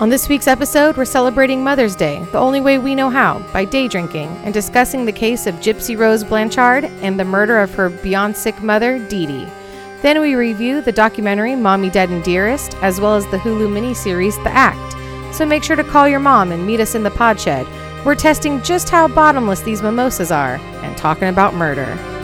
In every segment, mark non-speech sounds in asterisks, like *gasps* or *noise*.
On this week's episode, we're celebrating Mother's Day the only way we know how by day drinking and discussing the case of Gypsy Rose Blanchard and the murder of her beyond sick mother, Dee Dee. Then we review the documentary Mommy, Dead, and Dearest, as well as the Hulu miniseries The Act. So make sure to call your mom and meet us in the pod shed. We're testing just how bottomless these mimosas are and talking about murder.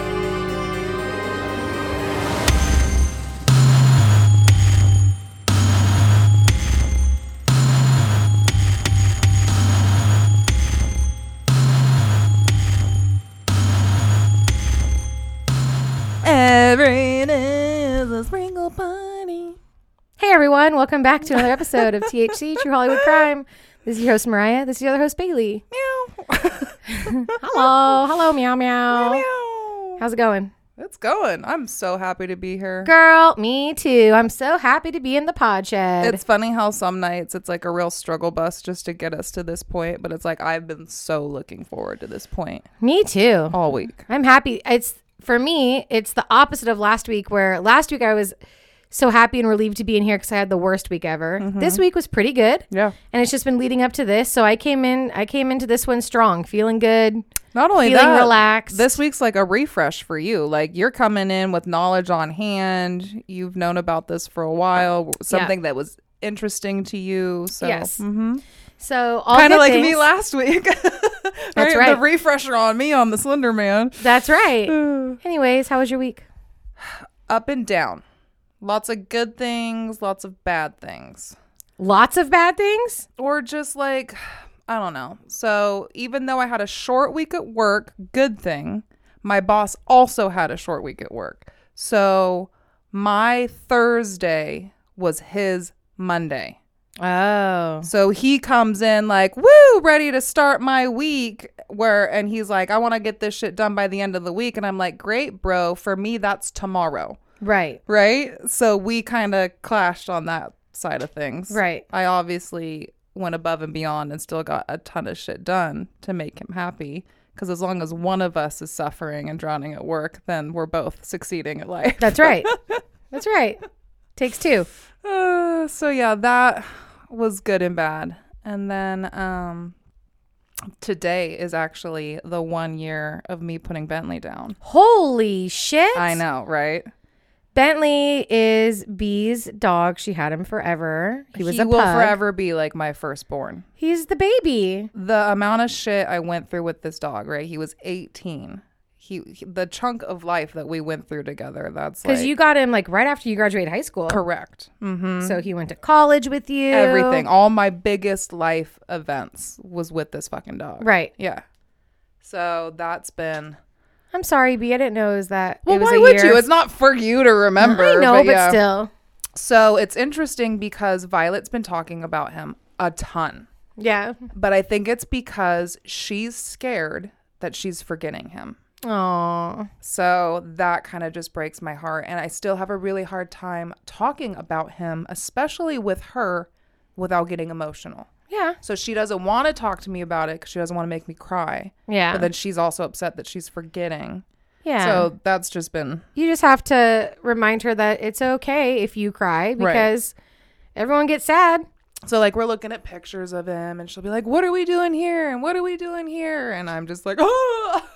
Everyone, welcome back to another episode of THC True Hollywood Crime. This is your host Mariah. This is your other host Bailey. Meow. *laughs* Hello, hello, meow meow. Meow. How's it going, It's going. I'm so happy to be here. girl? Me too. I'm so happy to be in the pod shed. It's funny how some nights it's like a real struggle bus just to get us to this point, but it's like I've been so looking forward to this point Me too. all week. I'm happy. It's for me. It's the opposite of last week, where last week I was so happy and relieved to be in here because I had the worst week ever. This week was pretty good, Yeah. and it's just been leading up to this. So I came in. I came into this one strong, feeling good, Not only feeling that, relaxed. this week's like a refresh for you. Like you're coming in with knowledge on hand. You've known about this for a while. Something that was interesting to you. So Yes. mhm. so all kind of like things. me last week. *laughs* That's The right. refresher on me on the Slender Man. That's right. *sighs* Anyways, how was your week? Up and down. Lots of good things, lots of bad things. Lots of bad things. Or just like, I don't know. So even though I had a short week at work, good thing, my boss also had a short week at work. So my Thursday was his Monday. Oh, So he comes in like, woo, ready to start my week. Where, and he's like, I want to get this shit done by the end of the week. And I'm like, great, bro. For me, that's tomorrow. Right, Right. So we kind of clashed on that side of things. right. I obviously went above and beyond and still got a ton of shit done to make him happy. Because as long as one of us is suffering and drowning at work, then we're both succeeding at life. That's right. *laughs* That's right. Takes two. Uh, so yeah, that was good and bad. And then um today is actually the one year of me putting Bentley down. Holy shit! I know, right? Bentley is B's dog. She had him forever. He was he a will pug. forever be like my firstborn. He's the baby. The amount of shit I went through with this dog, right? He was 18. He, he- the chunk of life that we went through together. That's Because like you got him like right after you graduated high school. correct. Mm-hmm. So he went to college with you. Everything, all my biggest life events was with this fucking dog. Right. Yeah. So that's been. I'm sorry, B. I didn't know it was that. Well, it was why a would year. you? It's not for you to remember. I know, but, yeah. still. So it's interesting because Violet's been talking about him a ton, Yeah. but I think it's because she's scared that she's forgetting him. Aw. So that kind of just breaks my heart. And I still have a really hard time talking about him, especially with her, without getting emotional. Yeah. So she doesn't want to talk to me about it because she doesn't want to make me cry. Yeah. But then she's also upset that she's forgetting. yeah. So that's just been you just have to remind her that it's okay if you cry because everyone gets sad. so like we're looking at pictures of him and she'll be like, What are we doing here? And what are we doing here? And I'm just like, Oh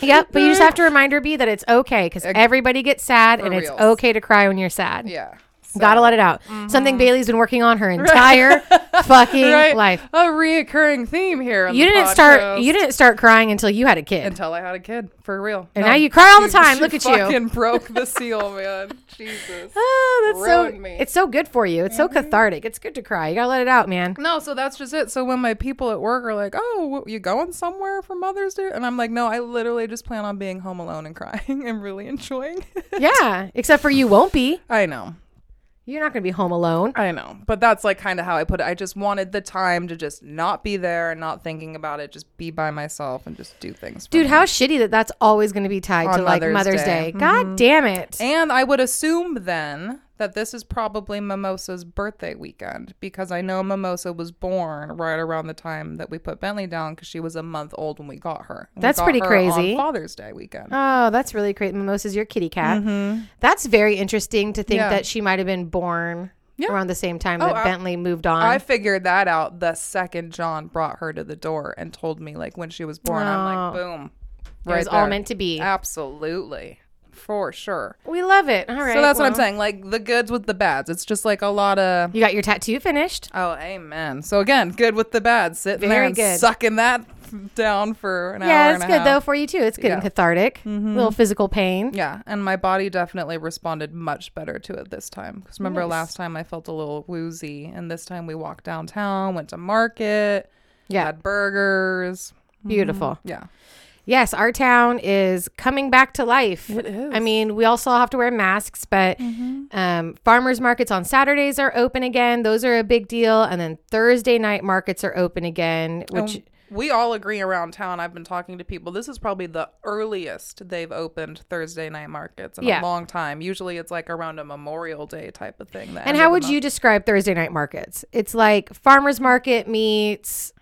Yep, but you just have to *laughs* remind her, B, that it's okay because everybody gets sad For and it's okay to cry when you're sad. Yeah. Gotta let it out. Something Bailey's been working on her entire *laughs* fucking Right. life. A reoccurring theme here. You the didn't start. You didn't start crying until you had a kid, until I had a kid, for real. and now you cry all the *laughs* time. Look *laughs* at you. fucking broke the seal, man. Jesus. Oh, that's so. me. Mm-hmm. It's so good for you. It's so cathartic. It's good to cry. You gotta let it out, man. No, so that's just it. So when my people at work are like, "Oh, wh- you going somewhere for Mother's Day?" and I'm like, "No, I literally just plan on being home alone and crying and really enjoying." it." Yeah, except for you won't be. I know, You're not gonna be home alone. I know, but that's like kind of how I put it. I just wanted the time to just not be there and not thinking about it, just be by myself and just do things. for Dude, me. how shitty that that's always going to be tied On to like Mother's Mother's Day. Day. Mm-hmm. God damn it. And I would assume then that this is probably Mimosa's birthday weekend because I know Mimosa was born right around the time that we put Bentley down because she was a month old when we got her. And we That's got pretty her crazy. On Father's Day weekend. Oh, that's really great. Mimosa's your kitty cat. That's very interesting to think Mm-hmm. Yeah. that she might have been born Yeah. around the same time Oh, that I- Bentley moved on. I figured that out the second John brought her to the door and told me like when she was born. I'm like, Oh. boom. it was all meant to be. Absolutely. For sure. we love it. All right. so that's what I'm saying. Like the goods with the bads. It's just like a lot of You got your tattoo finished. Oh, amen. So again, good with the bad. Sitting there and good. sucking that down for an hour Yeah, it's good half. though for you too. It's good and Yeah. Mm-hmm. cathartic. Little physical pain. Yeah, and my body definitely responded much better to it this time. Because remember Nice. last time I felt a little woozy, and this time we walked downtown, went to market, Yeah, had burgers. beautiful. Yeah, Yes, our town is coming back to life. It is. I mean, we also have to wear masks, but um, farmers markets on Saturdays are open again. Those are a big deal. And then Thursday night markets are open again, which we all agree around town. I've been talking to people. This is probably the earliest they've opened Thursday night markets in Yeah. a long time. Usually, it's like around a Memorial Day type of thing. and how of would you describe Thursday night markets? It's like farmers market meets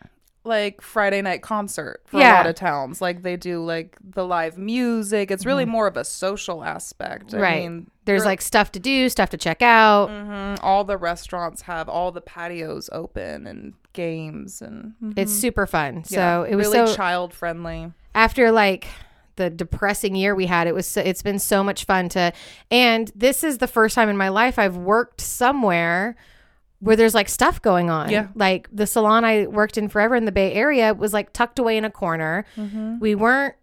like Friday night concert for a lot of towns. Like they do like the live music. It's really more of a social aspect. I Mm-hmm. right. mean, There's like stuff to do, stuff to check out. Mhm. all the restaurants have all the patios open and games and It's super fun. Mm-hmm. Yeah, so it was really so child friendly. after like the depressing year we had it was so, it's been so much fun to and this is the first time in my life I've worked somewhere where there's like stuff going on. Yeah. Like the salon I worked in forever in the Bay Area was like tucked away in a corner. Mm-hmm. We weren't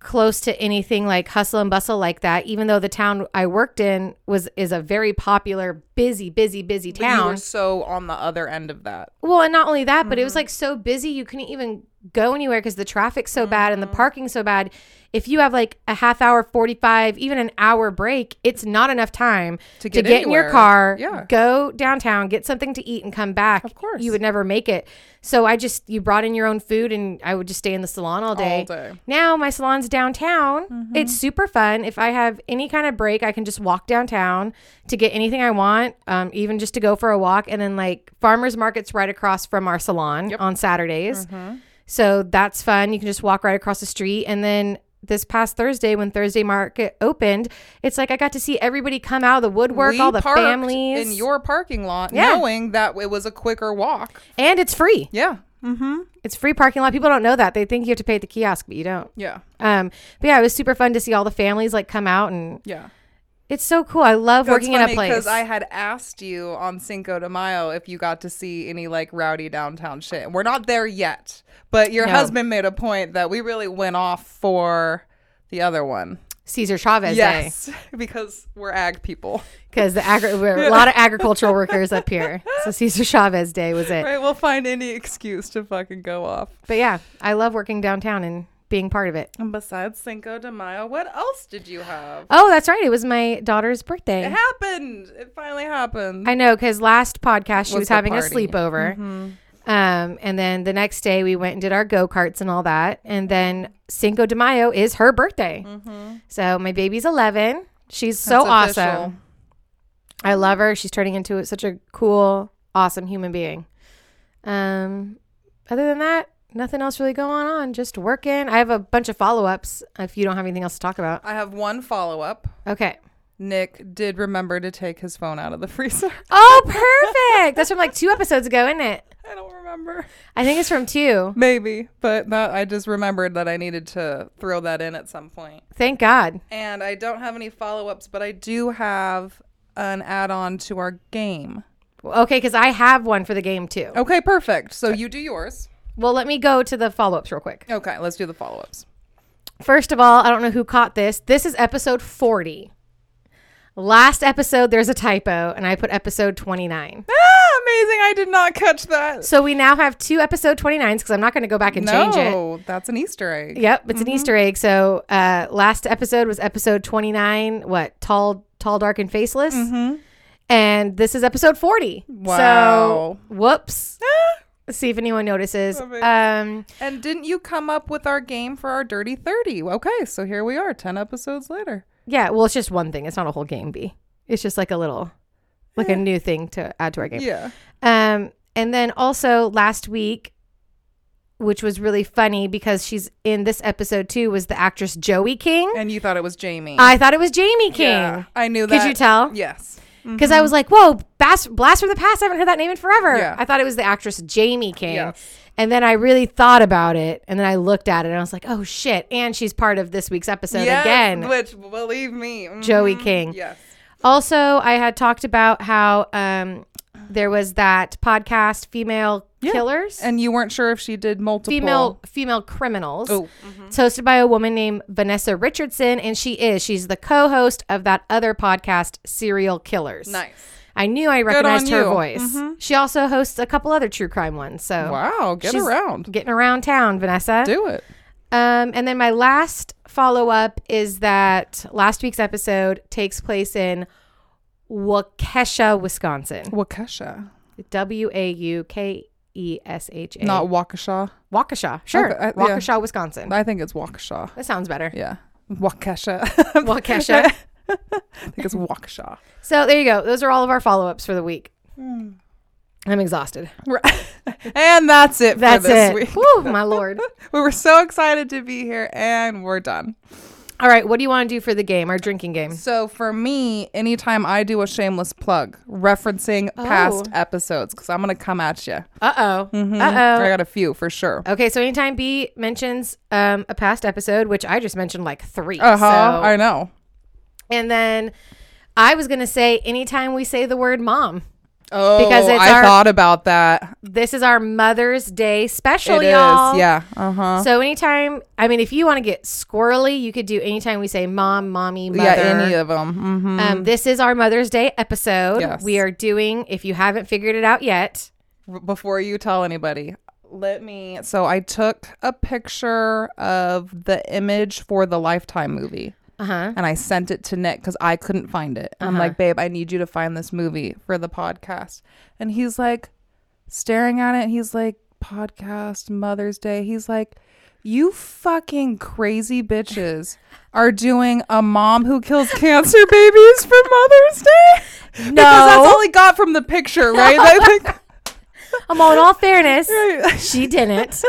close to anything like hustle and bustle like that even though the town I worked in was is a very popular busy busy busy But you town. were so on the other end of that. Well, and not only that, but it Mm-hmm. was like so busy you couldn't even go anywhere because the traffic's so bad Mm-hmm. and the parking's so bad. If you have like a half hour, 45, even an hour break, it's not enough time To to get get in your car, Yeah. go downtown, get something to eat and come back. Of course. You would never make it. So I just, you brought in your own food and I would just stay in the salon all day. All day. Now my salon's downtown. Mm-hmm. It's super fun. If I have any kind of break, I can just walk downtown to get anything I want, um, even just to go for a walk. And then like farmers markets right across from our salon on Saturdays. Mm-hmm. So that's fun. You can just walk right across the street. And then this past Thursday, when Thursday market opened, it's like I got to see everybody come out of the woodwork, We all the families, in your parking lot, Yeah. knowing that it was a quicker walk. and it's free. Yeah. Mm-hmm. It's free parking lot. People don't know that. They think you have to pay at the kiosk, but you don't. Yeah. Um, but yeah, it was super fun to see all the families like come out, and Yeah. it's so cool. I love working in a place. because I had asked you on Cinco de Mayo if you got to see any like rowdy downtown shit. And we're not there yet, but your No. husband made a point that we really went off for the other one. Cesar Chavez Day. yes, *laughs* because we're ag people. because the agri- we're *laughs* a lot of agricultural workers up here. So Cesar Chavez Day was it. Right? We'll find any excuse to fucking go off. But yeah, I love working downtown and being part of it. And besides Cinco de Mayo, what else did you have? Oh, that's right. It was my daughter's birthday. It happened. It finally happened. I know because last podcast she Was was, having a party. sleepover. Mm-hmm. Um, and then the next day we went and did our go karts and all that. And then Cinco de Mayo is her birthday. So my baby's 11. She's so That's awesome. I love her. She's turning into such a cool, awesome human being. Um, other than that, nothing else really going on. Just working. I have a bunch of follow ups if you don't have anything else to talk about. I have one follow up. Okay. Nick did remember to take his phone out of the freezer. Oh, perfect. That's from like two episodes ago, isn't it? I don't remember. I think it's from two. Maybe, but that I just remembered that I needed to throw that in at some point. Thank God. And I don't have any follow-ups, but I do have an add-on to our game. Okay, because I have one for the game too. Okay, perfect. So you do yours. Well, let me go to the follow ups real quick. Okay, let's do the follow-ups. First of all, I don't know who caught this. This is episode 40. Last episode, there's a typo, and I put episode 29. Ah! Ah, amazing! I did not catch that. So we now have two episode 29s because I'm not going to go back and change it. no, that's an Easter egg. Yep, it's an Easter egg. So uh, last episode was episode 29. What? Tall, tall, dark, and faceless. And this is episode 40. Wow. So whoops. See if anyone notices. Um, And didn't you come up with our game for our Dirty Thirty? Okay, so here we are, ten episodes later. yeah. Well, it's just one thing. It's not a whole game. B. It's just like a little, like a new thing to add to our game. Yeah. Um, and then also last week, which was really funny because she's in this episode too, was the actress Joey King. And you thought it was Jaime. I thought it was Jaime King. Yeah, I knew that. Could you tell? Yes. because I was like, "Whoa, Blast, Blast from the Past! I haven't heard that name in forever." Yeah. I thought it was the actress Jaime King, Yes. and then I really thought about it, and then I looked at it, and I was like, "Oh shit!" And she's part of this week's episode Yes, again. Which, believe me, Joey mhm, King. Yes. Also, I had talked about how um, there was that podcast, Female Killers, And you weren't sure if she did multiple. female female criminals. Oh. It's hosted by a woman named Vanessa Richardson, and she is she's the co-host of that other podcast, Serial Killers. Nice. I knew I on recognized her you. voice. Mhm. She also hosts a couple other true crime ones. So Wow. Get She's around. getting around town, Vanessa. Do it. Um, and then my last follow up is that last week's episode takes place in Waukesha, Wisconsin. Waukesha. W A U K E S H A. Not Waukesha. Waukesha. Sure. Okay, I- yeah. Waukesha, Wisconsin. I think it's Waukesha. That sounds better. Yeah. Waukesha. *laughs* Waukesha. *laughs* I think it's Waukesha. so there you go. Those are all of our follow ups for the week. Hmm. I'm exhausted. *laughs* and that's it That's for this it. week. Whew, *laughs* my lord. We were so excited to be here and we're done. All right. What do you want to do for the game, our drinking game? So for me, anytime I do a shameless plug referencing past Oh. episodes, because I'm going to come at you. Uh oh. I Uh oh. I got a few for sure. Okay, so anytime B mentions um, a past episode, which I just mentioned like 3 Uh huh. so- I know. and then I was gonna say anytime we say the word mom, Oh, Because it's I our- thought about that. this is our Mother's Day special, It is, y'all. Yeah. Uh huh. So anytime, I mean, if you want to get squirrely, you could do anytime we say mom, mommy, mother. Yeah, any of them. Mm-hmm. um, this is our Mother's Day episode. Yes. We are doing, if you haven't figured it out yet, before you tell anybody let me so i took a picture of the image for the lifetime movie uh huh. and i sent it to nick because i couldn't find it i'm Uh-huh. like babe i need you to find this movie for the podcast and he's like staring at it he's like podcast mother's day he's like you fucking crazy bitches are doing a mom who kills cancer *laughs* babies for Mother's Day? No. Because that's all he got from the picture, right? *laughs* Like, Um, well, in all fairness, *laughs* Right. she didn't.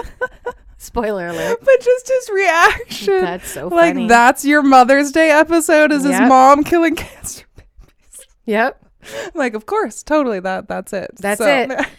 Spoiler alert. *laughs* but just his reaction. That's so like funny. Like that's your Mother's Day episode is his mom killing cancer. Yep. *laughs* like, of course, totally. That that's it. That's it. *laughs*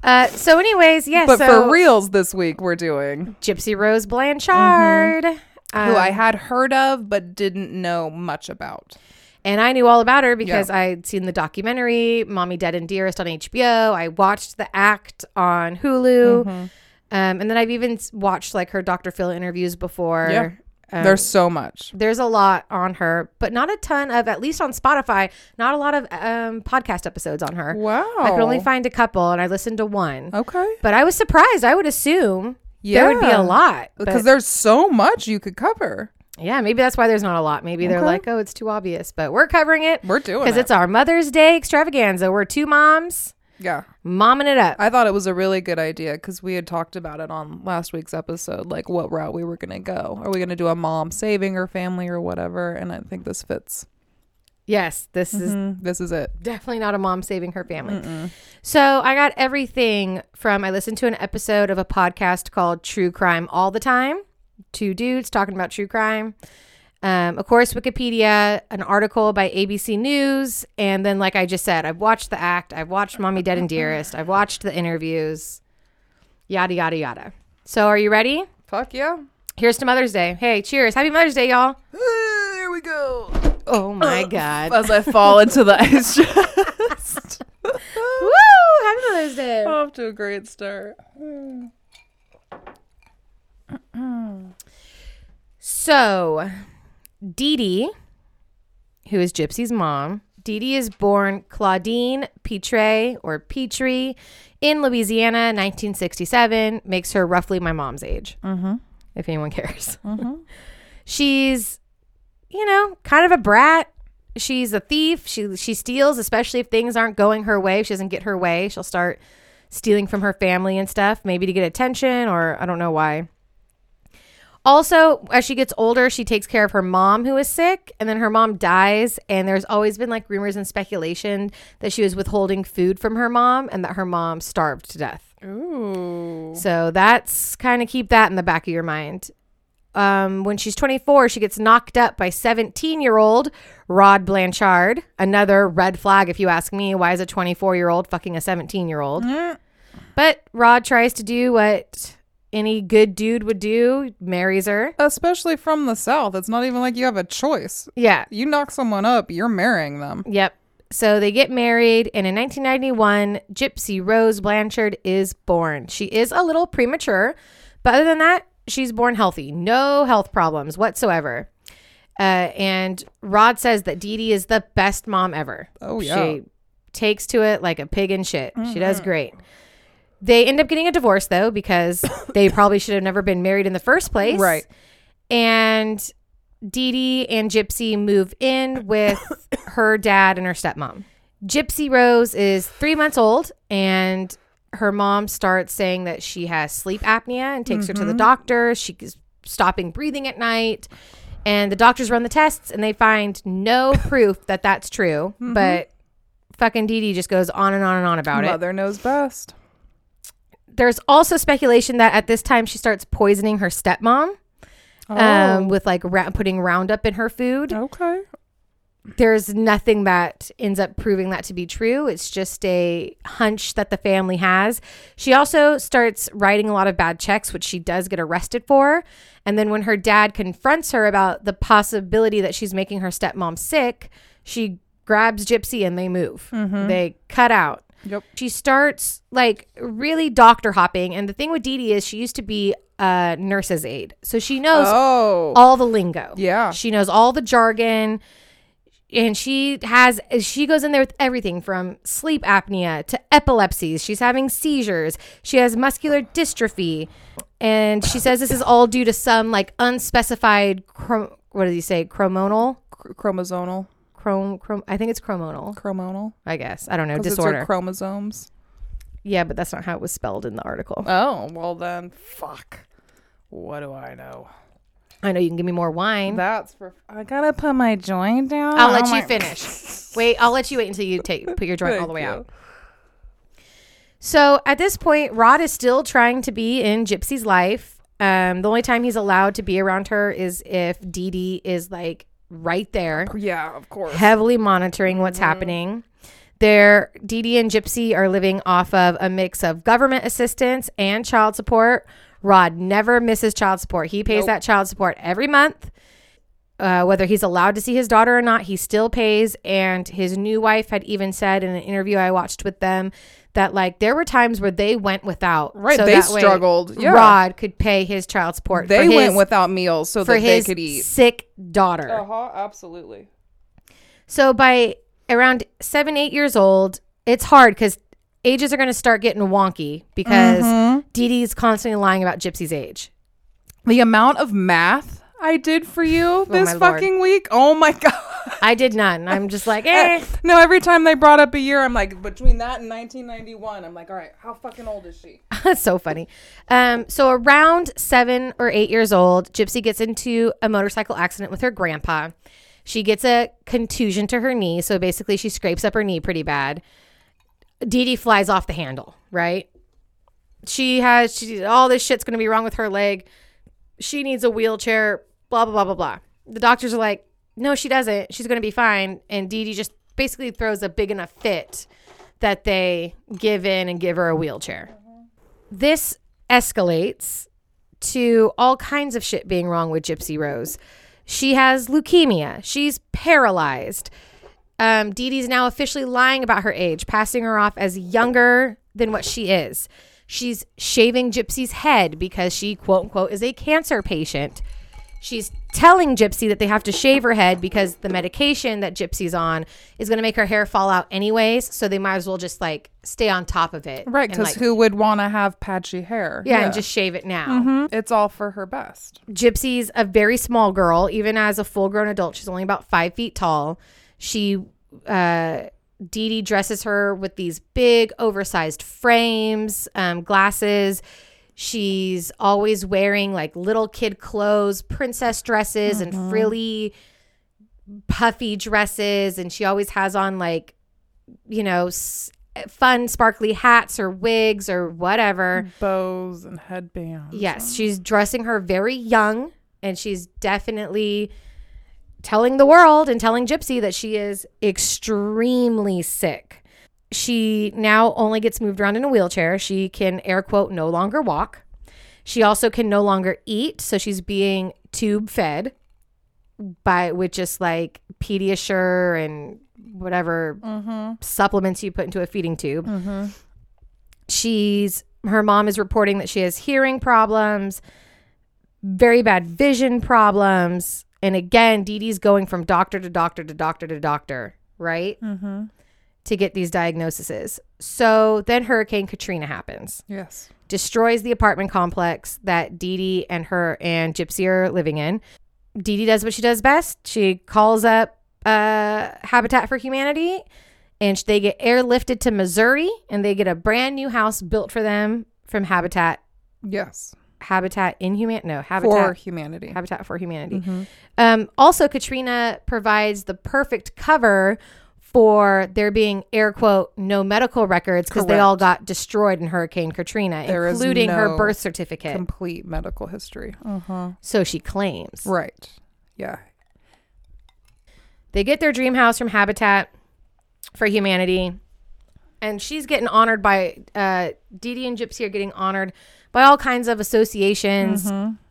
Uh, so, anyways, yeah. But so for reals, this week we're doing Gypsy Rose Blanchard, who I um, had heard of but didn't know much about. and I knew all about her because I'd seen the documentary "Mommy Dead and Dearest" on HBO. I watched the act on Hulu, Mm-hmm. Um, and then I've even watched like her Dr. Phil interviews before. Yeah. Um, There's so much. there's a lot on her, but not a ton of, at least on Spotify, not a lot of um, podcast episodes on her. Wow. I could only find a couple, and I listened to one. Okay. But I was surprised. I would assume yeah. there would be a lot. Because there's so much you could cover. yeah, maybe that's why there's not a lot. Maybe they're like, oh, it's too obvious. But we're covering it We're doing because it. it's our Mother's Day extravaganza. We're two moms yeah. momming it up. I thought it was a really good idea because we had talked about it on last week's episode, like what route we were going to go. Are we going to do a mom saving her family or whatever? And I think this fits. yes, this is Mhm. This is it. definitely not a mom saving her family. So I got everything from I listened to an episode of a podcast called True Crime All the Time. Two dudes talking about true crime. Um, of course, Wikipedia, an article by ABC News, and then, like I just said, I've watched the act, I've watched Mommy Dead and Dearest, I've watched the interviews, yada yada yada. So, are you ready? Fuck yeah. Here's to Mother's Day. Hey, cheers! Happy Mother's Day, y'all! Here we go. Oh my God! As I fall into the *laughs* ice chest. Woo! Happy Mother's Day. Off to a great start. So, Dee Dee, who is Gypsy's mom, Dee Dee is born Claudine Petre or Petrie in Louisiana, 1967. Makes her roughly my mom's age, Mm-hmm. if anyone cares. *laughs* Mm-hmm. She's, you know, kind of a brat. She's a thief. She she steals, especially if things aren't going her way. If she doesn't get her way, she'll start stealing from her family and stuff, maybe to get attention or I don't know why. Also, as she gets older, she takes care of her mom who is sick, and then her mom dies. And there's always been like rumors and speculation that she was withholding food from her mom and that her mom starved to death. Ooh. So that's kind of keep that in the back of your mind. um, when she's 24, she gets knocked up by 17 year old Rod Blanchard. Another red flag, if you ask me. Why is a 24 year old fucking a 17 year old? But Rod tries to do what any good dude would do marries her. Especially from the South. It's not even like you have a choice. Yeah. You knock someone up, you're marrying them. Yep. So they get married, and in 1991, Gypsy Rose Blanchard is born. She is a little premature, but other than that, she's born healthy. No health problems whatsoever. Uh, and Rod says that Dee Dee is the best mom ever. Oh, yeah. Mm-hmm. She takes to it like a pig in shit. She does great. They end up getting a divorce, though, because *laughs* they probably should have never been married in the first place. Right. And Dee Dee and Gypsy move in with *coughs* her dad and her stepmom. Gypsy Rose is three months old, and her mom starts saying that she has sleep apnea and takes her to the mm-hmm. doctor. She's stopping breathing at night. And the doctors run the tests and they find no *coughs* proof that that's true. Mm-hmm. But fucking Dee Dee just goes on and on and on about it. Mother knows best. There's also speculation that at this time she starts poisoning her stepmom um, with like ra- putting Roundup in her food. okay. There's nothing that ends up proving that to be true. It's just a hunch that the family has. She also starts writing a lot of bad checks, which she does get arrested for. And then when her dad confronts her about the possibility that she's making her stepmom sick, she grabs Gypsy and they move. They cut out. Yep. She starts like really doctor hopping. And the thing with Dee Dee is she used to be a nurse's aide. So she knows Oh. all the lingo. Yeah. She knows all the jargon. And she has, she goes in there with everything from sleep apnea to epilepsies. She's having seizures. She has muscular dystrophy. And she says this is all due to some like unspecified, chrom- what does he say? Chromonal? Chr- chromosomal. Chrome, chrome, I think it's chromonal, Chromonal. I guess. I don't know. Disorder. chromosomes. yeah, but that's not how it was spelled in the article. Oh, well then, fuck. What do I know? I know you can give me more wine. That's for. I gotta put my joint down. I'll let Oh you my- finish. *laughs* Wait, I'll let you wait until you take put your joint all the way you. out. So at this point, Rod is still trying to be in Gypsy's life. Um, the only time he's allowed to be around her is if Dee Dee is like right there, Yeah, of course. heavily monitoring what's happening. There, Dee Dee and Gypsy are living off of a mix of government assistance and child support. Rod never misses child support. He pays Nope. that child support every month. Uh, whether he's allowed to see his daughter or not, he still pays. And his new wife had even said in an interview I watched with them that like there were times where they went without. Right, so they that way struggled, yeah. Rod could pay his child support. They for went without meals so for that they his could eat. sick daughter. Uh huh. Absolutely. So by around seven, eight years old, it's hard because ages are going to start getting wonky because Mm-hmm. Dee Dee's constantly lying about Gypsy's age. The amount of math I did for you this Oh Lord. fucking week. Oh my god. I did none. I'm just like, *laughs* eh. No, every time they brought up a year, I'm like, between that and 1991, I'm like, all right, how fucking old is she? *laughs* That's so funny. Um, so around seven or eight years old, Gypsy gets into a motorcycle accident with her grandpa. She gets a contusion to her knee. So basically, she scrapes up her knee pretty bad. Dee Dee flies off the handle, right? She has she all this shit's gonna be wrong with her leg. She needs a wheelchair, blah blah blah blah blah. The doctors are like, no, she doesn't. She's gonna be fine. And Dee Dee just basically throws a big enough fit that they give in and give her a wheelchair. This escalates to all kinds of shit being wrong with Gypsy Rose. She has leukemia. She's paralyzed. Um, Dee Dee's now officially lying about her age, passing her off as younger than what she is. She's shaving Gypsy's head because she, quote unquote, is a cancer patient. She's telling Gypsy that they have to shave her head because the medication that Gypsy's on is going to make her hair fall out anyways. So they might as well just like stay on top of it. Right, because like, who would want to have patchy hair? yeah, and just shave it now. Mhm. It's all for her best. Gypsy's a very small girl, even as a full grown adult. She's only about five feet tall. She, uh, Dee Dee dresses her with these big, oversized frames, um, glasses. She's always wearing like little kid clothes, princess dresses, and mm-hmm. frilly, puffy dresses. And she always has on like, you know, s- fun, sparkly hats or wigs or whatever. Bows and headbands. Yes, oh. she's dressing her very young and she's definitely telling the world and telling Gypsy that she is extremely sick. She now only gets moved around in a wheelchair. She can, air quote, no longer walk. She also can no longer eat. So she's being tube fed by with just like Pediasure and whatever supplements you put into a feeding tube. She's her mom is reporting that she has hearing problems, very bad vision problems, and again, Dee Dee's going from doctor to doctor to doctor to doctor, right? Mm-hmm. To get these diagnoses. So then Hurricane Katrina happens Yes. destroys the apartment complex that Dee Dee and her and Gypsy are living in. Dee Dee does what she does best. She calls up uh, Habitat for Humanity and they get airlifted to Missouri and they get a brand new house built for them from Habitat. Yes. Habitat in Human no Habitat For humanity. Habitat for Humanity. Um, also, Katrina provides the perfect cover for there being air quote no medical records because they all got destroyed in Hurricane Katrina, There including her birth certificate. Complete medical history. Uh-huh. so she claims. Right. Yeah. They get their dream house from Habitat for Humanity, and she's getting honored by uh, Dee Dee and Gypsy are getting honored by all kinds of associations.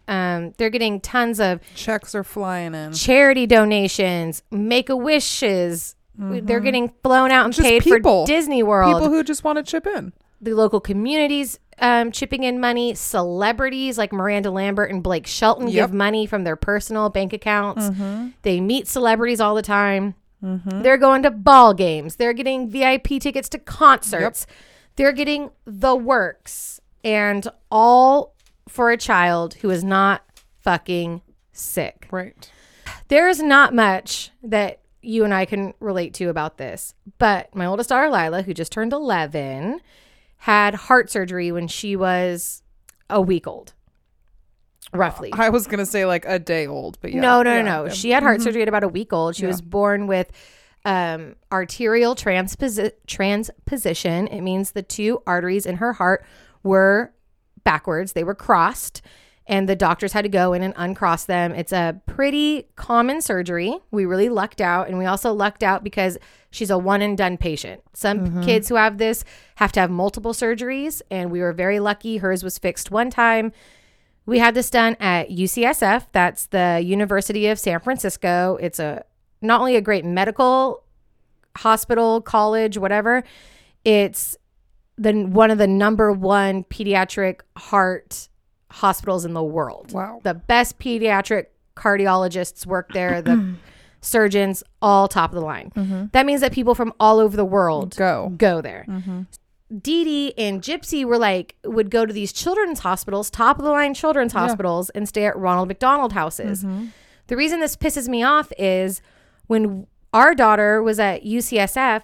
Um, they're getting tons of Checks are flying in. charity donations, make a wishes. They're getting blown out and Just paid people. for Disney World. People who just want to chip in. the local communities um, chipping in money. Celebrities like Miranda Lambert and Blake Shelton Yep. give money from their personal bank accounts. Mm-hmm. They meet celebrities all the time. They're going to ball games. They're getting VIP tickets to concerts. They're getting the works. And all for a child who is not fucking sick. Right. There is not much that you and I can relate to about this, but my oldest daughter, Lila, who just turned 11, had heart surgery when she was a week old, roughly. I was gonna say like a day old, but yeah. no, no, yeah, no, no. yeah. She had heart surgery at about a week old. She was born with um, arterial transposi- transposition. It means the two arteries in her heart were backwards, they were crossed. And the doctors had to go in and uncross them. It's a pretty common surgery. We really lucked out. And we also lucked out because she's a one and done patient. Some mm-hmm. kids who have this have to have multiple surgeries. And we were very lucky. Hers was fixed one time. We had this done at UCSF. That's the University of San Francisco. It's a not only a great medical hospital, college, whatever. It's the one of the number one pediatric heart hospitals in the world. Wow. The best pediatric cardiologists work there. The *clears throat* surgeons, all top of the line. Mm-hmm. That means that people from all over the world Go. go there. Mm-hmm. Dee Dee and Gypsy were like would go to these children's hospitals, top of the line children's hospitals, and stay at Ronald McDonald houses. Mm-hmm. The reason this pisses me off is when our daughter was at UCSF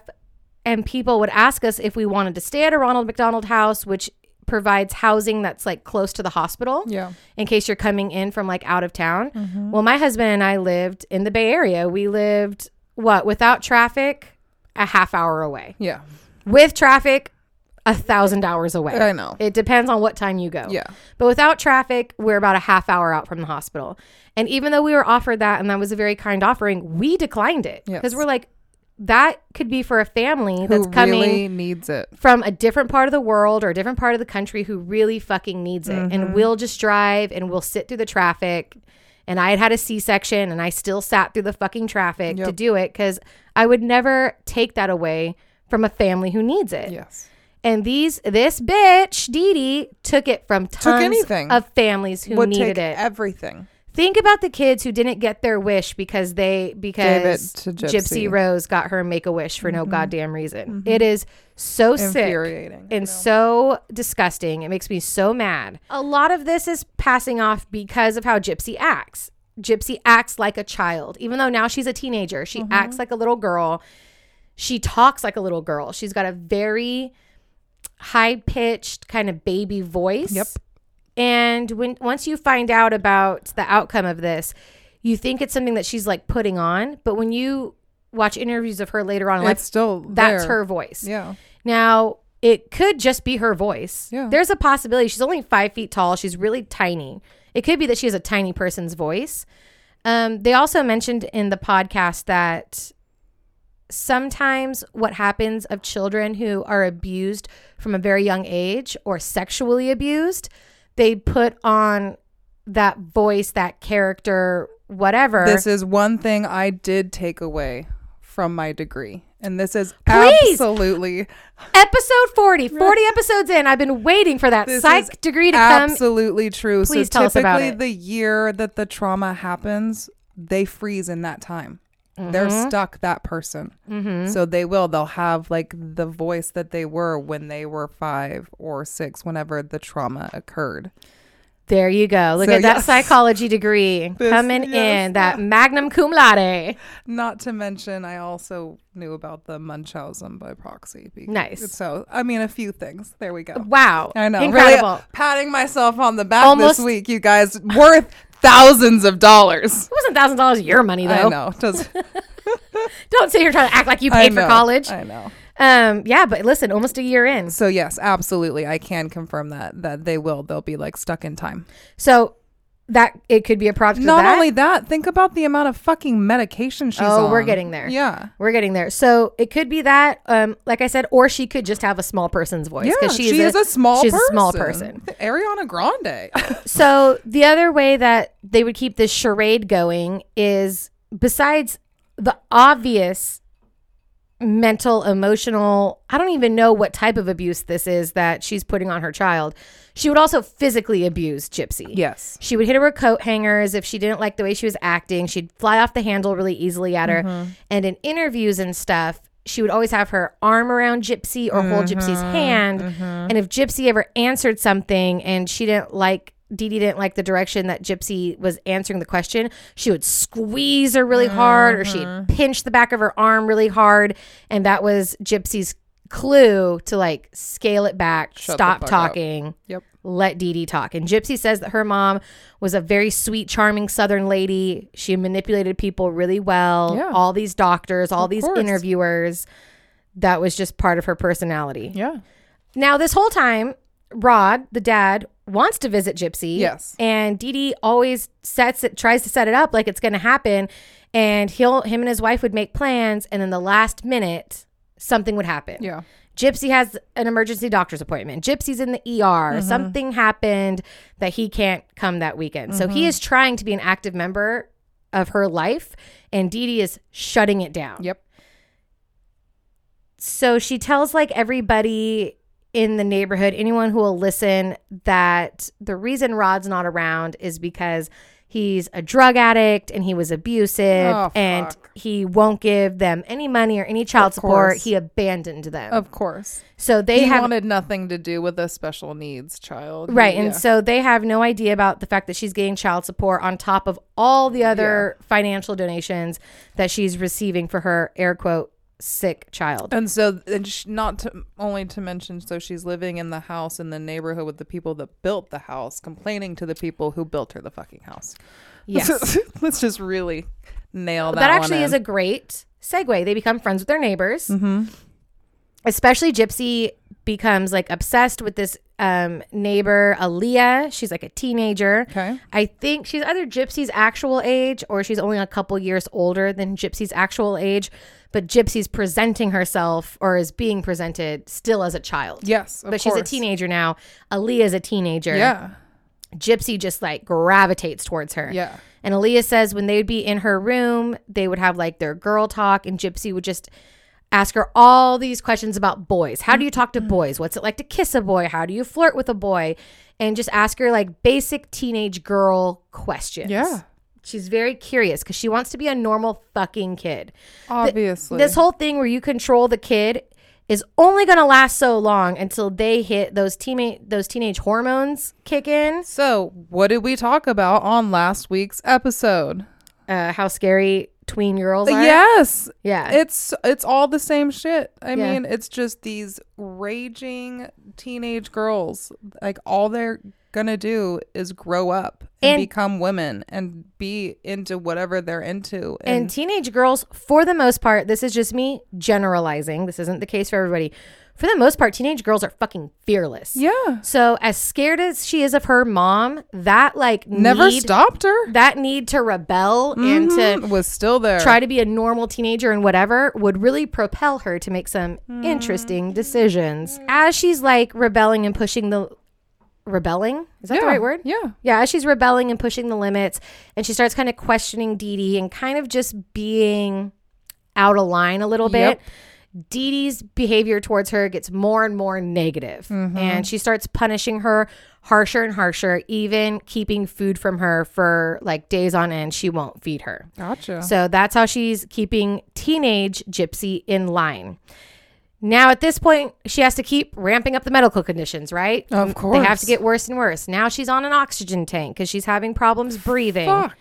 and people would ask us if we wanted to stay at a Ronald McDonald house, which provides housing that's like close to the hospital Yeah. in case you're coming in from like out of town. Mm-hmm. Well, my husband and I lived in the Bay Area. We lived what without traffic, a half hour away. Yeah. With traffic, a thousand hours away. I know. It depends on what time you go. Yeah. But without traffic, we're about a half hour out from the hospital. And even though we were offered that, and that was a very kind offering, we declined it because Yes. we're like, that could be for a family that's Who coming really needs it. from a different part of the world or a different part of the country who really fucking needs it. Mm-hmm. And we'll just drive and we'll sit through the traffic. And I had had a C section and I still sat through the fucking traffic to do it because I would never take that away from a family who needs it. Yes. And these this bitch, Dee Dee, took it from tons anything. of families who Would needed take it. everything. Think about the kids who didn't get their wish because they because Gypsy. Gypsy. Mm-hmm. Rose got her make a wish for no goddamn reason. It is so sick and so disgusting. It makes me so mad. A lot of this is passing off because of how Gypsy acts. Gypsy acts like a child, even though now she's a teenager. She Mm-hmm. acts like a little girl. She talks like a little girl. She's got a very high pitched kind of baby voice. Yep. And when once you find out about the outcome of this, you think it's something that she's like putting on, but when you watch interviews of her later on It's still that's there. her voice. Yeah. Now, it could just be her voice. Yeah. There's a possibility. She's only five feet tall. She's really tiny. It could be that she has a tiny person's voice. Um, they also mentioned in the podcast that sometimes what happens of children who are abused from a very young age or sexually abused, they put on that voice, that character, whatever. This is one thing I did take away from my degree. And this is Please! absolutely Episode 40, *laughs* 40 episodes in. I've been waiting for that This psych degree to come. absolutely true. Please so tell us about typically it. the year that the trauma happens, they freeze in that time. They're Mm-hmm. stuck that person. So they will. They'll have like the voice that they were when they were five or six, whenever the trauma occurred. There you go. Look So, at that yes. psychology degree *laughs* This- coming yes. in, that *laughs* magnum cum laude. Not to mention, I also knew about the Munchausen by proxy. Nice. So, I mean, a few things. There we go. Wow. I know. Incredible. Really patting myself on the back Almost- this week, you guys. Worth thousands of dollars. It wasn't thousands of dollars your money though. I know. Does, *laughs* Don't say you're trying to act like you paid for college. I know. Um, yeah, but listen, almost a year in. So yes, absolutely, I can confirm that that they will. They'll be like stuck in time. So that it could be a product of Not only that, think about the amount of fucking medication she's on. Oh, on. we're getting there. Yeah. We're getting there. So it could be that, um, like I said, or she could just have a small person's voice Yeah, she's she is a small she's person. a small person. *laughs* Ariana Grande. *laughs* So the other way that they would keep this charade going is besides the obvious mental, emotional, I don't even know what type of abuse this is that she's putting on her child. She would also physically abuse Gypsy. yes. She would hit her with coat hangers if she didn't like the way she was acting. She'd fly off the handle really easily at her. Mm-hmm. And in interviews and stuff, she would always have her arm around Gypsy or hold Gypsy's Mm-hmm. hand. And if Gypsy ever answered something and she didn't like, Dee Dee didn't like the direction that Gypsy was answering the question, she would squeeze her really hard or Mm-hmm. she'd pinch the back of her arm really hard. And that was Gypsy's clue to like scale it back, Shut stop fuck up. talking Yep. let Dee Dee talk. And Gypsy says that her mom was a very sweet, charming Southern lady. She manipulated people really well. Yeah. All these doctors, all Of these course. interviewers. That was just part of her personality. Yeah. Now, this whole time, Rod, the dad, wants to visit Gypsy. Yes. And Dee Dee always sets it, tries to set it up like it's going to happen. And he'll, him and his wife would make plans. And then the last minute, something would happen. Yeah. Gypsy has an emergency doctor's appointment. Gypsy's in the ER. Something happened that he can't come that weekend. So he is trying to be an active member of her life, and Dee Dee is shutting it down. Yep. So she tells like everybody in the neighborhood, anyone who will listen, that the reason Rod's not around is because he's a drug addict and he was abusive Oh, and he won't give them any money or any child Of support. course. He abandoned them. Of course. so they he have wanted nothing to do with a special needs child. Right. Yeah. And so they have no idea about the fact that she's getting child support on top of all the other financial donations that she's receiving for her air quote sick child. And so, and sh- not to only to mention, so she's living in the house in the neighborhood with the people that built the house, complaining to the people who built her the fucking house. Yes. *laughs* Let's just really nail that. that actually is a great segue. They become friends with their neighbors. Mm-hmm. Especially Gypsy becomes like obsessed with this um, neighbor, Aaliyah. She's like a teenager. okay. I think she's either Gypsy's actual age or she's only a couple years older than Gypsy's actual age. But Gypsy's presenting herself or is being presented still as a child. Yes, of but she's a course. teenager now. Aaliyah's a teenager. Yeah, Gypsy just like gravitates towards her. yeah. And Aaliyah says when they would be in her room, they would have like their girl talk, and Gypsy would just ask her all these questions about boys. How do you talk to Mm-hmm. boys? What's it like to kiss a boy? How do you flirt with a boy? And just ask her like basic teenage girl questions. Yeah. She's very curious because she wants to be a normal fucking kid. Obviously, This whole thing where you control the kid is only going to last so long until they hit those teammate those teenage hormones kick in. So, what did we talk about on last week's episode? Uh, how scary tween girls are. Yes, Yeah. it's it's all the same shit. I Yeah. mean, it's just these raging teenage girls. Like all they're gonna do is grow up and, And- become women and be into whatever they're into. And teenage girls, for the most part, this is just me generalizing. This isn't the case for everybody. For the most part, teenage girls are fucking fearless. Yeah. So as scared as she is of her mom, that like Never need, stopped her. that need to rebel and to Mhm. was still there. try to be a normal teenager and whatever would really propel her to make some Mm. interesting decisions. As she's like rebelling and pushing the rebelling, is that yeah. the right word? Yeah. Yeah, as she's rebelling and pushing the limits, and she starts kind of questioning Dee Dee and kind of just being out of line a little Yep. Dee Dee's behavior towards her gets more and more negative, Mm-hmm. and she starts punishing her harsher and harsher, even keeping food from her for like days on end. She won't feed her. Gotcha. So that's how she's keeping teenage Gypsy in line. Now, at this point, she has to keep ramping up the medical conditions, right? Of course. They have to get worse and worse. Now she's on an oxygen tank because she's having problems breathing. Fuck.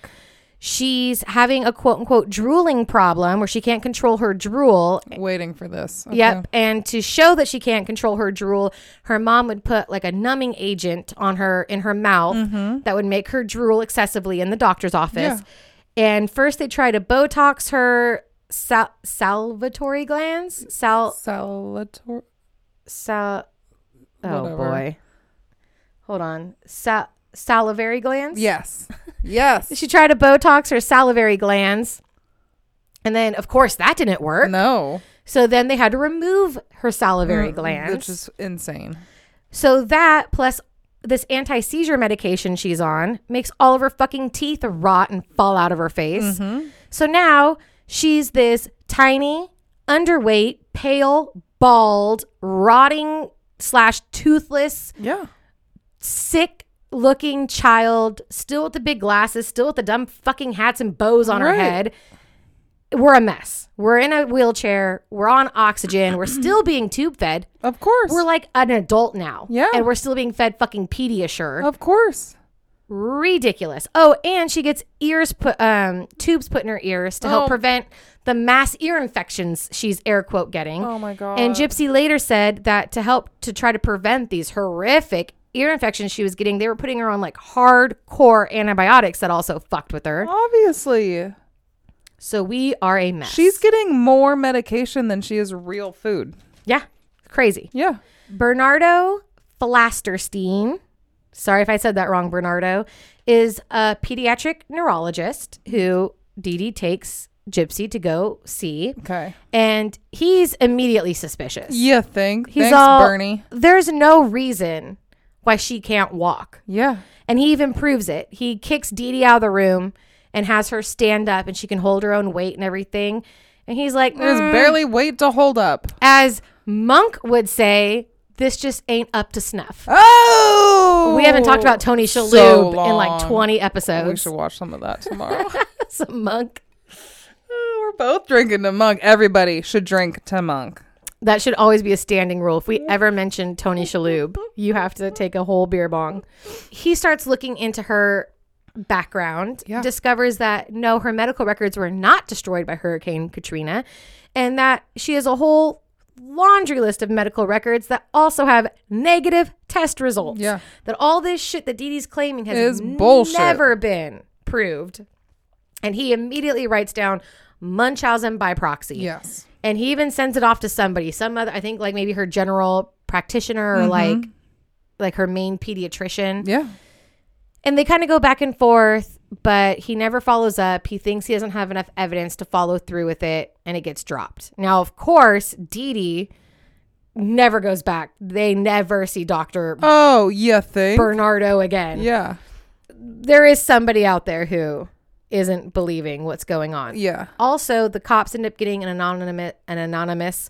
She's having a quote unquote drooling problem where she can't control her drool. Waiting for this. Okay. Yep. And to show that she can't control her drool, her mom would put like a numbing agent on her in her mouth that would make her drool excessively in the doctor's office. Mm-hmm. Yeah. And first they try to Botox her sal- salvatory glands. Sal, Salator. sal, oh Whatever. boy. Hold on. Sal- salivary glands? Yes. Yes. She tried a Botox her salivary glands. And then, of course, that didn't work. no. So then they had to remove her salivary Mm, glands. Which is insane. so that plus this anti seizure medication she's on makes all of her fucking teeth rot and fall out of her face. Mm-hmm. So now she's this tiny, underweight, pale, bald, rotting slash toothless, Yeah. sick looking child, still with the big glasses, still with the dumb fucking hats and bows on her head. We're a mess. We're in a wheelchair. We're on oxygen. We're *clears throat* still being tube fed. Of course. We're like an adult now. Yeah. And we're still being fed fucking Pediasure. of course. Ridiculous. Oh, and she gets ears put um tubes put in her ears to help Oh. prevent the mass ear infections she's air quote getting. Oh my god. And Gypsy later said that to help to try to prevent these horrific ear infections she was getting, they were putting her on like hardcore antibiotics that also fucked with her. Obviously. So we are a mess. She's getting more medication than she is real food. yeah, crazy. Yeah. Bernardo Flasterstein, sorry if I said that wrong, Bernardo, is a pediatric neurologist who Dee Dee takes Gypsy to go see. Okay. And he's immediately suspicious. Yeah, think? He's Thanks, all, Bernie. There's no reason why she can't walk. Yeah. And he even proves it. He kicks Dee Dee out of the room and has her stand up and she can hold her own weight and everything. And he's like, There's "Mm." barely weight to hold up. as Monk would say, this just ain't up to snuff. Oh. We haven't talked about Tony Shalhoub So in like 20 episodes. We should watch some of that tomorrow. *laughs* Some Monk. *laughs* We're both drinking to monk. Everybody should drink to monk. That should always be a standing rule. If we ever mention Tony Shalhoub, you have to take a whole beer bong. He starts looking into her background, Yeah. discovers that no, her medical records were not destroyed by Hurricane Katrina, and that she has a whole laundry list of medical records that also have negative test results. Yeah. That all this shit that Dee Dee's claiming has Is bullshit. never been proved. And he immediately writes down Munchausen by proxy Yes. And he even sends it off to somebody some other i think like maybe her general practitioner or mm-hmm. like like her main pediatrician. Yeah. and they kind of go back and forth but he never follows up. He thinks he doesn't have enough evidence to follow through with it and it gets dropped. Now of course Dee Dee never goes back. They never see dr Oh, yeah, thing bernardo again. Yeah. there is somebody out there who isn't believing what's going on Yeah. also, the cops end up getting an anonymous an anonymous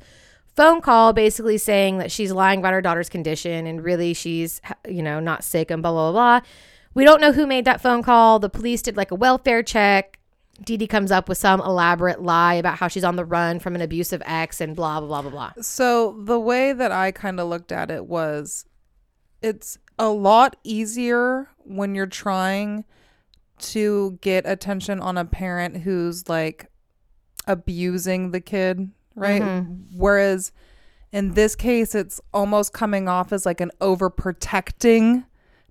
phone call basically saying that she's lying about her daughter's condition and really she's you know not sick and blah blah blah. blah. We don't know who made that phone call. The police did like a welfare check. Dee Dee comes up with some elaborate lie about how she's on the run from an abusive ex and blah blah blah blah blah. So the way that I kind of looked at it was it's a lot easier when you're trying to get attention on a parent who's like abusing the kid, right? Mm-hmm. Whereas in this case it's almost coming off as like an overprotecting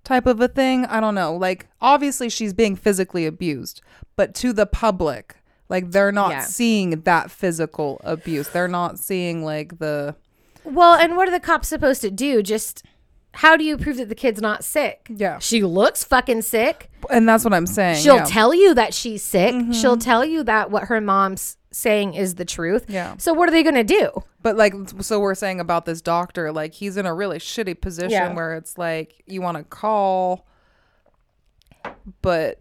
type of a thing. I don't know. Like obviously she's being physically abused, but to the public, like they're not Yeah. seeing that physical abuse. They're not seeing like the Well, and what are the cops supposed to do? Just how do you prove that the kid's not sick? Yeah. She looks fucking sick. And that's what I'm saying. She'll yeah. tell you that she's sick. Mm-hmm. She'll tell you that what her mom's saying is the truth. Yeah. So what are they going to do? But like, so we're saying about this doctor, like he's in a really shitty position Yeah. where it's like you want to call, but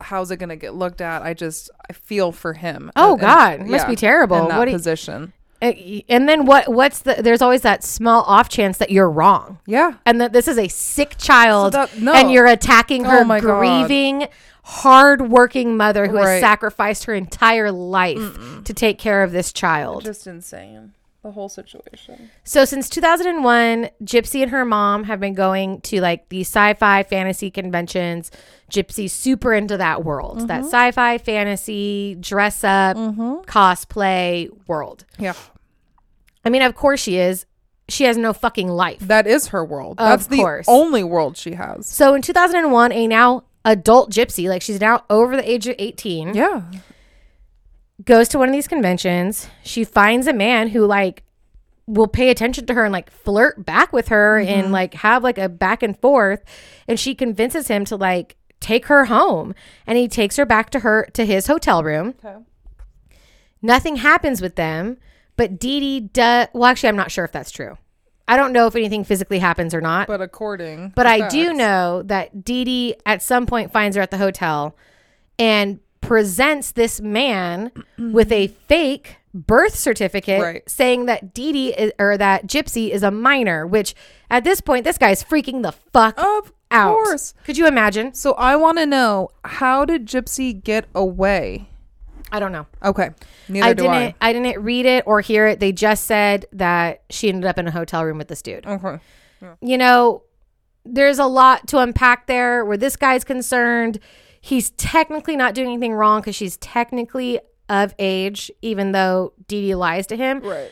how's it gonna get looked at? I just I feel for him. Oh, And- God. and- Must be terrible. in that What position? Uh, And then what what's the there's always that small off chance that you're wrong. Yeah. And that this is a sick child So that- no. and you're attacking her Oh my God. grieving hard-working mother who has sacrificed her entire life to take care of this child. Just insane. The whole situation. So since 2001, Gypsy and her mom have been going to like these sci-fi fantasy conventions. Gypsy's super into that world, that mm-hmm. sci-fi fantasy dress up, mm-hmm. cosplay world. Yeah. I mean, of course she is. She has no fucking life. That is her world. Of That's the only world she has. So in 2001, a now adult Gypsy, like she's now over the age of 18, Yeah. Goes to one of these conventions. She finds a man who like will pay attention to her and like flirt back with her mm-hmm. and like have like a back and forth and she convinces him to like take her home and he takes her back to her to his hotel room. Okay. Nothing happens with them, but Dee Dee does well actually I'm not sure if that's true. I don't know if anything physically happens or not. But according But I do know that Dee Dee at some point finds her at the hotel and presents this man with a fake birth certificate Right. saying that Dee Dee is, or that Gypsy is a minor, which at this point, this guy's freaking the fuck Of out. course. Could you imagine? So I want to know how did Gypsy get away? I don't know. Okay. Neither I do didn't I. I. didn't read it or hear it. They just said that she ended up in a hotel room with this dude. Okay. you know, there's a lot to unpack there where this guy's concerned. He's technically not doing anything wrong because she's technically of age, even though Dee Dee lies to him. Right.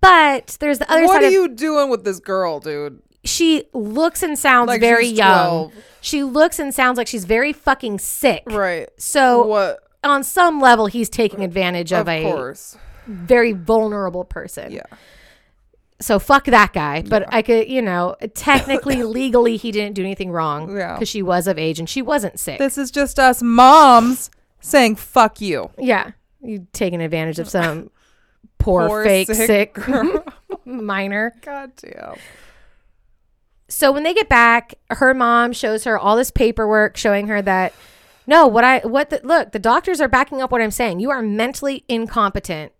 But there's the other What side are of you doing with this girl, dude? she looks and sounds Like very young. 12. She looks and sounds like she's very fucking sick. Right. So what? on some level, he's taking advantage of, Of a course. very vulnerable person. Yeah. So fuck that guy. But I could, you know, technically, *laughs* legally, he didn't do anything wrong Yeah. because she was of age and she wasn't sick. This is just us moms saying fuck you. yeah, you taking advantage of some *laughs* poor, Poor fake sick sick, *laughs* minor. God damn. So when they get back, her mom shows her all this paperwork showing her that no, what I what the look, the doctors are backing up what I'm saying. You are mentally incompetent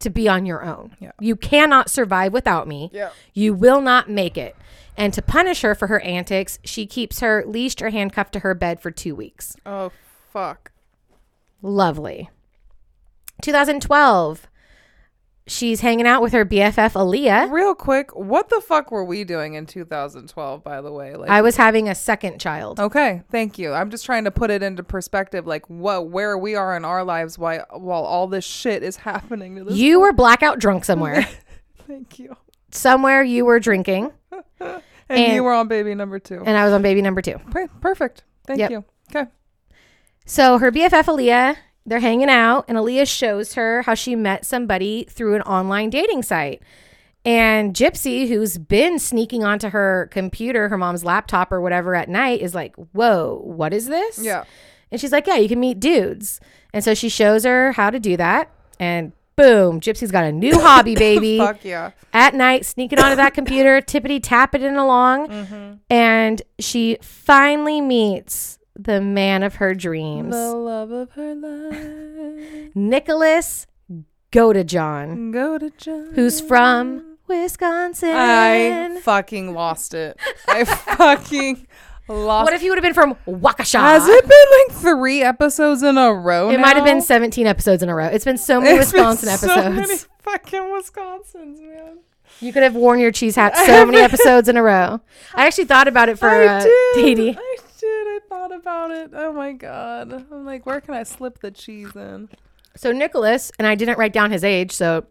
to be on your own. Yeah. You cannot survive without me. Yeah. You will not make it. And to punish her for her antics, she keeps her leashed or handcuffed to her bed for 2 weeks. Oh fuck. Lovely. 2012. She's hanging out with her BFF Aleah. Real quick, what the fuck were we doing in 2012? By the way, like. I was having a second child. Okay, thank you. I'm just trying to put it into perspective, like what where we are in our lives while while all this shit is *laughs* happening to this. You were blackout drunk somewhere. *laughs* Thank you. somewhere you were drinking, And, *laughs* And- you were on baby number two. and I was on baby number two. Per- Perfect. Thank Yep. you. Okay. So her BFF Aleah, they're hanging out, and Aleah shows her how she met somebody through an online dating site. And Gypsy, who's been sneaking onto her computer, her mom's laptop or whatever at night, is like, Whoa, what is this? Yeah. And she's like, Yeah, you can meet dudes. And so she shows her how to do that. And boom, Gypsy's got a new *coughs* hobby, baby. Fuck yeah. at night, sneaking onto that computer, *coughs* tippity tapping along. Mm-hmm. And she finally meets the man of her dreams, The love of her life. Nicholas Godejohn, Go to John. who's from Wisconsin. I fucking lost it. I *laughs* fucking lost. what if you would have been from Waukesha? Has it been like three episodes in a row? It might have been 17 episodes in a row. It's been so many It's been Wisconsin so episodes. many fucking Wisconsins, man. You could have worn your cheese hat *laughs* so many episodes in a row. I actually thought about it for I uh, did. Dee Dee. I did. I thought about it. Oh my god. I'm like, where can I slip the cheese in? So Nicholas, and I didn't write down his age. So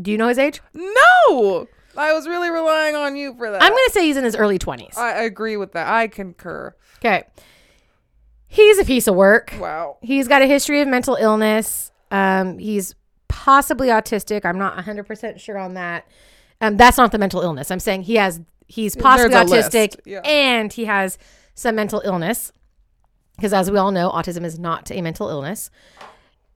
do you know his age? No, I was really relying on you for that. I'm going to say he's in his early 20s. I agree with that. I concur. Okay. He's a piece of work. Wow. He's got a history of mental illness. Um, he's possibly autistic. I'm not 100% sure on that. Um, that's not the mental illness. I'm saying he has he's possibly There's a list, autistic yeah. and he has some mental illness. Because as we all know, autism is not a mental illness.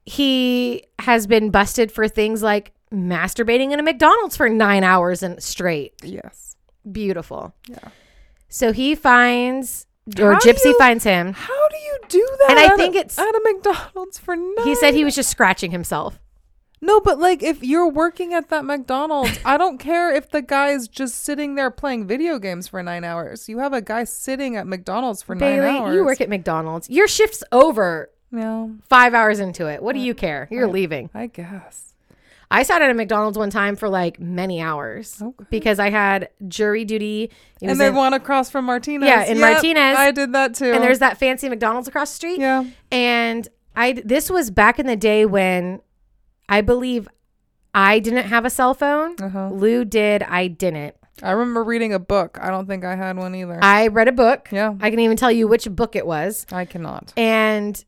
He has been busted for things like masturbating in a McDonald's for nine hours and straight. Yes. Beautiful. Yeah. So he finds, or How Gypsy you- finds him. How do you do that? And I at think a, it's- at a McDonald's for nine. He said he was just scratching himself. No, but like if you're working at that McDonald's, I don't *laughs* care if the guy's just sitting there playing video games for nine hours. You have a guy sitting at McDonald's for nine hours. you work at McDonald's. Your shift's over Yeah, five hours into it. What do you care? You're leaving. I guess. I sat at a McDonald's one time for like many hours Okay. because I had jury duty. And they want across from Martinez. Yeah, in Yep, Martinez. I did that too. and there's that fancy McDonald's across the street. yeah. And I this was back in the day when I believe I didn't have a cell phone. Uh-huh. Lou did. I didn't. I remember reading a book. I don't think I had one either. I read a book. yeah, I can even tell you which book it was. I cannot. and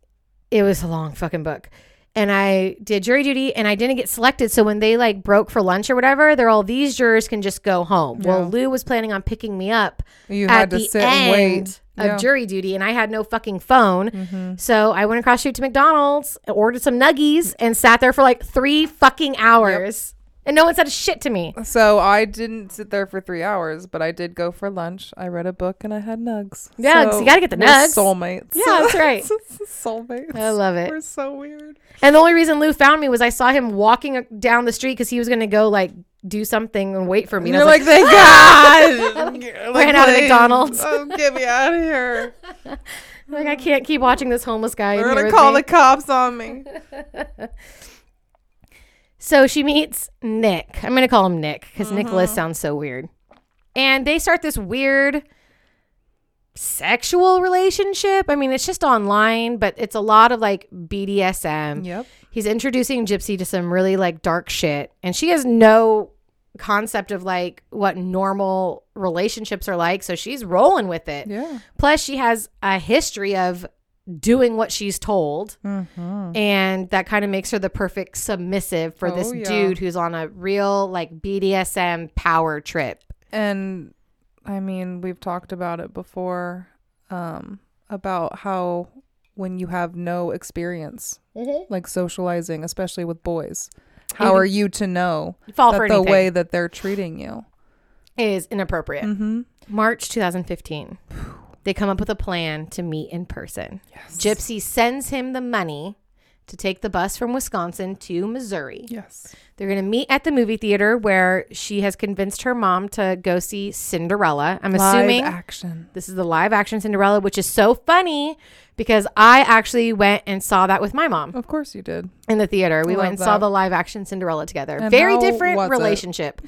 it was a long fucking book. And I did jury duty and I didn't get selected. So when they like broke for lunch or whatever, they're all these jurors can just go home. Yeah. Well, Lou was planning on picking me up You at had to the sit end and wait. of Yeah. Mm-hmm. jury duty and I had no fucking phone. So I went across the street to McDonald's, ordered some nuggies, and sat there for like three fucking hours. And no one said a shit to me. So I didn't sit there for three hours, but I did go for lunch. I read a book and I had nugs. Yeah, 'cause you gotta get the we're nugs. Soulmates. Yeah, that's right. *laughs* soulmates. I love it. We're so weird. And the only reason Lou found me was I saw him walking down the street because he was going to go like do something and wait for me. And I You're was like, thank God. *laughs* Ran out of please. McDonald's. Oh, get me out of here. *laughs* Like I can't keep watching this homeless guy. in They're here gonna with call me. the cops on me. So she meets Nick. I'm gonna call him Nick because Mm-hmm. Nicholas sounds so weird. And they start this weird sexual relationship. I mean, it's just online, but it's a lot of like BDSM. Yep. He's introducing Gypsy to some really like dark shit, and she has no concept of like what normal relationships are like. So she's rolling with it. Yeah. Plus, she has a history of doing what she's told. Mm-hmm. And that kind of makes her the perfect submissive for this Oh, yeah. dude who's on a real like BDSM power trip. And I mean, we've talked about it before um, about how when you have no experience, like socializing, especially with boys, how are you to know fall for the anything. way that they're treating you? Is inappropriate. Mm-hmm. March 2015. They come up with a plan to meet in person. Yes. Gypsy sends him the money to take the bus from Wisconsin to Missouri. Yes. They're going to meet at the movie theater where she has convinced her mom to go see Cinderella. I'm assuming action. This is the live action Cinderella, which is so funny because I actually went and saw that with my mom Of course you did. in the theater. We Love went and saw the live action Cinderella together. And Very different was it? relationship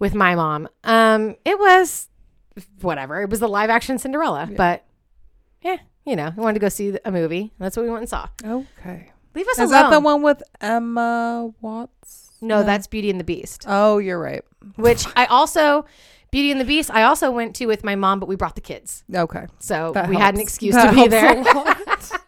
with my mom. Um, it was whatever. It was the live action Cinderella, but yeah, you know, we wanted to go see a movie. That's what we went and saw. Okay. Leave us Is alone. that the one with Emma Watts? No, that's Beauty and the Beast, Oh, you're right. which I also Beauty and the Beast. I also went to with my mom, but we brought the kids, Okay. so That we had an excuse That to be helps there. *laughs*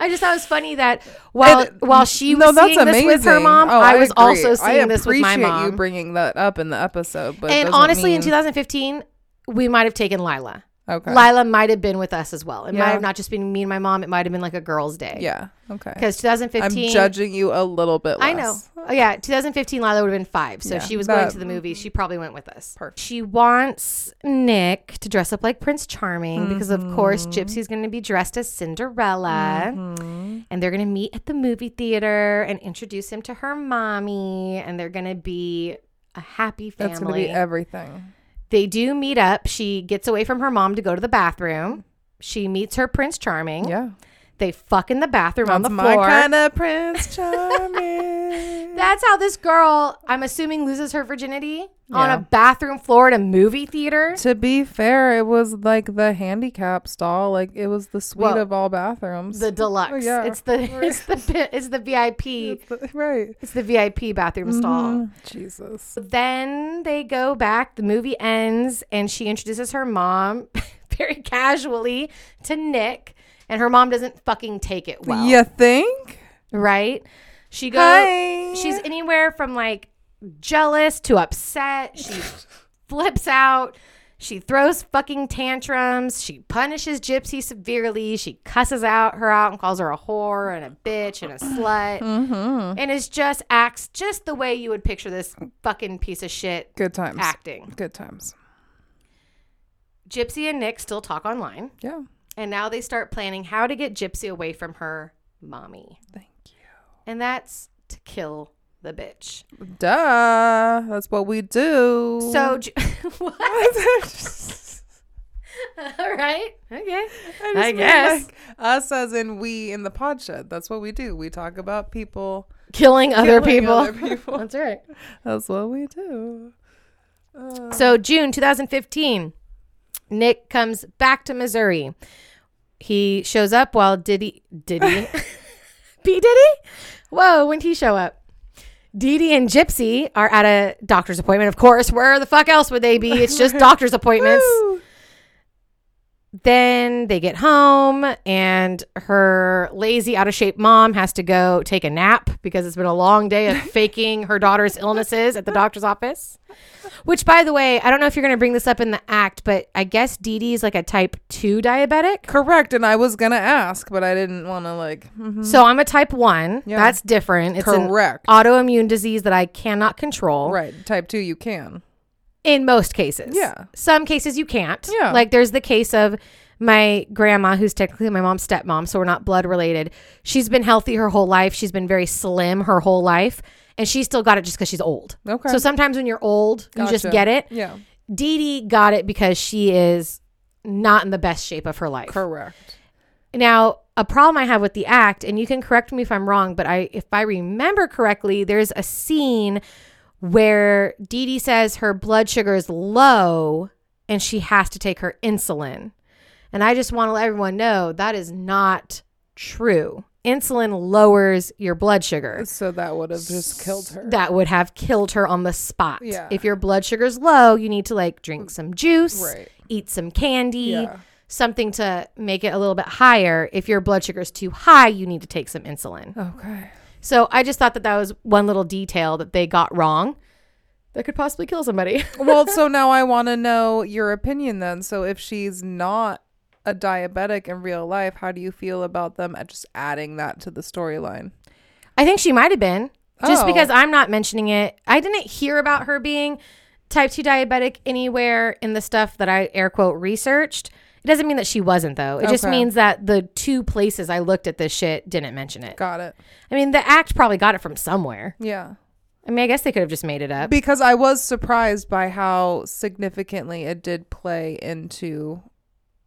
I just thought it was funny that while It- while she was that's seeing this with her mom, Oh, I was agree. also seeing I this with my mom. you bringing that up in the episode, but and honestly, in 2015, we might have taken Lila. Okay, Lila might have been with us as well. It might have not just been me and my mom. It might have been like a girls' day. yeah, okay. Because 2015. I'm judging you a little bit. Less. I know. Oh, yeah, 2015, Lila would have been five. So Yeah, she was going to the movie. She probably went with us. Perfect. She wants Nick to dress up like Prince Charming because, of course, Mm-hmm. Gypsy's going to be dressed as Cinderella. And they're going to meet at the movie theater and introduce him to her mommy. And they're going to be a happy family. That's gonna be everything. They do meet up. She gets away from her mom to go to the bathroom. She meets her Prince Charming. Yeah, They fuck in the bathroom on that's the my floor. kind of *laughs* Prince Charming. That's how this girl, I'm assuming, loses her virginity on a bathroom floor at a movie theater. to be fair, it was like the handicap stall. Like it was the suite Well, of all bathrooms. The deluxe. yeah. It's the *laughs* it's the it's the VIP. It's the- right. It's the VIP bathroom stall. Mhm. Jesus. Then they go back. The movie ends, and she introduces her mom *laughs* very casually to Nick, and her mom doesn't fucking take it well. you think? right? She goes. Hi. She's anywhere from like jealous to upset. She *laughs* flips out. She throws fucking tantrums. She punishes Gypsy severely. She cusses out her out and calls her a whore and a bitch and a slut. Mm-hmm. And is just acts just the way you would picture this fucking piece of shit Good times. acting. Good times. Gypsy and Nick still talk online. Yeah. And now they start planning how to get Gypsy away from her mommy. Thank you. And that's to kill the bitch. Duh. That's what we do. So, *laughs* what? *laughs* All right. Okay. mean, I guess. like, us as in we in the pod shed. That's what we do. We talk about people. Killing other people. other *laughs* people. That's right. That's what we do. Uh, So, June 2015, Nick comes back to Missouri. He shows up while Diddy, Diddy, *laughs* *laughs* P. Diddy? Whoa, when he show up? Dee Dee and Gypsy are at a doctor's appointment, of course. Where the fuck else would they be? It's just *laughs* doctor's appointments. woo. Then they get home, and her lazy, out of shape mom has to go take a nap because it's been a long day of *laughs* faking her daughter's illnesses at the doctor's office. Which, by the way, I don't know if you're going to bring this up in the act, but I guess Dee Dee's like a type 2 diabetic. Correct. And I was gonna ask, but I didn't want to like. mhm. So I'm a type 1. Yeah. That's different. It's an Correct. autoimmune disease that I cannot control Right. Type two, you can. In most cases. Yeah. Some cases you can't. Yeah. Like there's the case of my grandma, who's technically my mom's stepmom, so we're not blood related. She's been healthy her whole life. She's been very slim her whole life. And she still got it just because she's old. Okay. So sometimes when you're old, you just get it. Yeah. Dee Dee got it because she is not in the best shape of her life. Correct. Now, a problem I have with the act, and you can correct me if I'm wrong, but I if I remember correctly, there's a scene where Dee Dee says her blood sugar is low and she has to take her insulin. And I just want to let everyone know that is not true. Insulin lowers your blood sugar. So that would have just killed her. That would have killed her on the spot. Yeah. If your blood sugar's low, you need to like drink mm, some juice, Right. eat some candy, Yeah. something to make it a little bit higher. If your blood sugar is too high, you need to take some insulin. Okay. So I just thought that that was one little detail that they got wrong that could possibly kill somebody. *laughs* well, so now I want to know your opinion then. So if she's not a diabetic in real life, how do you feel about them at just adding that to the storyline? I think she might have been just Oh. because I'm not mentioning it. I didn't hear about her being type 2 diabetic anywhere in the stuff that I air quote researched. It doesn't mean that she wasn't though. It just Okay. means that the two places I looked at this shit didn't mention it. Got it. I mean, the act probably got it from somewhere. Yeah. I mean, I guess they could have just made it up. Because I was surprised by how significantly it did play into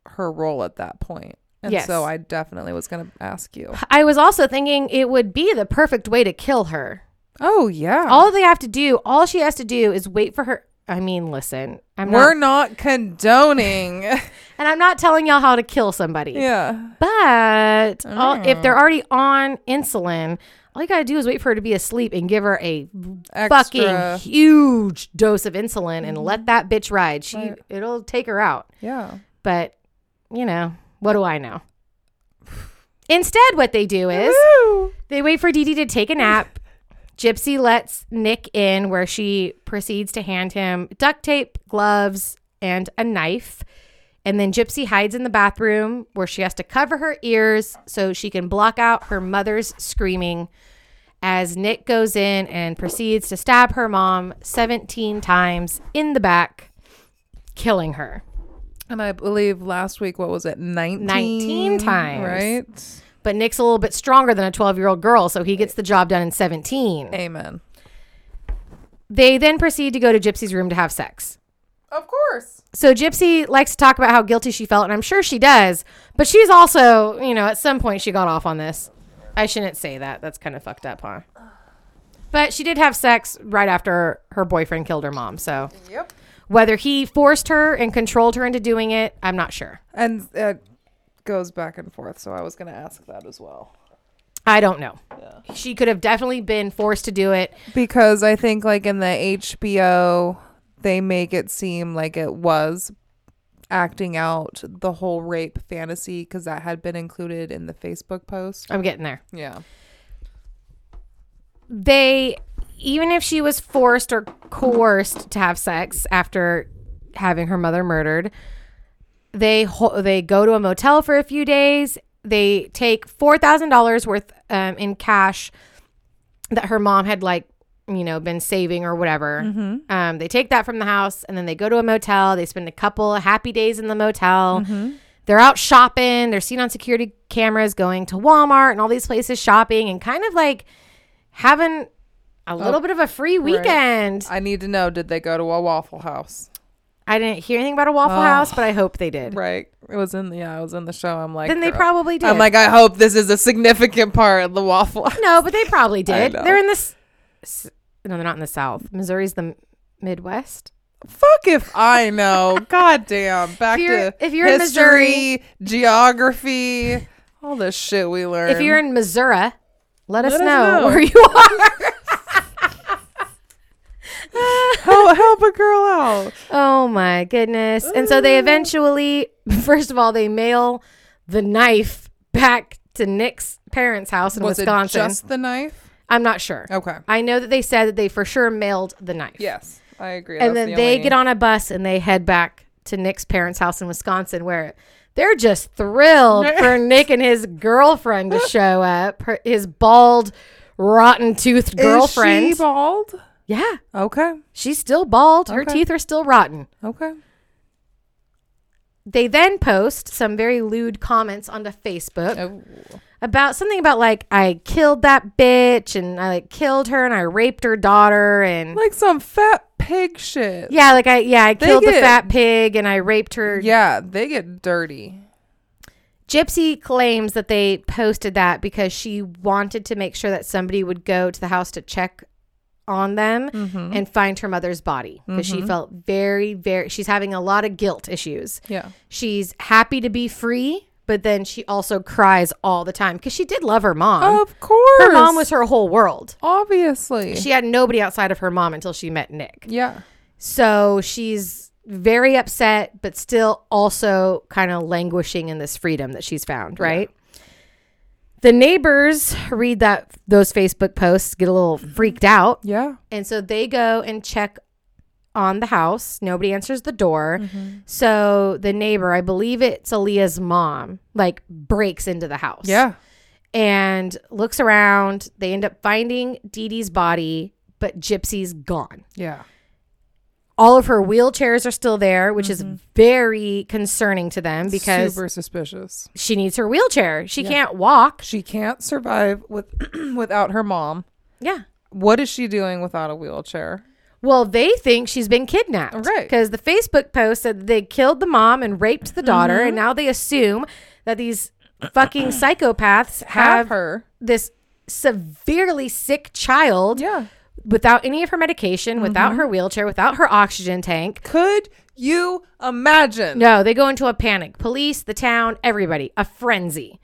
her role at that point. And Yes. so I definitely was going to ask you. I was also thinking it would be the perfect way to kill her. Oh, yeah. All they have to do, all she has to do is wait for her. I mean, listen, I'm We're not, not condoning. *laughs* and I'm not telling y'all how to kill somebody. yeah. But all, if they're already on insulin, all you gotta do is wait for her to be asleep and give her a Extra. fucking huge dose of insulin and let that bitch ride. She Right. it'll take her out. Yeah. But you know, what do I know? *sighs* Instead, what they do is Woo! they wait for Dee Dee to take a nap. Gypsy lets Nick in, where she proceeds to hand him duct tape, gloves, and a knife. And then Gypsy hides in the bathroom where she has to cover her ears so she can block out her mother's screaming as Nick goes in and proceeds to stab her mom 17 times in the back, killing her. And I believe last week, what was it? 19? 19 times. Right? But Nick's a little bit stronger than a 12 year old girl, so he gets the job done in 17. Amen. They then proceed to go to Gypsy's room to have sex. Of course. So Gypsy likes to talk about how guilty she felt, and I'm sure she does. But she's also, you know, at some point she got off on this. I shouldn't say that. That's kind of fucked up, huh? But she did have sex right after her boyfriend killed her mom. So Yep. whether he forced her and controlled her into doing it, I'm not sure. And it goes back and forth. So I was going to ask that as well. I don't know. Yeah. She could have definitely been forced to do it. Because I think, like, in the HBO, they make it seem like it was acting out the whole rape fantasy because that had been included in the Facebook post. I'm getting there. Yeah. they even if she was forced or coerced to have sex after having her mother murdered, they ho- they go to a motel for a few days. They take four thousand dollars worth um, in cash that her mom had like you know been saving or whatever. Um, they take that from the house and then they go to a motel. They spend a couple of happy days in the motel. They're out shopping. They're seen on security cameras going to Walmart and all these places shopping and kind of like having a little bit of a free weekend. I need to know did they go to a Waffle House? I didn't hear anything about a Waffle House, but I hope they did. Right. It was in the yeah, it was in the show. I'm like Then they probably did. I'm like, I hope this is a significant part of the waffle. no, but they probably *laughs* did. They're in this. No, they're not in the South. Missouri's the Midwest. Fuck if I know. *laughs* God damn. Back If to if you're in history, geography, all this shit we learned. If you're in Missouri, let, us, Let us know, know. where you are. *laughs* help, help a girl out. oh my goodness! And so they eventually, *laughs* first of all, they mail the knife back to Nick's parents' house in Was it Wisconsin. just the knife? I'm not sure. Okay. I know that they said that they for sure mailed the knife. Yes, I agree. and That's then the they only- get on a bus and they head back to Nick's parents' house in Wisconsin, where they're just thrilled *laughs* for Nick and his girlfriend to show up. Her, his bald, rotten toothed girlfriend. Is she bald? yeah, Okay. she's still bald. Her Okay. teeth are still rotten. Okay. They then post some very lewd comments onto Facebook Oh. About something about like I killed that bitch and I like killed her and I raped her daughter and Like some fat pig shit. yeah, like I yeah I They killed the fat pig and I raped her Yeah, they get dirty. Gypsy claims that they posted that because she wanted to make sure that somebody would go to the house to check on them Mm-hmm. and find her mother's body because she felt very, very, she's having a lot of guilt issues. Yeah. She's happy to be free, but then she also cries all the time because she did love her mom. Of course. her mom was her whole world. obviously. She had nobody outside of her mom until she met Nick. yeah. So she's very upset, but still also kind of languishing in this freedom that she's found, right? The neighbors read that those Facebook posts, get a little freaked out, Yeah. and so they go and check on the house. Nobody answers the door. Mm-hmm. So the neighbor, I believe it's Aleah's mom, like breaks into the house Yeah. and looks around. They end up finding Dee Dee's body, but Gypsy's gone Yeah. all of her wheelchairs are still there, which is mm-hmm. very concerning to them because super suspicious. she needs her wheelchair. She can't walk. She can't survive with *clears throat* without her mom. Yeah. What is she doing without a wheelchair? Well, they think she's been kidnapped. Right. Because the Facebook post said they killed the mom and raped the daughter, and mm-hmm. now they assume that these fucking *clears throat* psychopaths Have have her. this severely sick child Yeah. without any of her medication, without mm-hmm. her wheelchair, without her oxygen tank. Could you imagine? No, they go into a panic. Police, the town, everybody, a frenzy.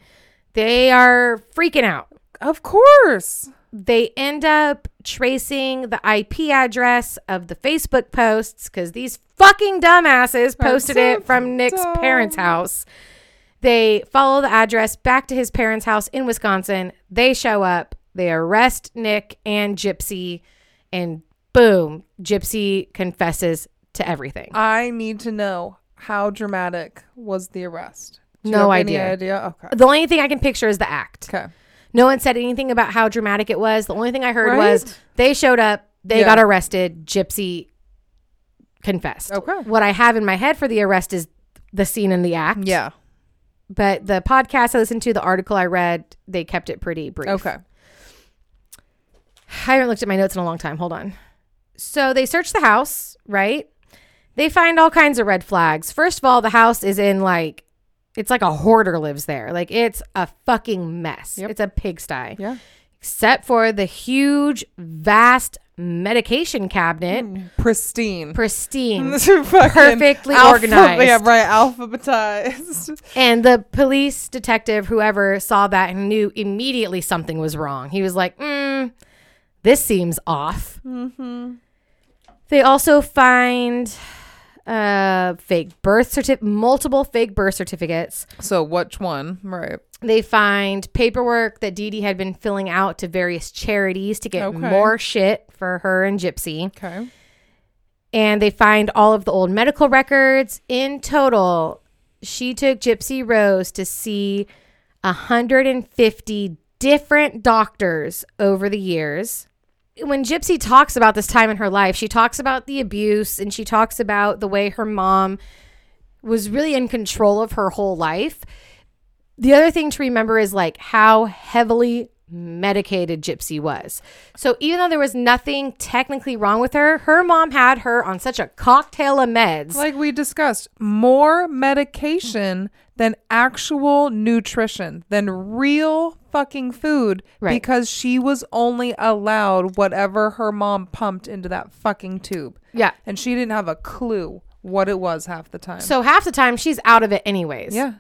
They are freaking out. Of course. They end up tracing the IP address of the Facebook posts because these fucking dumbasses posted so it from Nick's dumb. parents' house. They follow the address back to his parents' house in Wisconsin. They show up. They arrest Nick and Gypsy, and boom, Gypsy confesses to everything. I need to know how dramatic was the arrest? No idea. idea? Okay. The only thing I can picture is the act. Okay. No one said anything about how dramatic it was. The only thing I heard Right? was they showed up, they Yeah. got arrested, Gypsy confessed. Okay. What I have in my head for the arrest is the scene in the act. Yeah. But the podcast I listened to, the article I read, they kept it pretty brief. Okay. I haven't looked at my notes in a long time. Hold on. So they search the house, right? They find all kinds of red flags. First of all, the house is in like, it's like a hoarder lives there. Like it's a fucking mess. Yep. It's a pigsty. Yeah. except for the huge, vast medication cabinet, Pristine. pristine. *laughs* Perfectly alpha- organized. Yeah, right. Alphabetized. *laughs* and the police detective, whoever saw that, and knew immediately something was wrong. He was like, mm, "This seems off." mm-hmm. They also find uh, fake birth certificate, multiple fake birth certificates. So which one? Right. They find paperwork that Dee Dee had been filling out to various charities to get Okay. more shit for her and Gypsy. Okay. And they find all of the old medical records. In total, she took Gypsy Rose to see 150 different doctors over the years. When Gypsy talks about this time in her life, she talks about the abuse and she talks about the way her mom was really in control of her whole life. The other thing to remember is like how heavily medicated Gypsy was. So even though there was nothing technically wrong with her, her mom had her on such a cocktail of meds. Like we discussed, more medication than actual nutrition, than real fucking food Right. because she was only allowed whatever her mom pumped into that fucking tube. yeah. And she didn't have a clue what it was half the time. So half the time she's out of it anyways. yeah.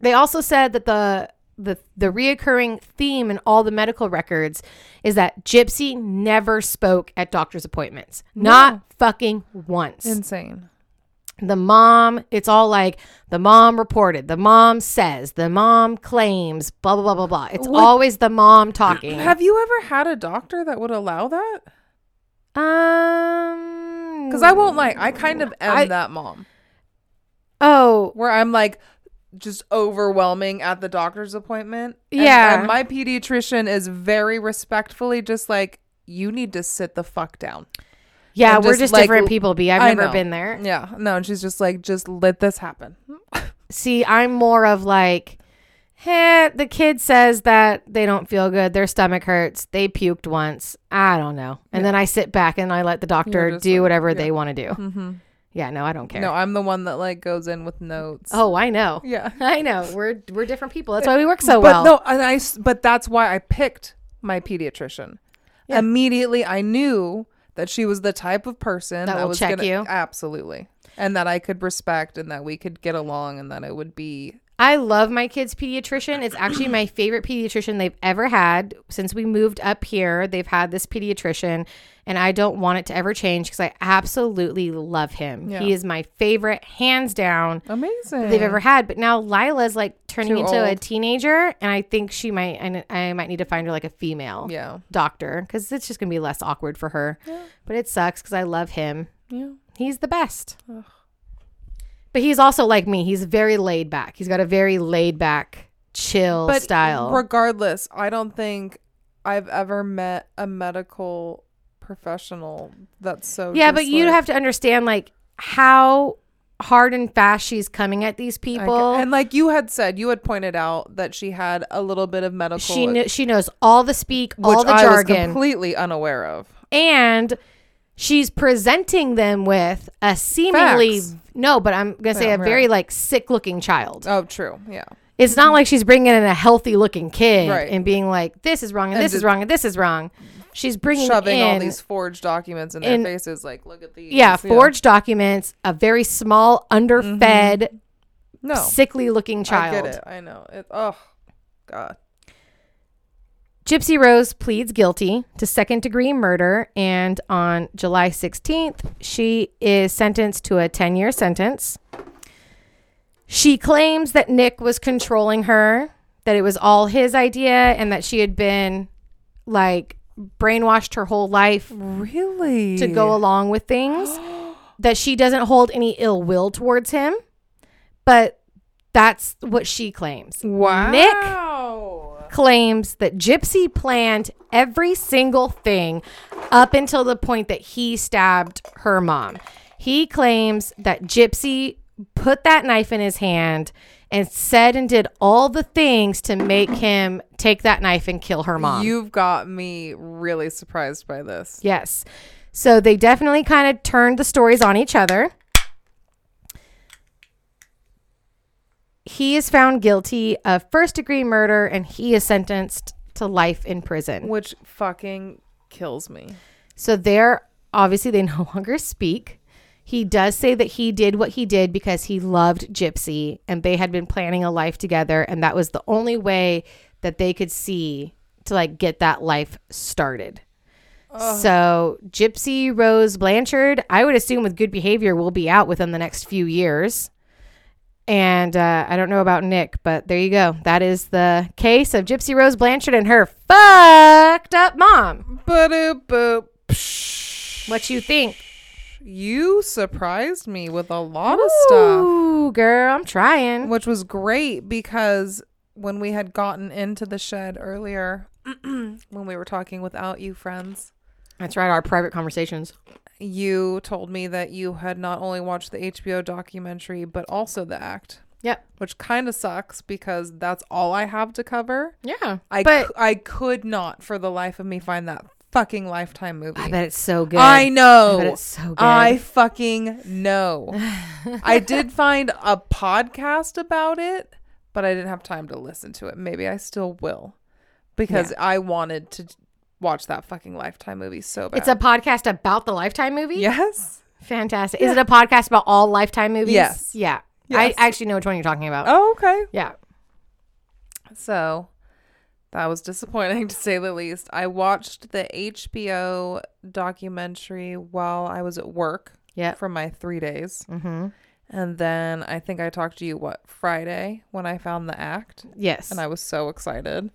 They also said that the the the reoccurring theme in all the medical records is that Gypsy never spoke at doctor's appointments. Not fucking once. Insane. the mom, it's all like the mom reported, the mom says, the mom claims, blah blah blah blah blah. It's What- always the mom talking. Have you ever had a doctor that would allow that? um Because I won't like, I kind of am I- that mom Oh, where I'm like just overwhelming at the doctor's appointment. And- Yeah. And my pediatrician is very respectfully just like, you need to sit the fuck down. yeah, And we're just, just like, different people, B. I've never been there. Yeah. No. And she's just like, just let this happen. *laughs* See, I'm more of like, hey, the kid says that they don't feel good. Their stomach hurts. They puked once. I don't know. And then I sit back and I let the doctor do like, whatever yeah. they want to do. Mm-hmm. Yeah, no, I don't care. No, I'm the one that like goes in with notes. oh, I know. Yeah. *laughs* I know. We're we're different people. That's why we work so but well. no, and I. but that's why I picked my pediatrician. Yeah. Immediately, I knew that she was the type of person That that, will was check gonna, you. absolutely, and that I could respect, and that we could get along, and that it would be I love my kid's pediatrician. It's actually my favorite pediatrician they've ever had since we moved up here. They've had this pediatrician, and I don't want it to ever change because I absolutely love him. Yeah. He is my favorite, hands down, amazing. they've ever had. But now Lila's like turning Too into a old. teenager, and I think she might. I, I might need to find her like a female Yeah, doctor because it's just gonna be less awkward for her. Yeah. But it sucks because I love him. yeah. He's the best. But he's also like me. He's very laid back. He's got a very laid back, chill But style. regardless, I don't think I've ever met a medical professional that's so. yeah, but you have to understand like how hard and fast she's coming at these people. and like you had said, you had pointed out that she had a little bit of medical, she kn- she knows all the speak, all the I was jargon, completely unaware of. and she's presenting them with a seemingly Facts. no, but I'm gonna say Yeah, a very right. like sick looking child. Oh, true. Yeah. It's not like she's bringing in a healthy looking kid Right. and being like, this is wrong and, And this is wrong and this is wrong. She's bringing Shoving in all these forged documents in their faces, like, look at these. yeah, forged documents, a very small, underfed, mm-hmm. No, sickly looking child. I get it. I know. It. Oh, God. Gypsy Rose pleads guilty to second degree murder, and on July 16th, she is sentenced to a 10 year sentence. She claims that Nick was controlling her, that it was all his idea, and that she had been like brainwashed her whole life Really? to go along with things, *gasps* that she doesn't hold any ill will towards him, but that's what she claims. Wow. Nick claims that Gypsy planned every single thing up until the point that he stabbed her mom. He claims that Gypsy put that knife in his hand and said and did all the things to make him take that knife and kill her mom. You've got me really surprised by this. Yes. So they definitely kind of turned the stories on each other. He is found guilty of first degree murder and he is sentenced to life in prison. Which fucking kills me. So they're obviously they *laughs* no longer speak. He does say that he did what he did because he loved Gypsy and they had been planning a life together and that was the only way that they could see to like get that life started. So, Gypsy Rose Blanchard, I would assume with good behavior, will be out within the next few years. And uh, I don't know about Nick, but there you go. That is the case of Gypsy Rose Blanchard and her fucked up mom. Boop, boop. Psh. What you think? You surprised me with a lot of stuff, Ooh, girl, I'm trying. which was great because when we had gotten into the shed earlier, *clears throat* when we were talking without you friends, That's right, our private conversations. You told me that you had not only watched the HBO documentary but also the act, Yep. which kind of sucks because that's all I have to cover. Yeah. I but cou- I could not for the life of me find that fucking lifetime movie. I bet it's so good. I know. I bet it's so good. I fucking know. *laughs* I did find a podcast about it, but I didn't have time to listen to it. Maybe I still will because I wanted to watch that fucking Lifetime movie so bad. it's a podcast about the Lifetime movie? yes. Fantastic. Is it a podcast about all Lifetime movies? Yes. Yeah. Yes. I actually know which one you're talking about. Oh, okay. Yeah. So that was disappointing *laughs* to say the least. I watched the HBO documentary while I was at work Yeah. for my three days. Mm-hmm. And then I think I talked to you, what, Friday when I found the act? Yes. and I was so excited.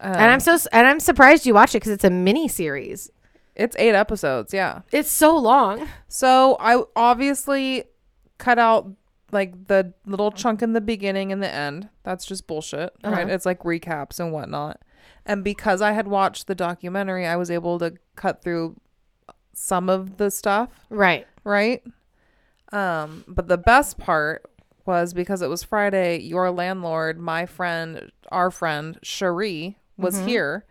Um, and I'm so and I'm surprised you watched it because it's a mini series. it's eight episodes, yeah. It's so long. So I obviously cut out like the little chunk in the beginning and the end. That's just bullshit, right? Uh-huh. It's like recaps and whatnot. And because I had watched the documentary, I was able to cut through some of the stuff, Right. right? Um, but the best part was because it was Friday, your landlord, my friend, our friend, Cherie, was Mm-hmm. here.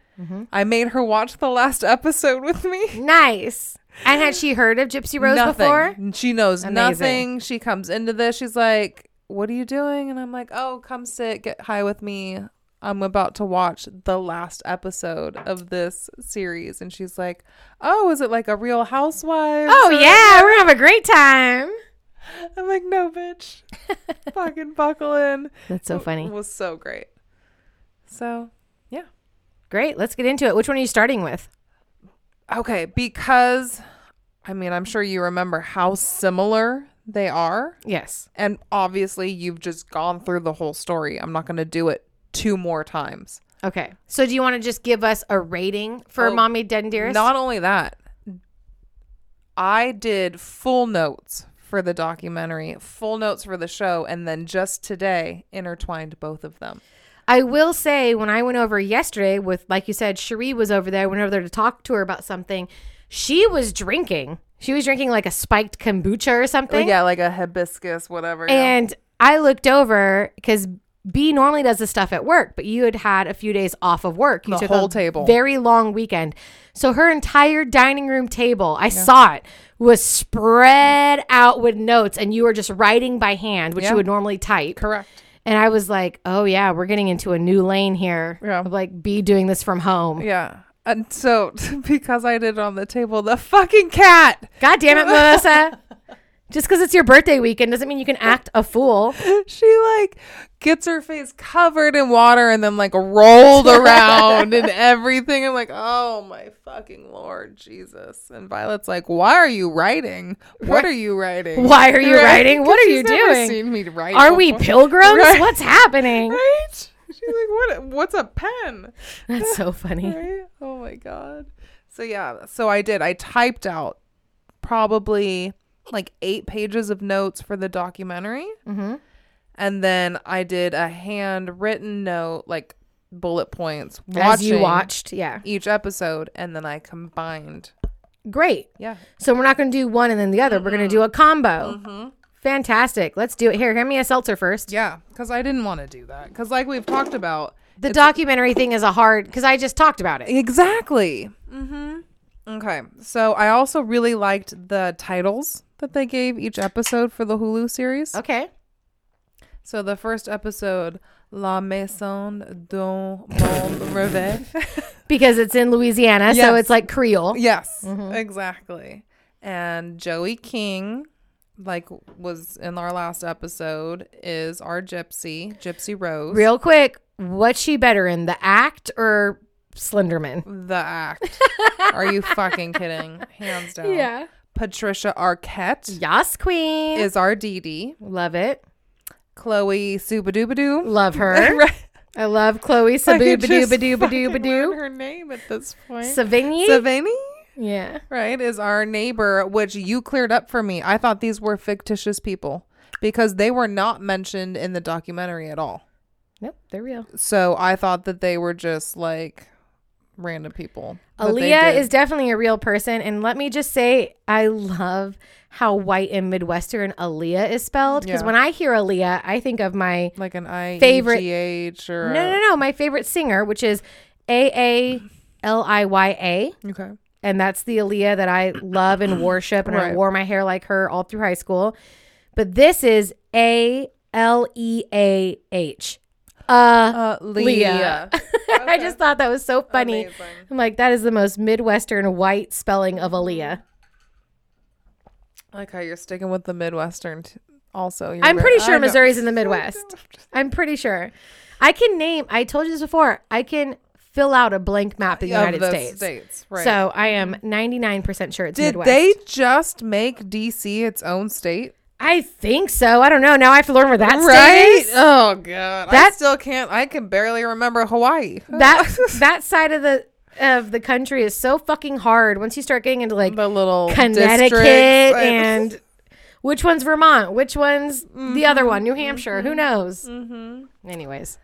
I made her watch the last episode with me. Nice. And had she heard of Gypsy Rose nothing. before? She knows Amazing. nothing. She comes into this. She's like, "What are you doing?" And I'm like, "Oh, come sit, get high with me. I'm about to watch the last episode of this series." And she's like, "Oh, is it like a Real Housewives?" Oh yeah, we're gonna have a great time. I'm like, "No, bitch. *laughs* Fucking buckle in." That's so funny. It was so great. So Great. Let's get into it. Which one are you starting with? okay, because I mean, I'm sure you remember how similar they are. Yes. And obviously, you've just gone through the whole story. I'm not going to do it two more times. Okay. So do you want to just give us a rating for Oh, Mommy Dead and Dearest? Not only that, I did full notes for the documentary, full notes for the show, and then just today intertwined both of them. I will say when I went over yesterday with, like you said, Cherie was over there. I went over there to talk to her about something. She was drinking. She was drinking like a spiked kombucha or something. yeah, like a hibiscus, whatever. yeah. And I looked over because B normally does this stuff at work, but you had had a few days off of work. You The took whole a table. very long weekend. So her entire dining room table, I saw it, was spread out with notes, and you were just writing by hand, which Yeah. you would normally type. Correct. And I was like, oh, yeah, we're getting into a new lane here Yeah. of like be doing this from home. Yeah. And so, *laughs* because I did it on the table, the fucking cat, God damn it, Melissa. *laughs* Just because it's your birthday weekend doesn't mean you can act a fool. *laughs* she like gets her face covered in water and then like rolled *laughs* around and everything. I'm like, oh my fucking Lord Jesus. And Violet's like, why are you writing? What are you writing? Why are you Right? writing? What are you never doing? Seen me write Are we pilgrims? Right. What's happening? Right? She's like, what? What's a pen? That's so funny. *laughs* Right? Oh my god. So yeah, so I did. I typed out probably like eight pages of notes for the documentary, Mm-hmm. and then I did a handwritten note, like bullet points, As you watched, yeah. each episode, and then I combined. Great. Yeah. So we're not going to do one and then the other. We're going to do a combo. Mm-hmm. Fantastic. Let's do it. Here, hand me a seltzer first. Yeah, because I didn't want to do that. Because like we've talked about, The documentary thing is a hard because I just talked about it. Exactly. Mm-hmm. Okay. So I also really liked the titles that they gave each episode for the Hulu series. Okay. So the first episode, La Maison d'un Bon Rêve. *laughs* Because it's in Louisiana, so it's like Creole. yes, Mm-hmm. exactly. And Joey King, like was in our last episode, is our gypsy, Gypsy Rose. Real quick, what's she better in, the act or Slenderman. The act. *laughs* Are you fucking kidding? Hands down. Patricia Arquette Yas Queen. is our Dee Dee. love it. Chloe Subadubadoo. Love her. *laughs* Right. I love Chloe I Saboo Badoo Badoo Badoo her name at this point. Sevigny? Savani, yeah. right, is our neighbor, which you cleared up for me. I thought these were fictitious people because they were not mentioned in the documentary at all. Nope, they're real. So I thought that they were just like random people. Aleah is definitely a real person. And let me just say, I love how white and Midwestern Aleah is spelled. Because Yeah. when I hear Aaliyah, I think of my like an I favorite- H or no, no, no, my favorite singer, which is A A L I Y A. Okay. And that's the Aaliyah that I love and worship. And I wore my hair like her all through high school. But this is A L E A H. Uh, Uh, Leah. *laughs* I just thought that was so funny. Amazing. I'm like, that is the most Midwestern white spelling of Aaliyah. I like how you're sticking with the Midwestern. T- also, You're I'm very- pretty I sure know. Missouri's in the *laughs* Midwest. I'm pretty sure. I can name, I told you this before, I can fill out a blank map of the Of United the States. right. So I am 99% sure it's Did Midwest. they just make DC its own state? I think so. I don't know. Now I have to learn where that state right? is. Oh god. I That- still can't I can barely remember Hawaii. That *laughs* that side of the of the country is so fucking hard once you start getting into like the little Connecticut and *laughs* which one's Vermont, which one's the other Mm-hmm. one, New Hampshire. Who knows? Anyways,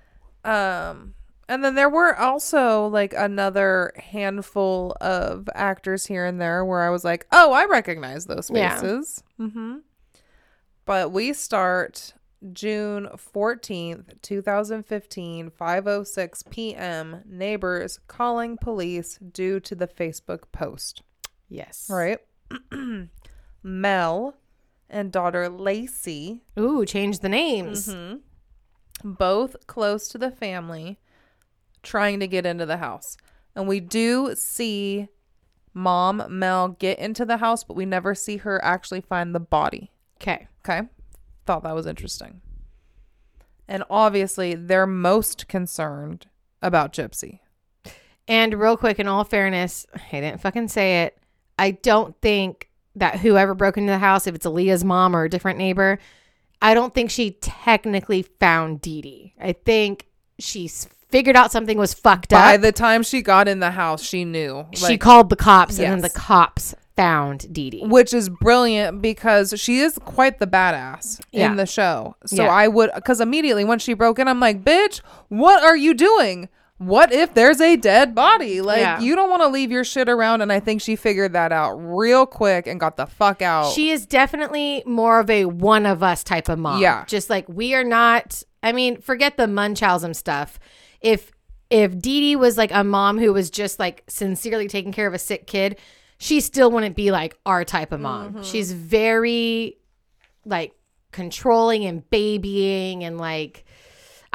Um, and then there were also like another handful of actors here and there where I was like, oh, I recognize those Yeah. faces. Mm-hmm. But we start June 14th, 2015, 5:06 p.m. Neighbors calling police due to the Facebook post. yes. Right? *clears throat* Mel and daughter Lacey Ooh, change the names. Mm-hmm. both close to the family trying to get into the house. And we do see mom Mel get into the house, but we never see her actually find the body. Okay. Okay. Thought that was interesting. And obviously, they're most concerned about Gypsy. And real quick, in all fairness, I didn't fucking say it. I don't think that whoever broke into the house, if it's Aleah's mom or a different neighbor, I don't think she technically found Dee Dee. I think she s- figured out something was fucked By up. By the time she got in the house, she knew. she like, called the cops, and then the cops found Dee Dee. which is brilliant because she is quite the badass Yeah. in the show. So Yeah. I would, because immediately when she broke in, I'm like, bitch, what are you doing? What if there's a dead body? Like, Yeah. you don't want to leave your shit around. And I think she figured that out real quick and got the fuck out. She is definitely more of a one of us type of mom. Yeah. Just like we are not I mean, forget the Munchausen stuff. If if Dee Dee was like a mom who was just like sincerely taking care of a sick kid, she still wouldn't be like our type of mom. Mm-hmm. She's very like controlling and babying and like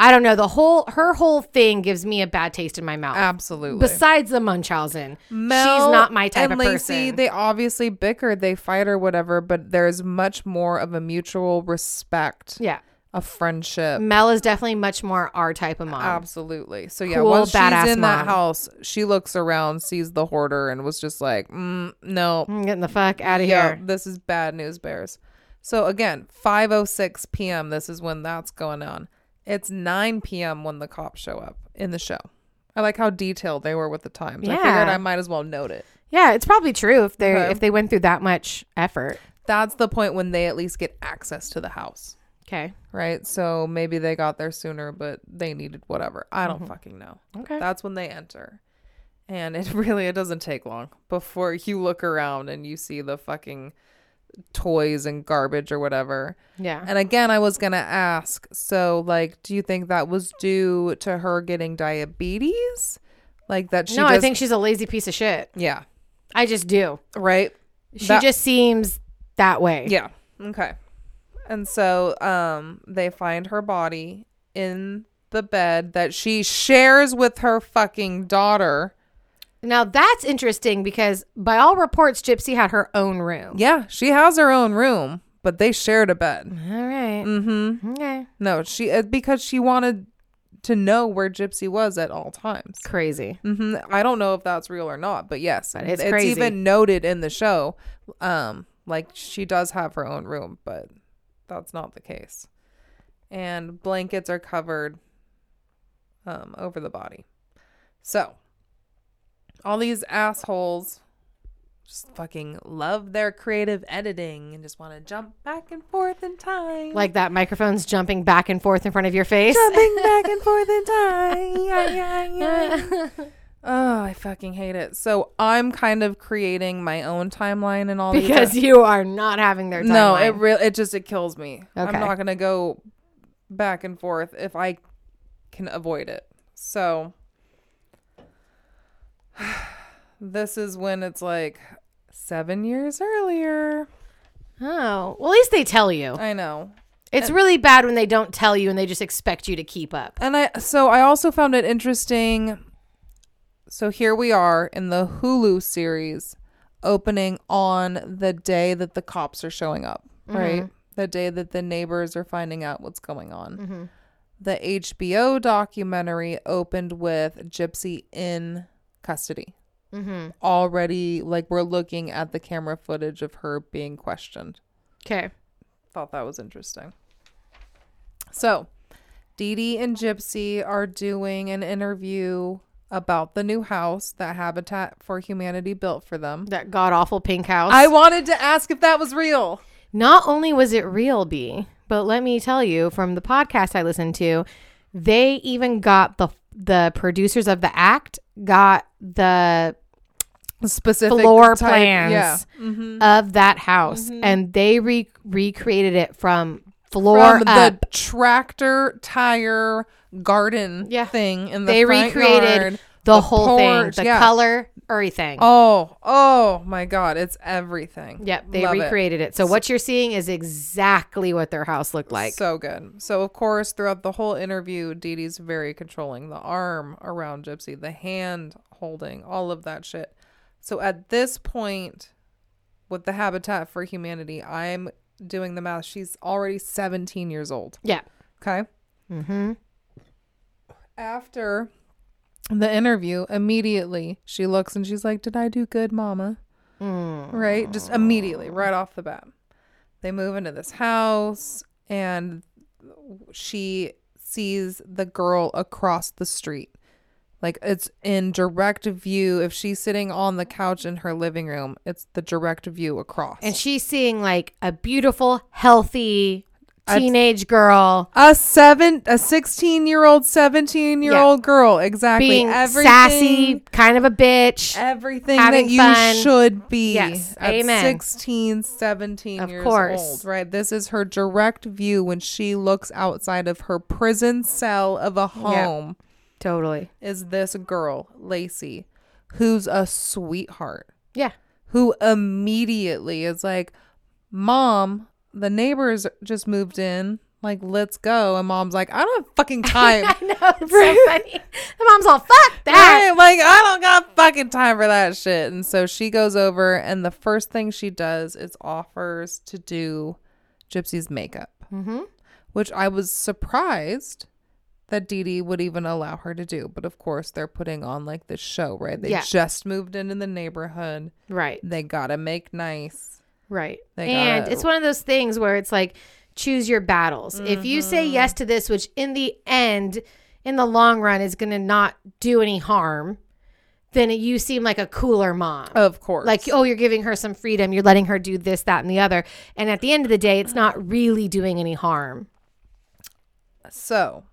I don't know, the whole her whole thing gives me a bad taste in my mouth. Absolutely. Besides the Munchausen. Mel she's not my type and of Lacey, person. They obviously bickered, they fight or whatever, but there's much more of a mutual respect, yeah. A friendship. Mel is definitely much more our type of mom. Absolutely. So yeah, Cool, once she's in that house, she looks around, sees the hoarder, and was just like, mm, "No, I'm getting the fuck out of yeah, here. this is bad news, bears." So again, 5:06 p.m. This is when that's going on. It's 9 p.m. when the cops show up in the show. I like how detailed they were with the times. Yeah. I figured. I might as well note it. Yeah, it's probably true if they Okay. if they went through that much effort. That's the point when they at least get access to the house. Okay. Right? So maybe they got there sooner, but they needed whatever. I don't mm-hmm. fucking know. Okay. That's when they enter. And it *laughs* really it doesn't take long before you look around and you see the fucking toys and garbage or whatever. yeah. And again, I was going to ask, so like do you think that was due to her getting diabetes? Like that she no, I think she's a lazy piece of shit. yeah, I just do. right? She That- just seems that way. Yeah. Okay. And so um they find her body in the bed that she shares with her fucking daughter. Now that's interesting because by all reports, Gypsy had her own room. Yeah, she has her own room, but they shared a bed. All right. Mhm. Okay. No, she uh, because she wanted to know where Gypsy was at all times. Crazy. hmm I don't know if that's real or not, but yes, But it's crazy. even noted in the show. Um, like she does have her own room, but that's not the case. And blankets are covered um, over the body. So all these assholes just fucking love their creative editing and just want to jump back and forth in time. Like that microphone's jumping back and forth in front of your face. jumping back and *laughs* forth in time. Yeah, yeah, yeah. *laughs* Oh, I fucking hate it. So I'm kind of creating my own timeline and all these- because you are not having their timeline. no, it really it just it kills me. Okay. I'm not gonna go back and forth if I can avoid it. So *sighs* this is when it's like seven years earlier. oh, well, at least they tell you. I know. It's really bad when they don't tell you and they just expect you to keep up. And I so I also found it interesting. So here we are in the Hulu series opening on the day that the cops are showing up, right? The day that the neighbors are finding out what's going on. The HBO documentary opened with Gypsy in custody. Mm-hmm. Already like we're looking at the camera footage of her being questioned Okay. thought that was interesting. So, Dee Dee and Gypsy are doing an interview about the new house that Habitat for Humanity built for them. That god awful pink house. I wanted to ask if that was real. Not only was it real, B, but let me tell you from the podcast I listened to, they even got the the producers of the act got the Specific floor type- plans yeah. Mm-hmm. of that house and they re- recreated it from floor From up. the tractor tire garden Yeah. thing in the they recreated yard, the, whole porch, thing, the yeah. color, everything. Oh, oh my god, it's everything. Yep, they Love it. recreated it. So what you're seeing is exactly what their house looked like. so good. So of course, throughout the whole interview, Dee Dee's very controlling. The arm around Gypsy, the hand holding, all of that shit. So at this point, with the Habitat for Humanity, I'm doing the math. She's already 17 years old. yeah. Okay. Mm-hmm. After the interview, immediately she looks and she's like, "Did I do good, Mama?" Mm. right? Just immediately, right off the bat. They move into this house and she sees the girl across the street. Like it's in direct view. If she's sitting on the couch in her living room, it's the direct view across. And she's seeing like a beautiful, healthy A- teenage girl a seven, a sixteen-year-old, seventeen-year-old girl, exactly. being Everything- sassy, kind of a bitch. everything that you fun. should be Yes, at amen. 16 17 Of years course. old right this is her direct view when she looks outside of her prison cell of a home Totally. is this girl lacey who's a sweetheart Yeah. who immediately is like mom the neighbors just moved in like let's go and mom's like i don't have fucking *laughs* time I know. It's so funny. *laughs* The mom's all, fuck that. Right? Like, I don't got fucking time for that shit. And so she goes over, and the first thing she does is offers to do Gypsy's makeup, Mm-hmm. which I was surprised that Dee Dee would even allow her to do. But of course, they're putting on like this show, right? They Yeah. just moved into the neighborhood. Right. They gotta make nice. Right. They and gotta- it's one of those things where it's like choose your battles. If you say Mm-hmm. yes to this, which in the end, in the long run, is going to not do any harm, then you seem like a cooler mom. Of course. Like, oh, you're giving her some freedom. You're letting her do this, that, and the other. And at the end of the day, it's not really doing any harm. So,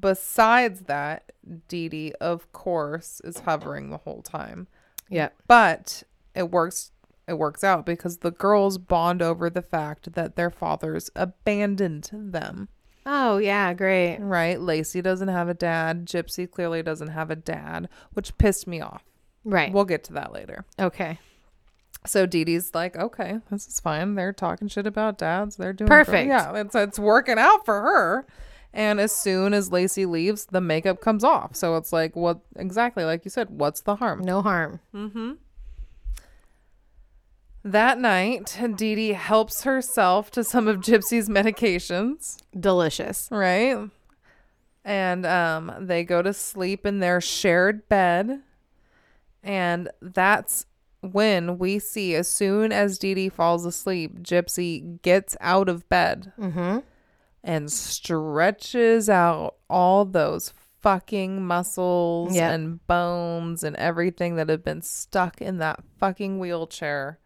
besides that, Dee Dee, of course, is hovering the whole time. Yeah. but it works it works out because the girls bond over the fact that their fathers abandoned them Oh, yeah. Great. right lacey doesn't have a dad gypsy clearly doesn't have a dad which pissed me off Right. we'll get to that later okay. so Dee Dee's like okay this is fine they're talking shit about dads they're doing Perfect. yeah it's, it's working out for her and as soon as lacey leaves the makeup comes off so it's like what exactly like you said what's the harm No harm. Mm hmm. That night, Dee Dee helps herself to some of Gypsy's medications, Delicious. right? and um, they go to sleep in their shared bed. And that's when we see, as soon as Dee Dee falls asleep, Gypsy gets out of bed Mm-hmm. And stretches out all those fucking muscles Yep. and bones and everything that have been stuck in that fucking wheelchair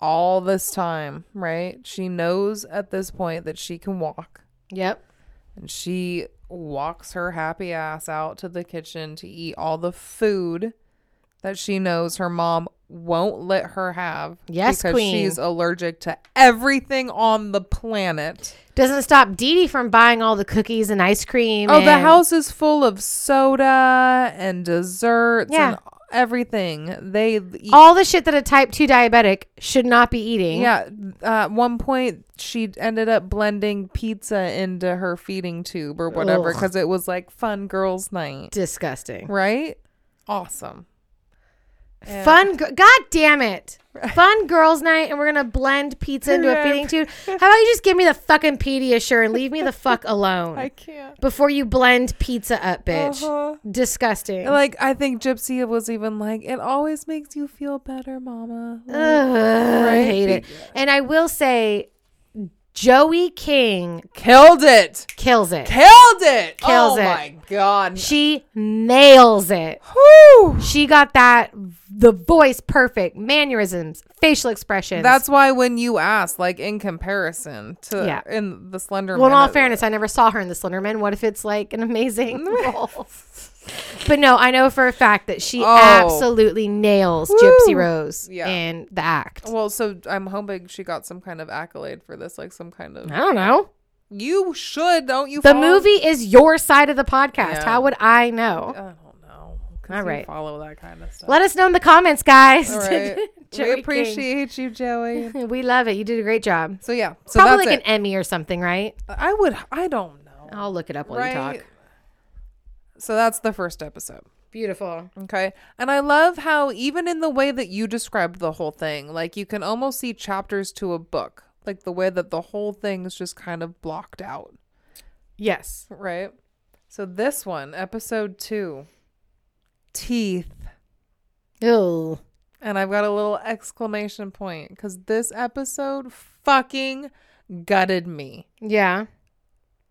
all this time, right? She knows at this point that she can walk Yep. and she walks her happy ass out to the kitchen to eat all the food that she knows her mom won't let her have Yes, because queen. she's allergic to everything on the planet. Doesn't stop Dee Dee from buying all the cookies and ice cream. Oh, the house is full of soda and desserts Yeah. and everything. They eat. all the shit that a type 2 diabetic should not be eating. yeah, uh, at one point she ended up blending pizza into her feeding tube or whatever because it was like fun girls' night, Disgusting. right? Awesome. And- Fun. gr- God damn it. Fun girls' night, and we're to blend pizza into a feeding tube. *laughs* How about you just give me the fucking Pediasure and leave me the fuck *laughs* alone I can't. before you blend pizza up, bitch. Uh-huh. Disgusting. Like I think Gypsy was even like, it always makes you feel better, Mama. Like, Ugh, I hate it. And I will say, Joey King Killed it. kills it. Killed it. Kills oh it. Oh my god. She nails it. Whew. She got that the voice perfect, mannerisms, facial expressions. That's why when you ask, like in comparison to Yeah. in the Slender well. In all fairness, I never saw her in the Slenderman. What if it's like an amazing *laughs* role? But no, I know for a fact that she Oh. absolutely nails Gypsy Woo. Rose Yeah. in the act. Well, so I'm hoping she got some kind of accolade for this, like some kind of. I don't know. You should, don't you? The follow- movie is your side of the podcast. Yeah. How would I know? I don't know. 'cause All you right. follow that kind of stuff. Let us know in the comments, guys. All right. *laughs* Joey we King. appreciate you, Joey. *laughs* We love it. You did a great job. So yeah, so Probably that's like it. an Emmy or something, right? I would. I don't know. I'll look it up while you talk. So that's the first episode. Beautiful. Okay. And I love how, even in the way that you described the whole thing, like you can almost see chapters to a book, like the way that the whole thing is just kind of blocked out. Yes. Right. So this one, episode two, teeth. Ew. And I've got a little exclamation point because this episode fucking gutted me. Yeah.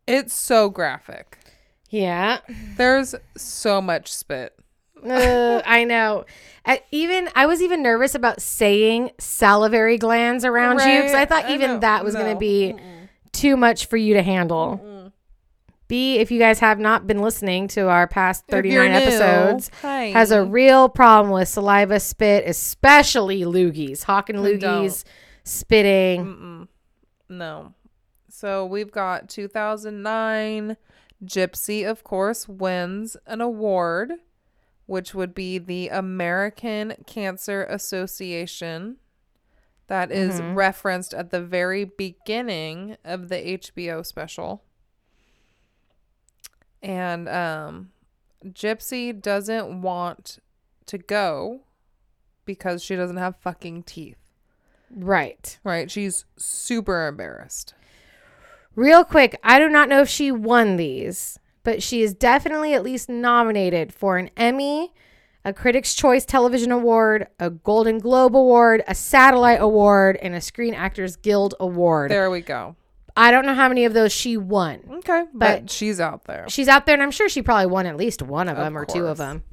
It's so graphic. Yeah. There's so much spit. Uh, I know. I, even I was even nervous about saying salivary glands around you because I thought even know. that was going to be too much for you to handle. B, if you guys have not been listening to our past 39 episodes, hi. has a real problem with saliva spit, especially loogies, hawk and don't. loogies, spitting. Mm-mm. No. So we've got 2009. Gypsy, of course, wins an award, which would be the American Cancer Association. That is Mhm. referenced at the very beginning of the HBO special. And um, Gypsy doesn't want to go because she doesn't have fucking teeth. Right. Right. She's super embarrassed. Real quick, I do not know if she won these, but she is definitely at least nominated for an Emmy, a Critics' Choice Television Award, a Golden Globe Award, a Satellite Award, and a Screen Actors Guild Award. There we go. I don't know how many of those she won. Okay. But, But- she's out there. She's out there, and I'm sure she probably won at least one of Of them or two of them.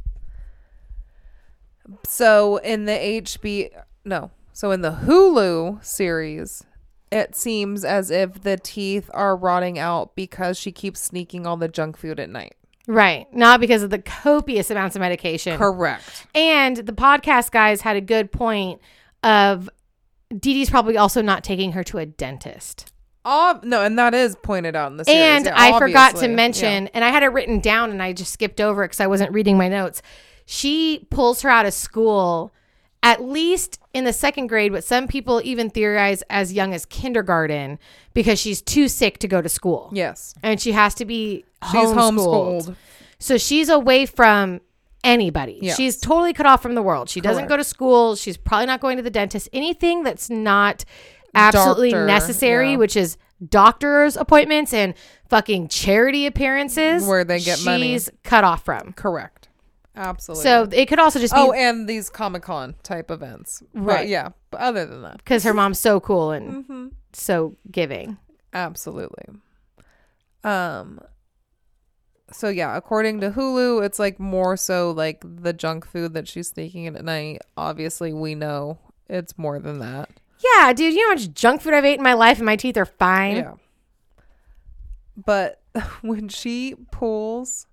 So in the HB, no. So in the Hulu series, it seems as if the teeth are rotting out because she keeps sneaking all the junk food at night. Right. Not because of the copious amounts of medication. Correct. And the podcast guys had a good point of Dee Dee's probably also not taking her to a dentist. Ob- no, and that is pointed out in the series. and yeah, I forgot to obviously. mention, and I had it written down and I just skipped over it because I wasn't reading my notes. She pulls her out of school at least in the second grade, but some people even theorize as young as kindergarten because she's too sick to go to school. Yes. And she has to be She's homeschooled. homeschooled. So she's away from anybody. Yes. She's totally cut off from the world. She doesn't go to school. She's probably not going to the dentist. Anything that's not absolutely Doctor, necessary, yeah. which is doctor's appointments and fucking charity appearances Where they get money. she's cut off from. Correct. Absolutely. So it could also just be oh, and these Comic Con type events. But Right. yeah. But other than that, because her mom's so cool and Mm-hmm. so giving. absolutely. Um. So yeah, according to Hulu, it's like more so like the junk food that she's sneaking in at night. Obviously, we know it's more than that. Yeah, dude, you know how much junk food I've ate in my life and my teeth are fine? Yeah. But *laughs* when she pulls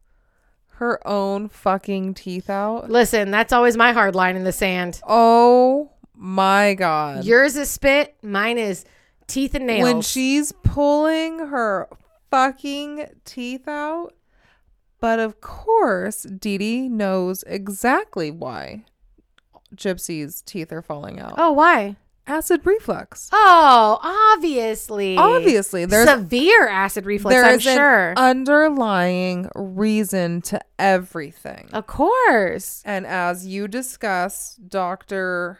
her own fucking teeth out, Listen, that's always my hard line in the sand. oh my god. Yours is spit, mine is teeth and nails. when she's pulling her fucking teeth out. But of course, Dee Dee knows exactly why Gypsy's teeth are falling out. oh, why? Acid reflux. Oh, obviously. Obviously, there's severe acid reflux, there I'm is an sure. underlying reason to everything. of course. And as you discussed, Dr.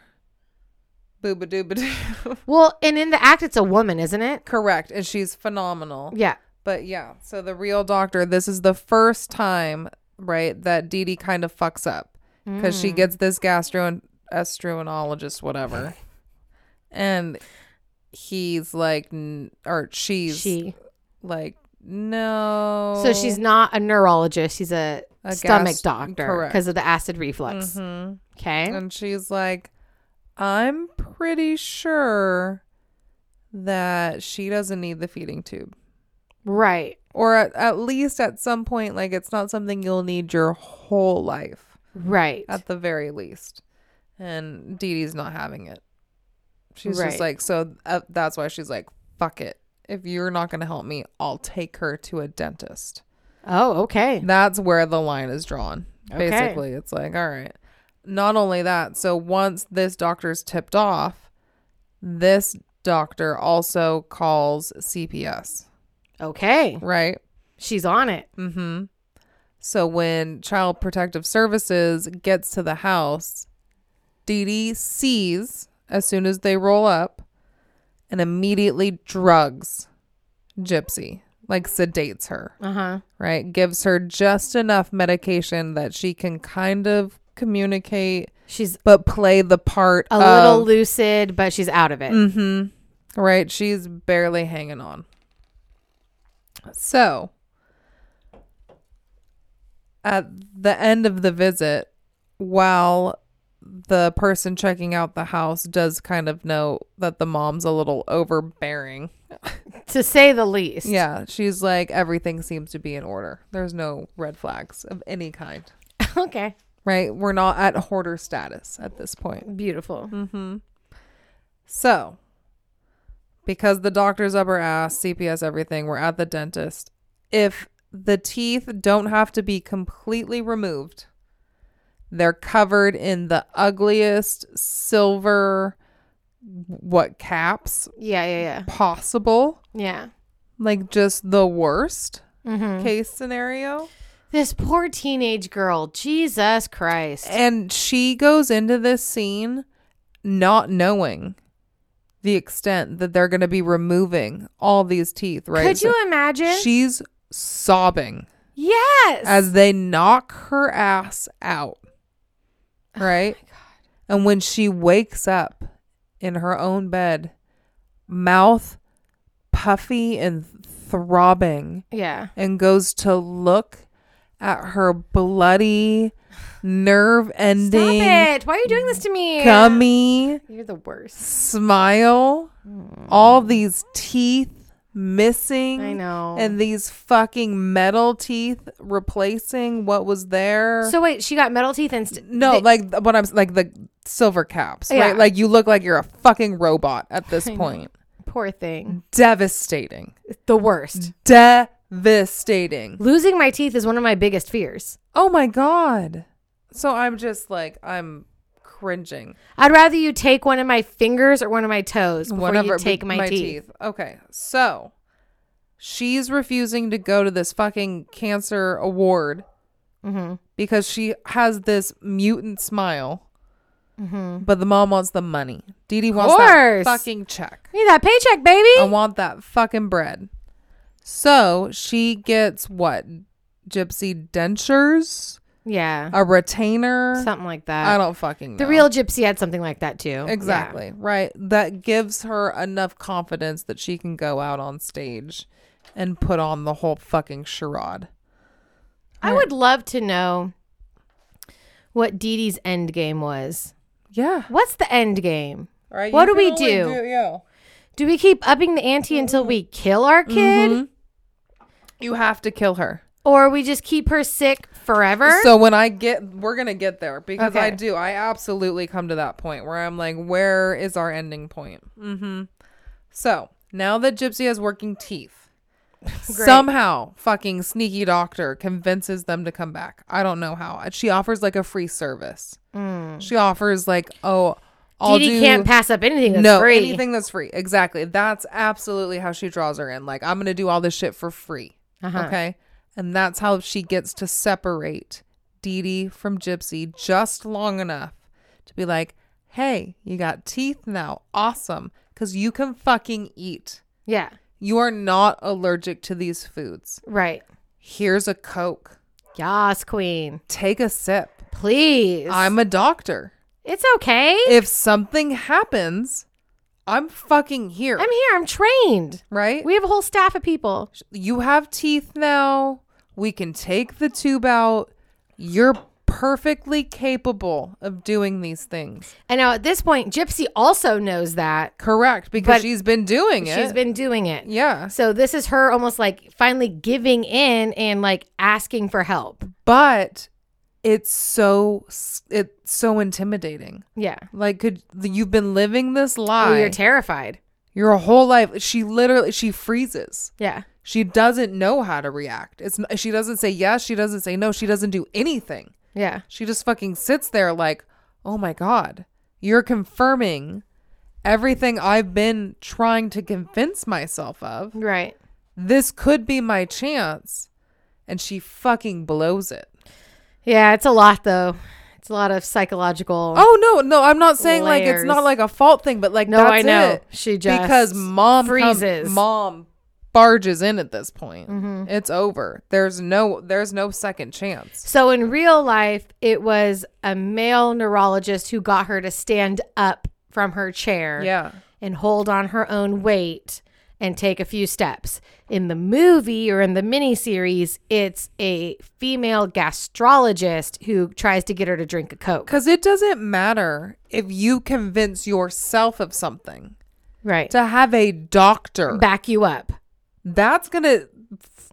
Booba Dooba Doo. *laughs* Well, and in the act, it's a woman, isn't it? Correct. And she's phenomenal. Yeah. But yeah, so the real doctor, this is the first time, right, that Dee Dee kind of fucks up because Mm. she gets this gastroenterologist, whatever. And he's like, or she's She. like, no. So she's not a neurologist. She's a, A stomach gas- doctor because of the acid reflux. Mhm. Okay. And she's like, I'm pretty sure that she doesn't need the feeding tube. right. Or at, at least at some point, like it's not something you'll need your whole life, Right. at the very least. And Dee Dee's not having it. She's Right. just like, so uh, that's why she's like, fuck it. If you're not going to help me, I'll take her to a dentist. oh, okay. That's where the line is drawn. Okay. Basically, it's like, all right. Not only that, so once this doctor's tipped off, this doctor also calls CPS, Okay. right? She's on it. Mm-hmm. So when Child Protective Services gets to the house, Dee Dee sees as soon as they roll up and immediately drugs Gypsy, like sedates her Uh huh. right? Gives her just enough medication that she can kind of communicate, She's but play the part a of, little lucid, but she's out of it. Mm-hmm. Right? She's barely hanging on. So, at the end of the visit, while the person checking out the house does kind of know that the mom's a little overbearing. *laughs* To say the least. Yeah, she's like, everything seems to be in order. There's no red flags of any kind. *laughs* okay. right? We're not at hoarder status at this point. Beautiful. Mm-hmm. So, because the doctor's up her ass, CPS, everything, we're at the dentist. If the teeth don't have to be completely removed, they're covered in the ugliest silver, what caps Yeah, yeah, yeah. possible, yeah. Like just the worst Mm-hmm. case scenario. This poor teenage girl. Jesus Christ. And she goes into this scene not knowing the extent that they're going to be removing all these teeth, right? Could So you imagine? She's sobbing yes. as they knock her ass out, *sighs* right? Oh and when she wakes up in her own bed, mouth puffy and throbbing, yeah. and goes to look at her bloody nerve ending. Stop it. Why are you doing this to me? gummy You're the worst. smile hmm. all these teeth missing I know. and these fucking metal teeth replacing what was there so wait, she got metal teeth and st- no they- like what i'm like the silver caps Yeah. right like you look like you're a fucking robot at this I know. point poor thing. devastating The worst. devastating Losing my teeth is one of my biggest fears. Oh my god. So I'm just like I'm cringing. I'd rather you take one of my fingers or one of my toes before Whatever you take my, teeth. Okay. So she's refusing to go to this fucking cancer award Mm-hmm. because she has this mutant smile but the mom wants the money. Dee Dee wants that fucking check. Need that paycheck, baby. I want that fucking bread. So she gets what? Gypsy dentures, yeah. a retainer. Something like that. I don't fucking know. The real gypsy had something like that too. Yeah. Exactly. Right. That gives her enough confidence that she can go out on stage and put on the whole fucking charade. I would love to know what Dee Dee's end game was. Yeah. What's the end game? Right. What do we only do? yeah. Do we keep upping the ante until we kill our kid? Mhm. You have to kill her. Or we just keep her sick forever? So when I get, we're gonna get there because I do. I absolutely come to that point where I'm like, where is our ending point? Mm-hmm. So now that Gypsy has working teeth, *laughs* somehow fucking sneaky doctor convinces them to come back. I don't know how. She offers like a free service. She offers like, oh, I'll Dee do can't pass up anything that's no free. anything that's free. Exactly. That's absolutely how she draws her in. Like I'm gonna do all this shit for free. Uh-huh. Okay. And that's how she gets to separate Dee Dee from Gypsy just long enough to be like, hey, you got teeth now. Awesome. Because you can fucking eat. Yeah. You are not allergic to these foods. Right. Here's a Coke. Yas, queen. Take a sip. Please. I'm a doctor. It's okay. If something happens, I'm fucking here. I'm here. I'm trained. right? We have a whole staff of people. you have teeth now. We can take the tube out. You're perfectly capable of doing these things. And now at this point, Gypsy also knows that. Correct, because she's been doing it. She's been doing it. yeah. So this is her almost like finally giving in and like asking for help. But it's so it's so intimidating. Yeah. Like could you've been living this lie Oh, you're terrified. your whole life. She literally she freezes. Yeah. She doesn't know how to react. It's she doesn't say yes, she doesn't say no, she doesn't do anything. Yeah. She just fucking sits there like, oh my God, you're confirming everything I've been trying to convince myself of. Right. This could be my chance. And she fucking blows it. Yeah. It's a lot though. It's a lot of psychological. Oh no, no, I'm not saying like it's not like a fault thing, but like no, I know. it. She just because mom freezes. mom barges in at this point. Mm-hmm. It's over. There's no there's no second chance. So in real life, it was a male neurologist who got her to stand up from her chair Yeah. and hold on her own weight and take a few steps. In the movie or in the miniseries, it's a female gastrologist who tries to get her to drink a Coke. Cuz it doesn't matter if you convince yourself of something. Right. To have a doctor Back you up. That's gonna f-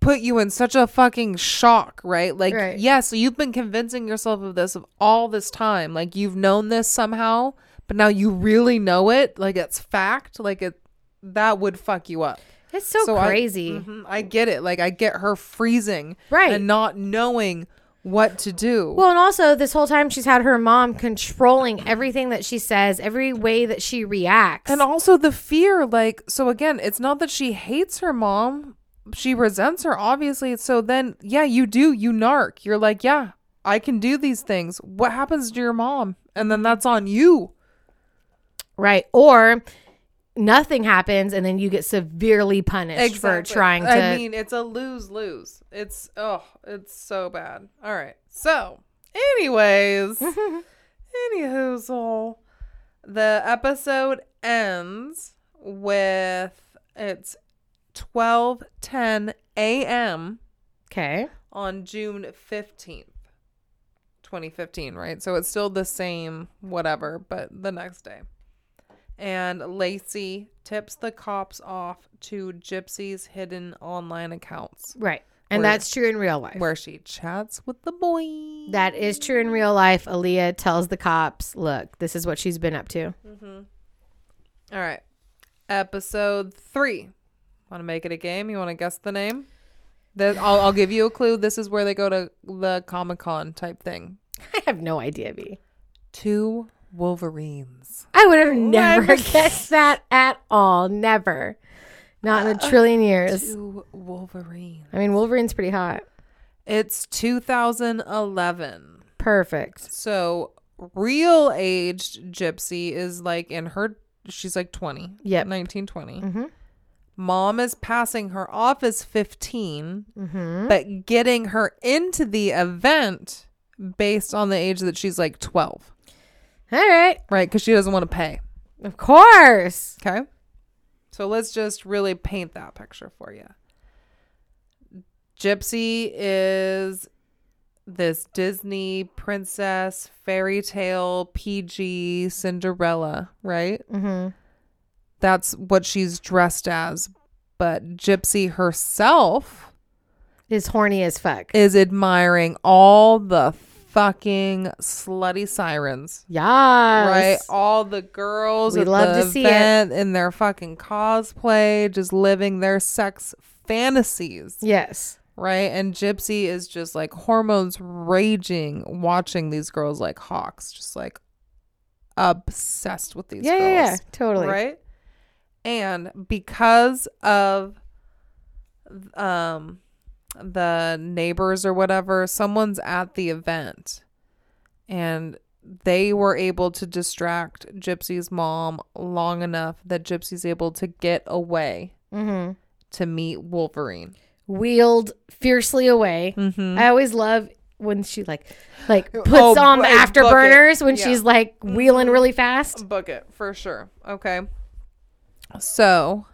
put you in such a fucking shock, right? Like, Right. yeah, so you've been convincing yourself of this of all this time, like you've known this somehow, but now you really know it, like it's fact, like it that would fuck you up. It's so, I- crazy. mhm, I, get it. Like I get her freezing, Right. and not knowing what to do. Well, and also this whole time she's had her mom controlling everything that she says, every way that she reacts. And also the fear, like, so again, it's not that she hates her mom. She resents her, obviously. So then, yeah, you do, you narc. You're like, yeah, I can do these things. What happens to your mom? And then that's on you. right. Or nothing happens and then you get severely punished for trying to I mean, it's a lose lose. It's, oh, it's so bad. All right. So, anyways, *laughs* anywhoozle, the episode ends with it's 12:10 a.m. Okay. on June 15th, 2015, right? So it's still the same, whatever, but the next day. And Lacey tips the cops off to Gypsy's hidden online accounts Right. And Where- that's true in real life. where she chats with the boy. That is true in real life. Aleah tells the cops, look, this is what she's been up to. Mm-hmm. All right. Episode three. Want to make it a game? You want to guess the name? Then I'll, I'll give you a clue. This is where they go to the Comic Con type thing. *laughs* I have no idea, B. Two Wolverines. I would have never *laughs* guessed that at all. Never. Not in a *gasps* trillion years. Two Wolverines. I mean, Wolverine's pretty hot. It's 2011. Perfect. So real aged Gypsy is like in her, she's like 20. Yep. 19, 20. Mm-hmm. Mom is passing her off as 15, Mm-hmm. but getting her into the event based on the age that she's like 12, All right. right? Because she doesn't want to pay. Of course. Okay. So let's just really paint that picture for you. Gypsy is this Disney princess, fairy tale, PG Cinderella, right? Mm-hmm. That's what she's dressed as. But Gypsy herself Is horny as fuck. is admiring all the fucking slutty sirens. Yes. Right, all the girls We at love the to see it. in their fucking cosplay, just living their sex fantasies, Yes. right? And Gypsy is just like hormones raging, watching these girls like hawks, just like obsessed with these Yeah, girls, yeah, yeah. Totally. right? And because of um the neighbors or whatever, someone's at the event and they were able to distract Gypsy's mom long enough that Gypsy's able to get away Mm-hmm. to meet Wolverine. Wheeled fiercely away. Mm-hmm. I always love when she like like *laughs* puts Oh, on the bu- book it. afterburners when Yeah. she's like wheeling really fast. Book it for sure. Okay. So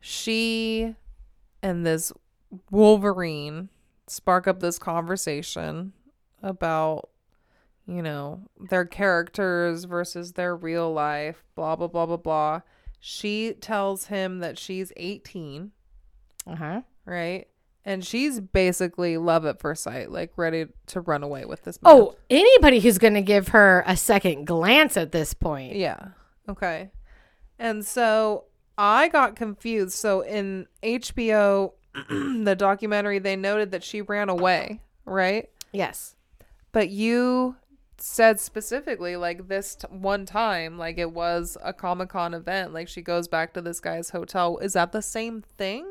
she and this Wolverine spark up this conversation about, you know, their characters versus their real life, blah, blah, blah, blah, blah. She tells him that she's 18, Uh huh. right? And she's basically love at first sight, like ready to run away with this man. Oh, anybody who's going to give her a second glance at this point. Yeah. Okay. And so I got confused. So in HBO, *clears throat* the documentary, they noted that she ran away, right? Yes. But you said specifically, like this t- one time, like it was a Comic Con event, like she goes back to this guy's hotel. Is that the same thing?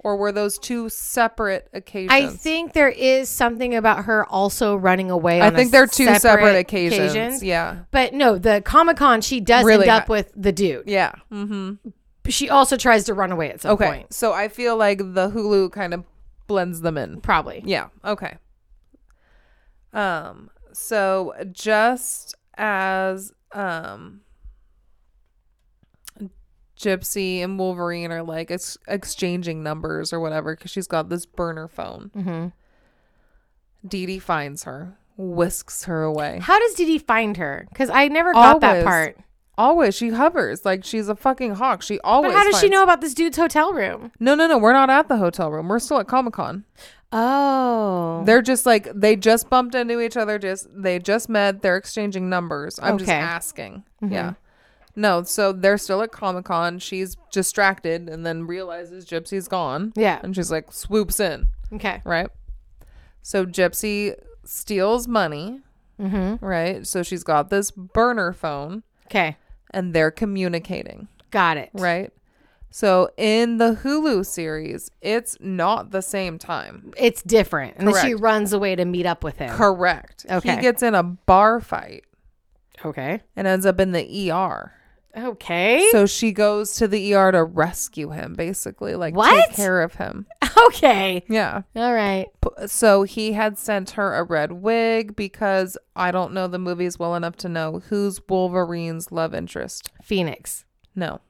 Or were those two separate occasions? I think there is something about her also running away. I think they're two separate, separate occasions. occasions. Yeah. But no, the Comic Con, she does Really end up ha- with the dude. Yeah. Mm-hmm. She also tries to run away at some Okay. point. So I feel like the Hulu kind of blends them in. Probably. Yeah. Okay. Um. So just as um, Gypsy and Wolverine are like ex- exchanging numbers or whatever because she's got this burner phone. Mm-hmm. Dee Dee finds her, whisks her away. How does Dee Dee find her? Because I never got that part. Always, she hovers like she's a fucking hawk. She always. But how does she know about this dude's hotel room? No, no, no. We're not at the hotel room. We're still at Comic Con. Oh. They're just like they just bumped into each other. Just they just met. They're exchanging numbers. I'm just Okay. asking. Yeah. No, so they're still at Comic Con. She's distracted and then realizes Gypsy's gone. Yeah. And she's like swoops in, Okay. right? So Gypsy steals money, Mm-hmm. right? So she's got this burner phone Okay. And they're communicating, Got it. right? So in the Hulu series, it's not the same time. It's different. And then she runs away to meet up with him. Correct. Okay. He gets in a bar fight okay. and ends up in the ER. Okay. So she goes to the ER to rescue him, basically, like What? take care of him. *laughs* okay. Yeah. All right. P- So he had sent her a red wig because I don't know the movies well enough to know who's Wolverine's love interest. Phoenix. No.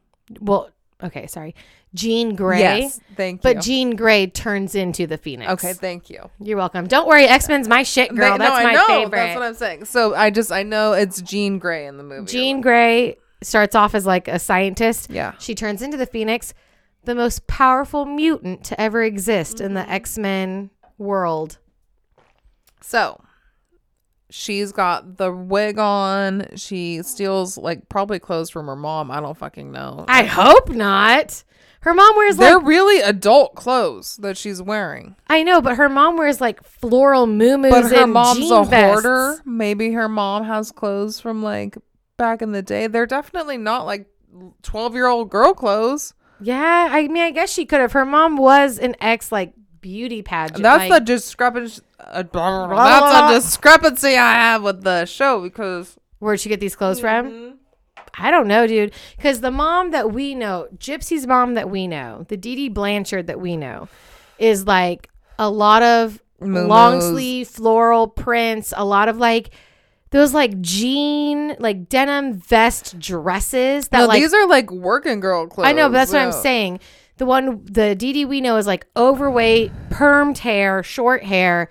Well, okay. Sorry. Jean Grey. Yes. Thank you. But. Jean Grey turns into the Phoenix. okay. Thank you. You're welcome. Don't worry. X Men's my shit, girl. They- That's no, my I know. favorite. That's what I'm saying. So I just I know it's Jean Grey in the movie. Jean Grey starts off as like a scientist. Yeah. She turns into the Phoenix, the most powerful mutant to ever exist in the mm-hmm. X Men world. So she's got the wig on. She steals like probably clothes from her mom. I don't fucking know. I hope not. Her mom wears They're like really adult clothes that she's wearing. I know, but her mom wears like floral moo But her and mom's jean a vests. hoarder. Maybe her mom has clothes from like back in the day. They're definitely not like 12 year old girl clothes. Yeah, I mean, I guess she could have. Her mom was an ex like beauty pageant. That's like- the discrepancy uh, that's a discrepancy I have with the show because Where'd she get these clothes from? Mm-hmm. I don't know, dude. Because the mom that we know, Gypsy's mom that we know, the Dee Dee Blanchard that we know, is like a lot of long sleeve floral prints, a lot of like those like jean, like denim vest dresses that no, like these are like working girl clothes. I know, but that's what I'm saying. The one, the Dee Dee we know is like overweight, permed hair, short hair,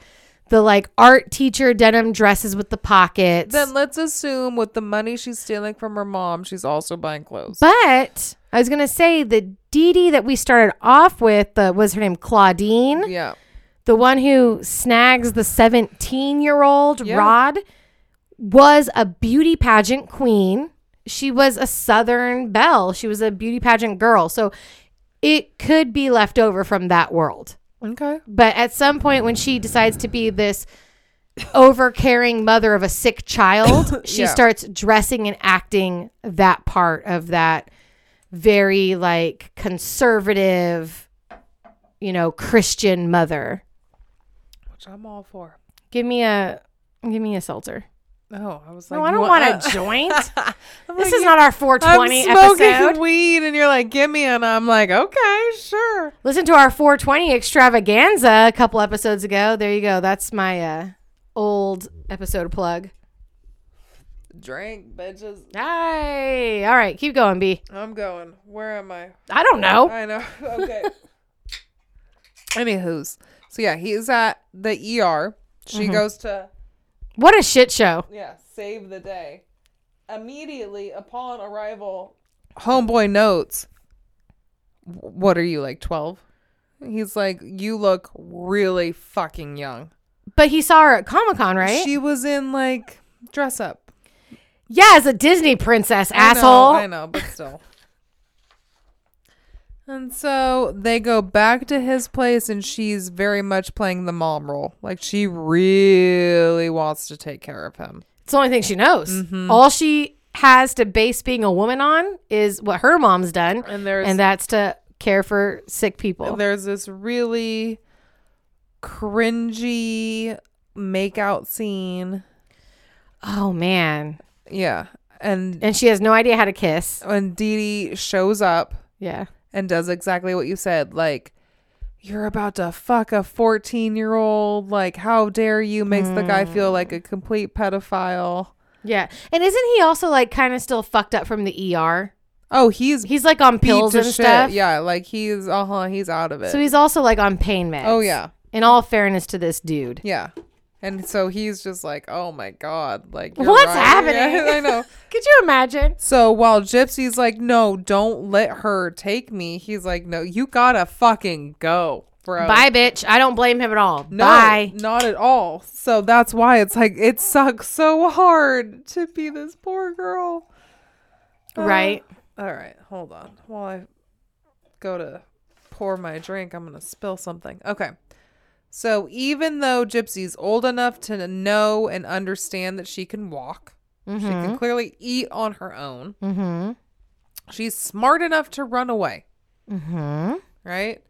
the like art teacher denim dresses with the pockets. Then let's assume with the money she's stealing from her mom, she's also buying clothes. But I was gonna say the Dee Dee that we started off with the was her name Claudine, yeah. the one who snags the 17 year old Yeah. Rod, was a beauty pageant queen. She was a Southern belle. She was a beauty pageant girl. So it could be left over from that world. Okay. But at some point, when she decides to be this over caring mother of a sick child, *laughs* she Yeah. starts dressing and acting that part of that very like conservative, you know, Christian mother. Which I'm all for. Give me a give me a seltzer. Oh, I was like, No, I don't want- want a *laughs* joint. This like, is not our 420 I'm smoking episode. weed, and you're like, give me, and I'm like, okay, sure. Listen to our 420 extravaganza a couple episodes ago. There you go. That's my uh, old episode plug. Drink, bitches. Hi. All right, keep going, B. I'm going. Where am I? I don't know. I know. *laughs* Okay. Anywho's, so yeah, he's at the ER. She Mm-hmm. goes to What a shit show. yeah save the day. Immediately upon arrival, homeboy notes. What are you like twelve? He's like, you look really fucking young. But he saw her at Comic Con, right? She was in like dress up. yeah, as a Disney princess, I know, asshole. I know, but still. And so they go back to his place, and she's very much playing the mom role. Like she really wants to take care of him. It's the only thing she knows. Mm-hmm. All she has to base being a woman on is what her mom's done, And there's and that's to care for sick people. there's this really cringy makeout scene. Oh man. Yeah, and And she has no idea how to kiss. when Dee Dee shows up, Yeah. And does exactly what you said. Like, you're about to fuck a 14 year old. Like, how dare you? Makes the guy feel like a complete pedophile. Yeah. And isn't he also like kind of still fucked up from the ER? Oh, he's He's like on pills and shit. stuff. Yeah, like he's uh huh, he's out of it. So he's also like on pain meds. oh yeah, In all fairness to this dude. yeah. And so he's just like, oh my god, like What's right. *laughs* happening? Yeah, I know. *laughs* Could you imagine? So while Gypsy's like, no, don't let her take me. He's like, no, you gotta fucking go, bro. Bye, bitch. I don't blame him at all. No, Bye. not at all. So that's why it's like it sucks so hard to be this poor girl. Uh, Right. All right, hold on. While I go to pour my drink, I'm going to spill something. Okay. So even though Gypsy's old enough to know and understand that she can walk, she can clearly eat on her own. Mm-hmm. She's smart enough to run away, Mm-hmm. right?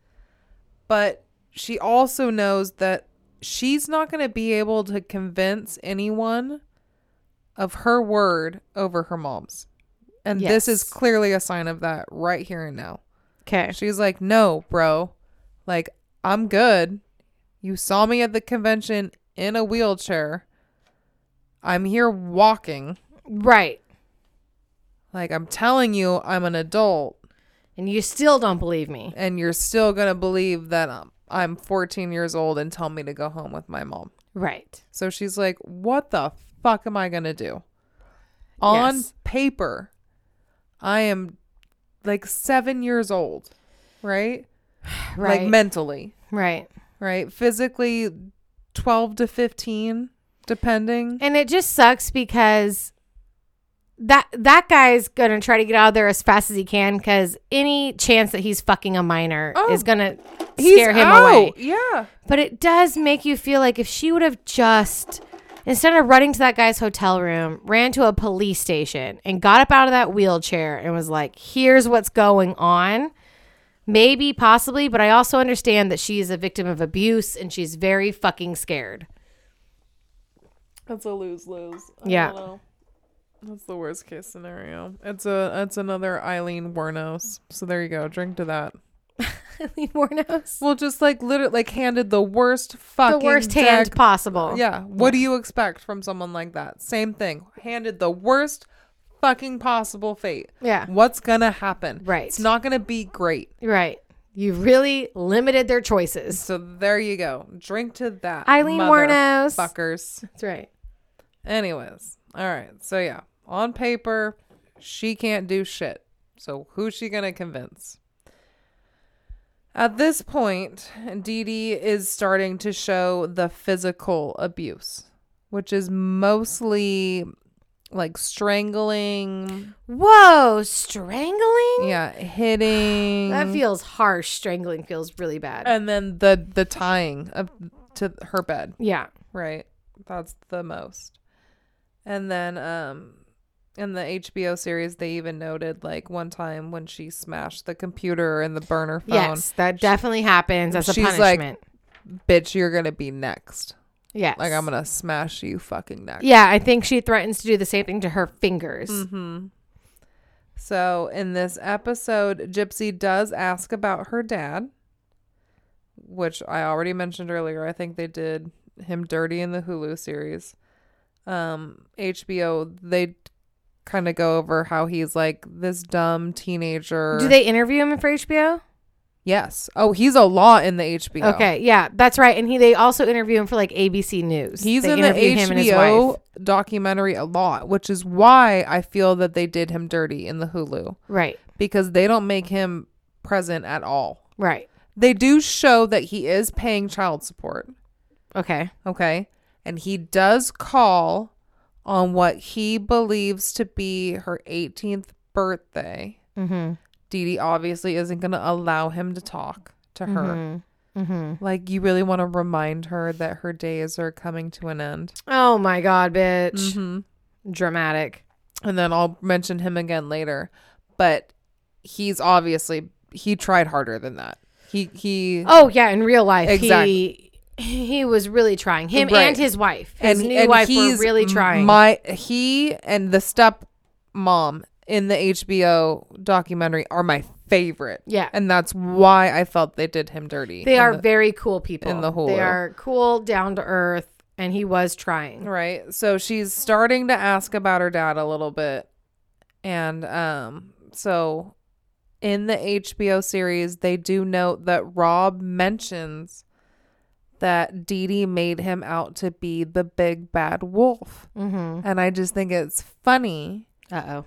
But she also knows that she's not going to be able to convince anyone of her word over her mom's. And this is clearly a sign of that right here and now. Okay. She's like, "No, bro. Like, I'm good. You saw me at the convention in a wheelchair. I'm here walking. Right. Like, I'm telling you, I'm an adult, And you still don't believe me. and you're still going to believe that um, I'm 14 years old and tell me to go home with my mom." Right. So she's like, "What the fuck am I going to do?" On Yes. paper, I am like 7 years old, right? *sighs* Right. Like mentally. right. Right? Physically 12 to 15 depending. And it just sucks because that that guy's gonna try to get out of there as fast as he can because any chance that he's fucking a minor Oh, is gonna scare him out. away. Yeah. But it does make you feel like if she would have just instead of running to that guy's hotel room, ran to a police station and got up out of that wheelchair and was like, "Here's what's going on." Maybe, possibly, but I also understand that she is a victim of abuse and she's very fucking scared. That's a lose lose. Yeah. That's the worst case scenario. It's a it's another Aileen Wuornos. So there you go. Drink to that. *laughs* Aileen Wuornos. Well, just like literally like handed the worst fucking The worst hand possible. Yeah. What do you expect from someone like that? Same thing. Handed the worst fucking possible fate. Yeah. What's gonna happen? Right. It's not gonna be great. Right. You really limited their choices. So there you go. Drink to that. Aileen Wuornos. Fuckers. That's right. Anyways, all right. So yeah, on paper, she can't do shit. So who's she gonna convince? At this point, Dee Dee is starting to show the physical abuse, which is mostly like strangling, Whoa, strangling? yeah, hitting, That feels harsh. Strangling feels really bad. and then the the tying of to her bed. yeah. Right. That's the most. And then um in the HBO series they even noted like one time when she smashed the computer and the burner phone. Yes, that definitely happens as a she's like- punishment. Bitch, you're gonna be next. Yes. Like I'm gonna smash you fucking next. Yeah, I think she threatens to do the same thing to her fingers. Mm-hmm. So in this episode, Gypsy does ask about her dad, which I already mentioned earlier. I think they did him dirty in the Hulu series. Um, HBO they kind of go over how he's like this dumb teenager. Do they interview him for HBO? Yes. Oh, he's a lot in the HBO. Okay, yeah, that's right. And he they also interview him for like ABC News. He's They in the interview him and his wife. HBO documentary a lot, which is why I feel that they did him dirty in the Hulu Right, because they don't make him present at all. right. They do show that he is paying child support, Okay. okay? And he does call on what he believes to be her 18th birthday. Mm-hmm. Dee Dee obviously isn't going to allow him to talk to her. Mm-hmm. Like, you really want to remind her that her days are coming to an end. Oh my god, bitch. Mm-hmm. Dramatic. And then I'll mention him again later. But he's obviously, he tried harder than that. He, he, Oh yeah, in real life, Exactly. he he was really trying. Him Right. and his wife, his new wife, were really trying. My he and the step mom in the HBO documentary are my favorite. Yeah. and that's why I felt they did him dirty. they are the- very cool people. in the whole They are cool, down to earth, and he was trying. right. So she's starting to ask about her dad a little bit, and um, so in the HBO series, they do note that Rod mentions that Dee Dee made him out to be the big bad wolf. Mm-hmm. And I just think it's funny Uh oh.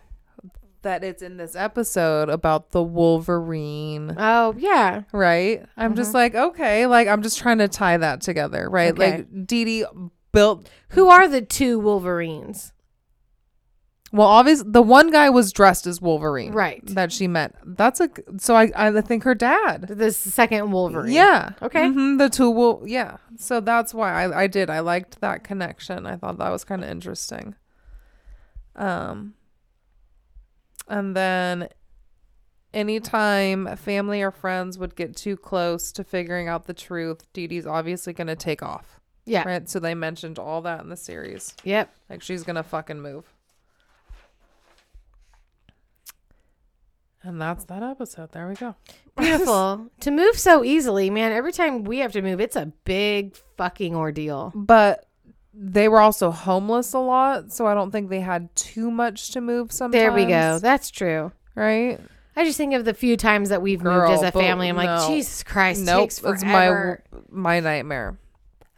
That it's in this episode about the Wolverine, Oh yeah. right? I'm just like, okay, like I'm just trying to tie that together, right? Okay. Like Dee Dee built Who are the two Wolverines? well, obviously the one guy was dressed as Wolverine, Right. That she met. That's a so I I think her dad. The second Wolverine. Yeah. Okay. Mhm, the two will. Yeah. So that's why I I did. I liked that connection. I thought that was kind of interesting. Um. And then, anytime family or friends would get too close to figuring out the truth, Dee Dee's obviously gonna take off. Yeah. Right. So they mentioned all that in the series. Yep. Like she's gonna fucking move. And that's that episode. There we go. Beautiful. *laughs* to move so easily, man. Every time we have to move, it's a big fucking ordeal. but they were also homeless a lot, so I don't think they had too much to move sometimes. There we go. That's true. Right? I just think of the few times that we've Girl, moved as a family. I'm like. Jesus Christ, Nope. takes It's forever. my my nightmare.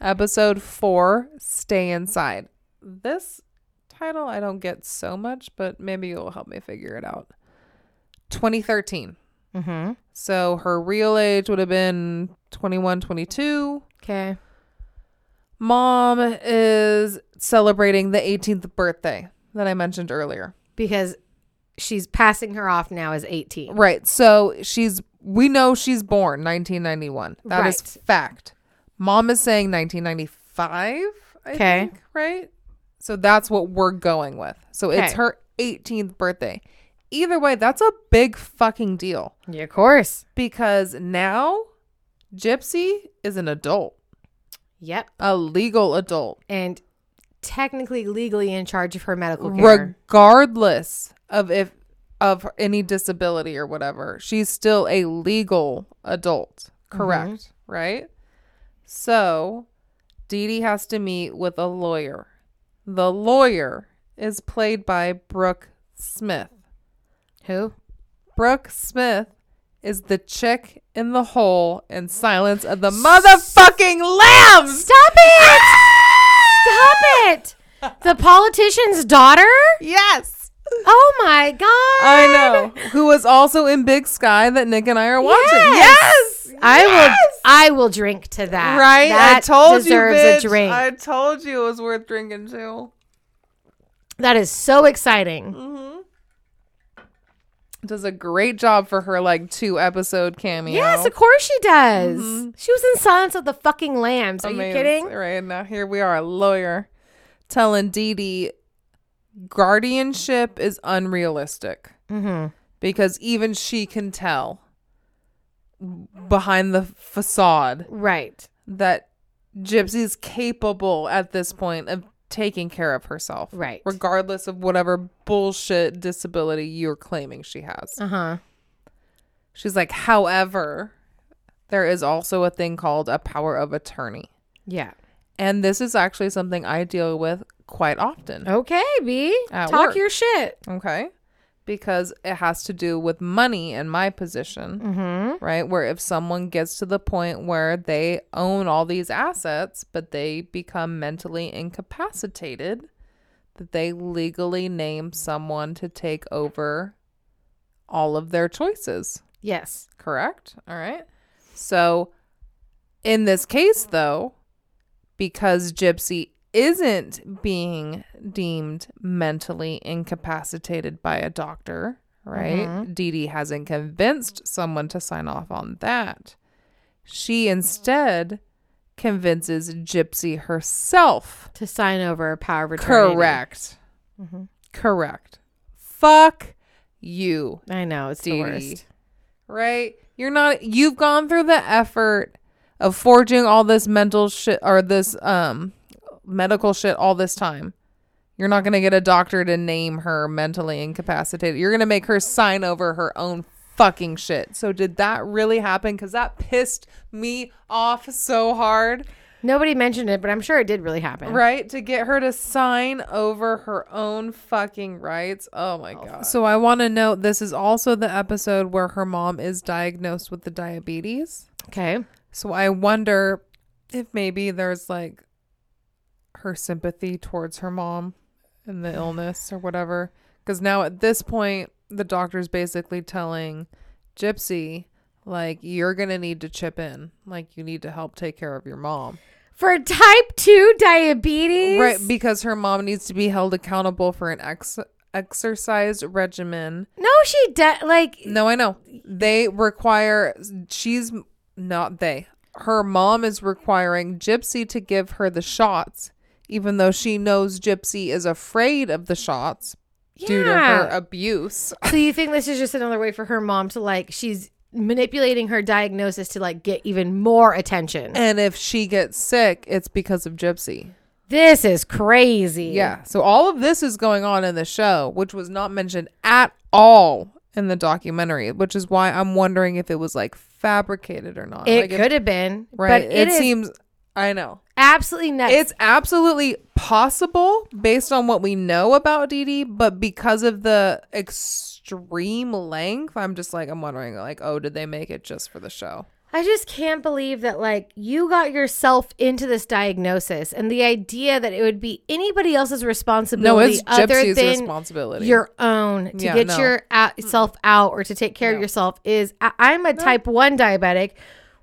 Episode 4, Stay Inside. This title I don't get so much, but maybe you'll help me figure it out. 2013. mm-hmm. So her real age would have been 21, 22. Okay. Mom is celebrating the 18th birthday that I mentioned earlier. Because she's passing her off now as 18. Right. So she's we know she's born 1991. That is Right. fact. Mom is saying 1995, I Okay. think, right? So that's what we're going with. So it's her 18th birthday. Either way, that's a big fucking deal Yeah, of course. because now Gypsy is an adult, Yep. a legal adult. And technically legally in charge of her medical care. regardless of if of any disability or whatever. She's still a legal adult, correct? Mm-hmm. Right? So, Dee Dee has to meet with a lawyer. The lawyer is played by Brooke Smith. Who? Brooke Smith is the chick in the hole in Silence of the Motherfucking Lambs. Stop it! Stop it! The politician's daughter? Yes. Oh my god! I know. Who was also in Big Sky that Nick and I are watching. Yes. Yes. I will. I will drink to that. Right? That I told you, deserves bitch. a drink. I told you it was worth drinking too. that is so exciting. Mm. Does a great job for her like two episode cameo. Yes, of course she does. She was in Silence of the Fucking Lambs. Are Amazing. you kidding? Right now, here we are, a lawyer telling Dee Dee guardianship is unrealistic Mm-hmm. because even she can tell behind the facade Right. that Gypsy's capable at this point of taking care of herself. Right. Regardless of whatever bullshit disability you're claiming she has. Uh huh. She's like, however, there is also a thing called a power of attorney. Yeah. And this is actually something I deal with quite often. Okay, B. At Talk work. your shit. Okay. Because it has to do with money in my position, Mm-hmm. right? Where if someone gets to the point where they own all these assets, but they become mentally incapacitated, that they legally name someone to take over all of their choices. Yes. Correct? All right. So in this case, though, because Gypsy isn't being deemed mentally incapacitated by a doctor, right? Dee Dee hasn't convinced someone to sign off on that. She instead convinces Gypsy herself. To sign over a power of attorney. Correct. Mm-hmm. Correct. Fuck you I know it's the Dee worst. Dee. right? You're not you've gone through the effort of forging all this mental shit or this um medical shit all this time. You're not going to get a doctor to name her mentally incapacitated. You're going to make her sign over her own fucking shit. So did that really happen cuz that pissed me off so hard, Nobody mentioned it, but I'm sure it did really happen. right? To get her to sign over her own fucking rights. Oh my god. So I want to note this is also the episode where her mom is diagnosed with the diabetes. Okay. So I wonder if maybe there's like her sympathy towards her mom and the illness or whatever. Because now at this point, the doctor's basically telling Gypsy, like, you're going to need to chip in. Like, you need to help take care of your mom. For type 2 diabetes? Right. Because her mom needs to be held accountable for an ex- exercise regimen. No, she does. Like, No, I know. They require, she's not they. Her mom is requiring Gypsy to give her the shots, even though she knows Gypsy is afraid of the shots due to her abuse. *laughs* so you think this is just another way for her mom to, like, she's manipulating her diagnosis to, like, get even more attention? And if she gets sick, it's because of Gypsy. This is crazy. Yeah. So all of this is going on in the show, which was not mentioned at all in the documentary, which is why I'm wondering if it was like fabricated or not. It Like, if- could have been. right. But it, it, is seems I know. Absolutely nuts. It's absolutely possible based on what we know about Dee Dee, but because of the extreme length, I'm just like I'm wondering like, oh, did they make it just for the show? I just can't believe that like you got yourself into this diagnosis and the idea that it would be anybody else's No, responsibility it's other Gypsy's than responsibility. your own to Yeah, get no. your out, or to take care of yourself is I, I'm a type 1 diabetic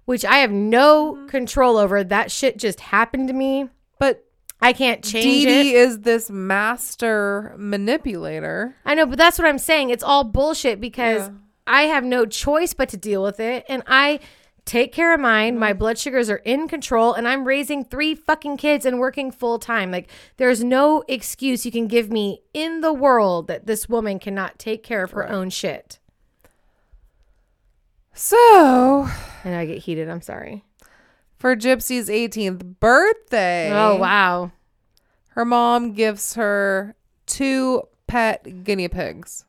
which I have no Mm-hmm. control over. That shit just happened to me. but I can't change Dee it. Dee is this master manipulator. I know, but that's what I'm saying. It's all bullshit because Yeah. I have no choice but to deal with it. And I take care of mine. My blood sugars are in control. And I'm raising three fucking kids and working full time. Like, there's no excuse you can give me in the world that this woman cannot take care of her own shit. So, And I get heated. I'm sorry. for Gypsy's 18th birthday, Oh, wow. her mom gives her two pet guinea pigs.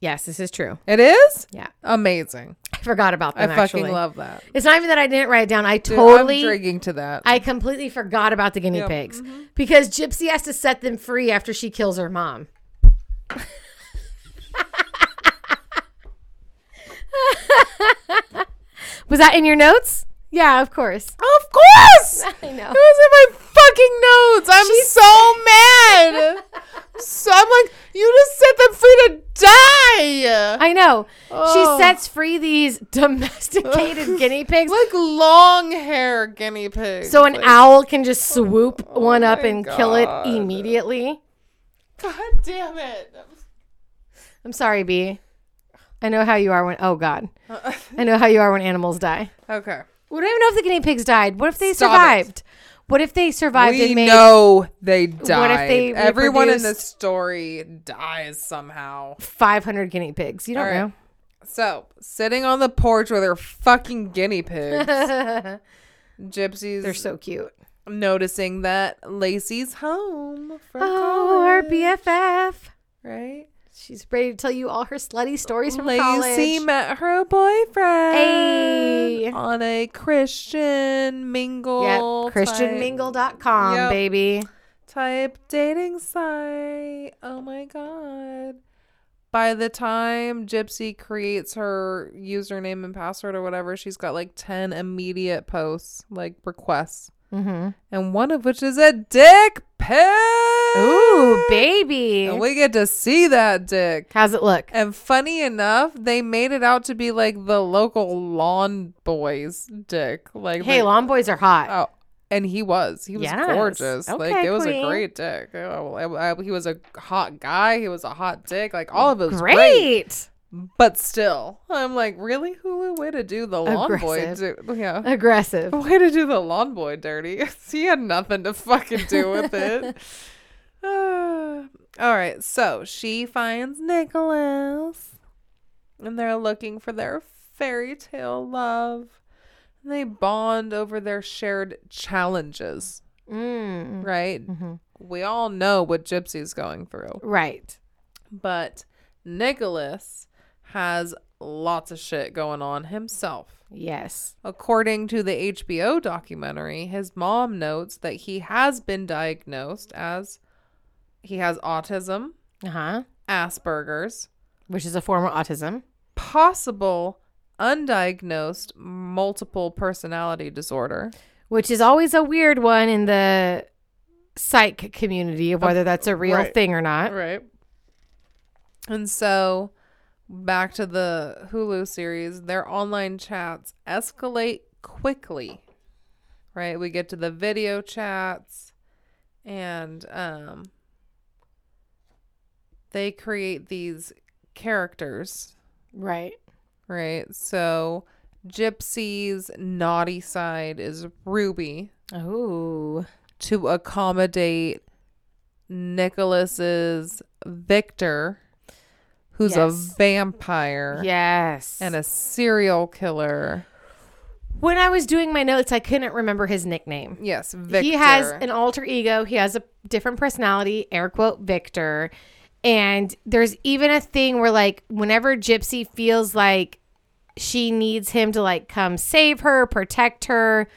Yes, this is true. It is Yeah. amazing. I forgot about that. I them. fucking actually. love that. It's not even that I didn't write it down. I Dude, totally, I'm drinking to that. I completely forgot about the guinea Yep. pigs mm-hmm. because Gypsy has to set them free after she kills her mom. *laughs* *laughs* Was that in your notes? Yeah, of course. of course. *laughs* I know. It was in my fucking notes. I'm so *laughs* mad. so I'm like, you just set them free to die. I know. Oh. She sets free these *laughs* domesticated guinea pigs. like long hair guinea pigs. So an Like, owl can just swoop oh one up and kill it immediately. God damn it. I'm sorry, B. I know how you are when. Oh God, *laughs* I know how you are when animals die. okay. We don't even know if the guinea pigs died. What if they Stop it. survived? What if they survived we and made? know they died. what they Everyone in this story dies somehow. 500 guinea pigs. You don't right. So, sitting on the porch with her fucking guinea pigs, *laughs* gypsies. They're so cute. noticing that Lacey's home from Oh, our BFF. right? She's ready to tell you all her slutty stories from Lacey college. met her boyfriend Hey. on a Christian mingle. Yep, ChristianMingle.com, Yep. baby. type dating site. Oh my god. By the time Gypsy creates her username and password or whatever, she's got like 10 immediate posts, like requests. Mm-hmm. And one of which is a dick pic. Ooh, baby. And we get to see that dick. How's it look? And funny enough, they made it out to be like the local lawn boy's dick. Like, Hey, the- lawn boys are hot. Oh, and he was. He was Yes. gorgeous. like Okay, it was queen. a great dick. Oh, I- I- he was a hot guy. He was a hot dick. Like all of it was great. Great. But still, I'm like, really, Hulu? Way to do the lawn boy. Aggressive. Yeah. Aggressive. Way to do the lawn boy dirty. *laughs* he had nothing to fucking do with it. *laughs* *sighs* All right, so she finds Nicholas, and they're looking for their fairy tale love. And they bond over their shared challenges, Mm. right? Mhm. We all know what Gypsy's going through, Right. but Nicholas has lots of shit going on himself. Yes. According to the HBO documentary, his mom notes that he has been diagnosed as he has autism, Uh huh. Asperger's, Which is a form of autism. possible undiagnosed multiple personality disorder. which is always a weird one in the psych community of whether that's a real right. thing or not. Right. And so back to the Hulu series, their online chats escalate quickly. Right? We get to the video chats and um they create these characters, Right. right? So Gypsy's naughty side is Ruby Oh. to accommodate Nicholas's Victor, who's a vampire Yes. and a serial killer. when I was doing my notes, I couldn't remember his nickname. Yes, Victor. He has an alter ego. He has a different personality, air quote Victor. And there's even a thing where like whenever Gypsy feels like she needs him to like come save her, protect her,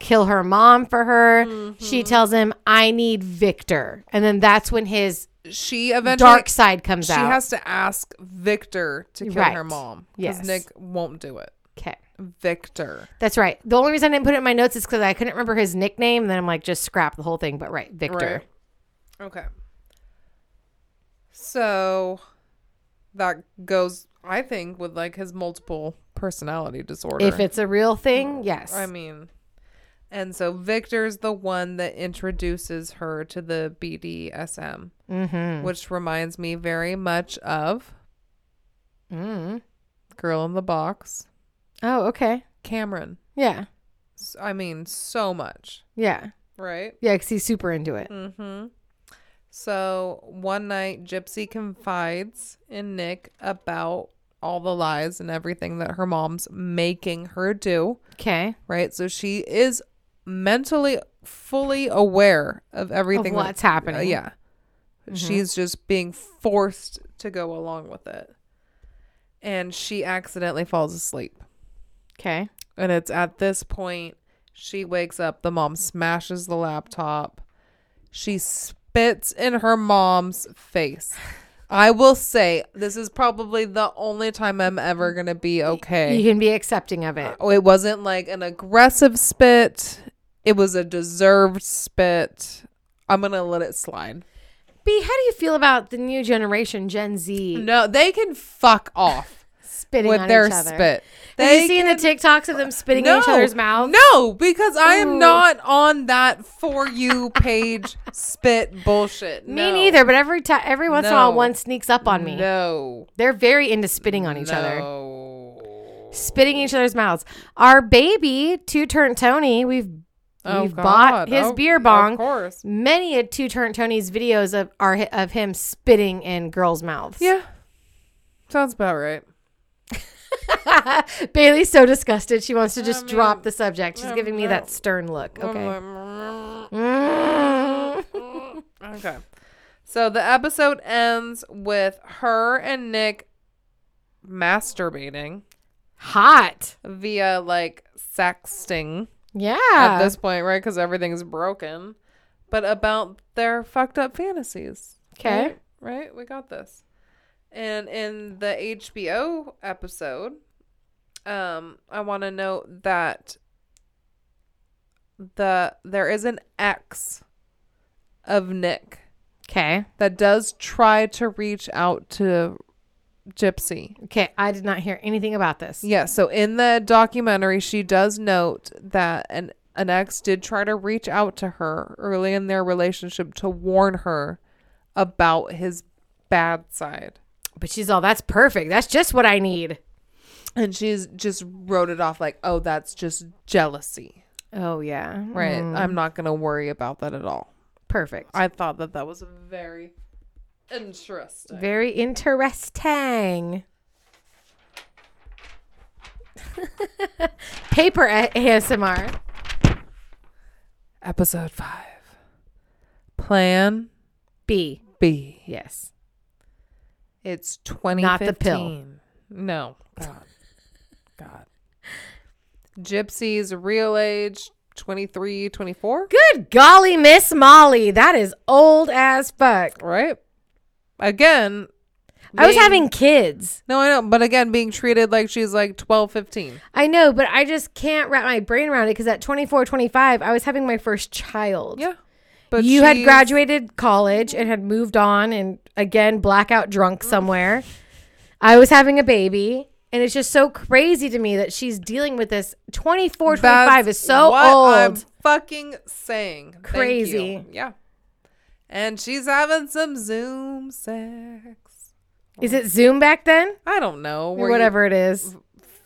kill her mom for her, she Mm-hmm. tells him, I need Victor. And then that's when his she eventually dark side comes she out. She has to ask Victor to kill her mom because Yes. Nick won't do it. okay. Victor. That's right. The only reason I didn't put it in my notes is because I couldn't remember his nickname. And then I'm like, just scrap the whole thing. But right, Victor. Right. Okay. So that goes, I think, with like his multiple personality disorder. If it's a real thing, yes. I mean, and so Victor's the one that introduces her to the BDSM, mm-hmm. which reminds me very much of Mm. Girl in the Box, Oh, okay. Cameron. Yeah. I mean, so much, Yeah. right? Yeah, because he's super into it. Mm-hmm. So one night, Gypsy confides in Nick about all the lies and everything that her mom's making her do. Okay. Right. So she is mentally fully aware of everything that- what's happening. uh, yeah. Mhm. She's just being forced to go along with it. And she accidentally falls asleep. Okay. And it's at this point she wakes up, the mom smashes the laptop. She spits in her mom's face. I will say this is probably the only time I'm ever going to be okay. You can be accepting of it. Oh, it wasn't like an aggressive spit. It was a deserved spit. I'm going to let it slide. B, how do you feel about the new generation, Gen Z, No, they can fuck off spitting with on their each other? spit. Have They you seen the TikToks of them spitting in each other's mouths? No, because I am Ooh. not on that for you page spit bullshit. Me No. neither, but every time, every once in a while, No. one sneaks up on me. No. They're very into spitting on each other, No. spitting in each other's mouths. Our baby, Two Turn Tony, we've Oh, we've bought his Oh, beer bong. Of course. Many a Two Turn Tony's videos of are of him spitting in girls' mouths. Yeah. Sounds about right. *laughs* Bailey's so disgusted she wants to just I drop the subject. She's um, giving me that stern look. Okay. Okay. *laughs* Okay. So the episode ends with her and Nick masturbating Hot. via like sexting Yeah. at this point, right? Because everything's broken. But about their fucked up fantasies. Okay. Right? right? We got this. And in the HBO episode, um, I want to note that the there is an ex of Nick Okay. that does try to reach out to Gypsy. Okay. I did not hear anything about this. Yeah, so in the documentary, she does note that an an ex did try to reach out to her early in their relationship to warn her about his bad side. But she's all, that's perfect. That's just what I need. And she's just wrote it off like, oh, that's just jealousy. Oh, yeah. Right. Mm, I'm not going to worry about that at all. perfect. I thought that that was a very interesting. Very interesting. *laughs* Paper A- ASMR. Episode 5. Plan B. B. Yes. It's 2015. Not the pill. No. God. God. Gypsy's real age 23, 24, Good golly, Miss Molly. That is old as fuck. right? Again, I was having kids. No, I know, but again being treated like she's like 12, 15. I know, but I just can't wrap my brain around it because at 24, 25, I was having my first child. Yeah. But you had graduated college and had moved on and again blackout drunk somewhere. I was having a baby and it's just so crazy to me that she's dealing with this 24 25 That's is so what old. I'm fucking saying. Crazy. Yeah. And she's having some Zoom sex. Is it Zoom back then I don't know. or Were whatever it is?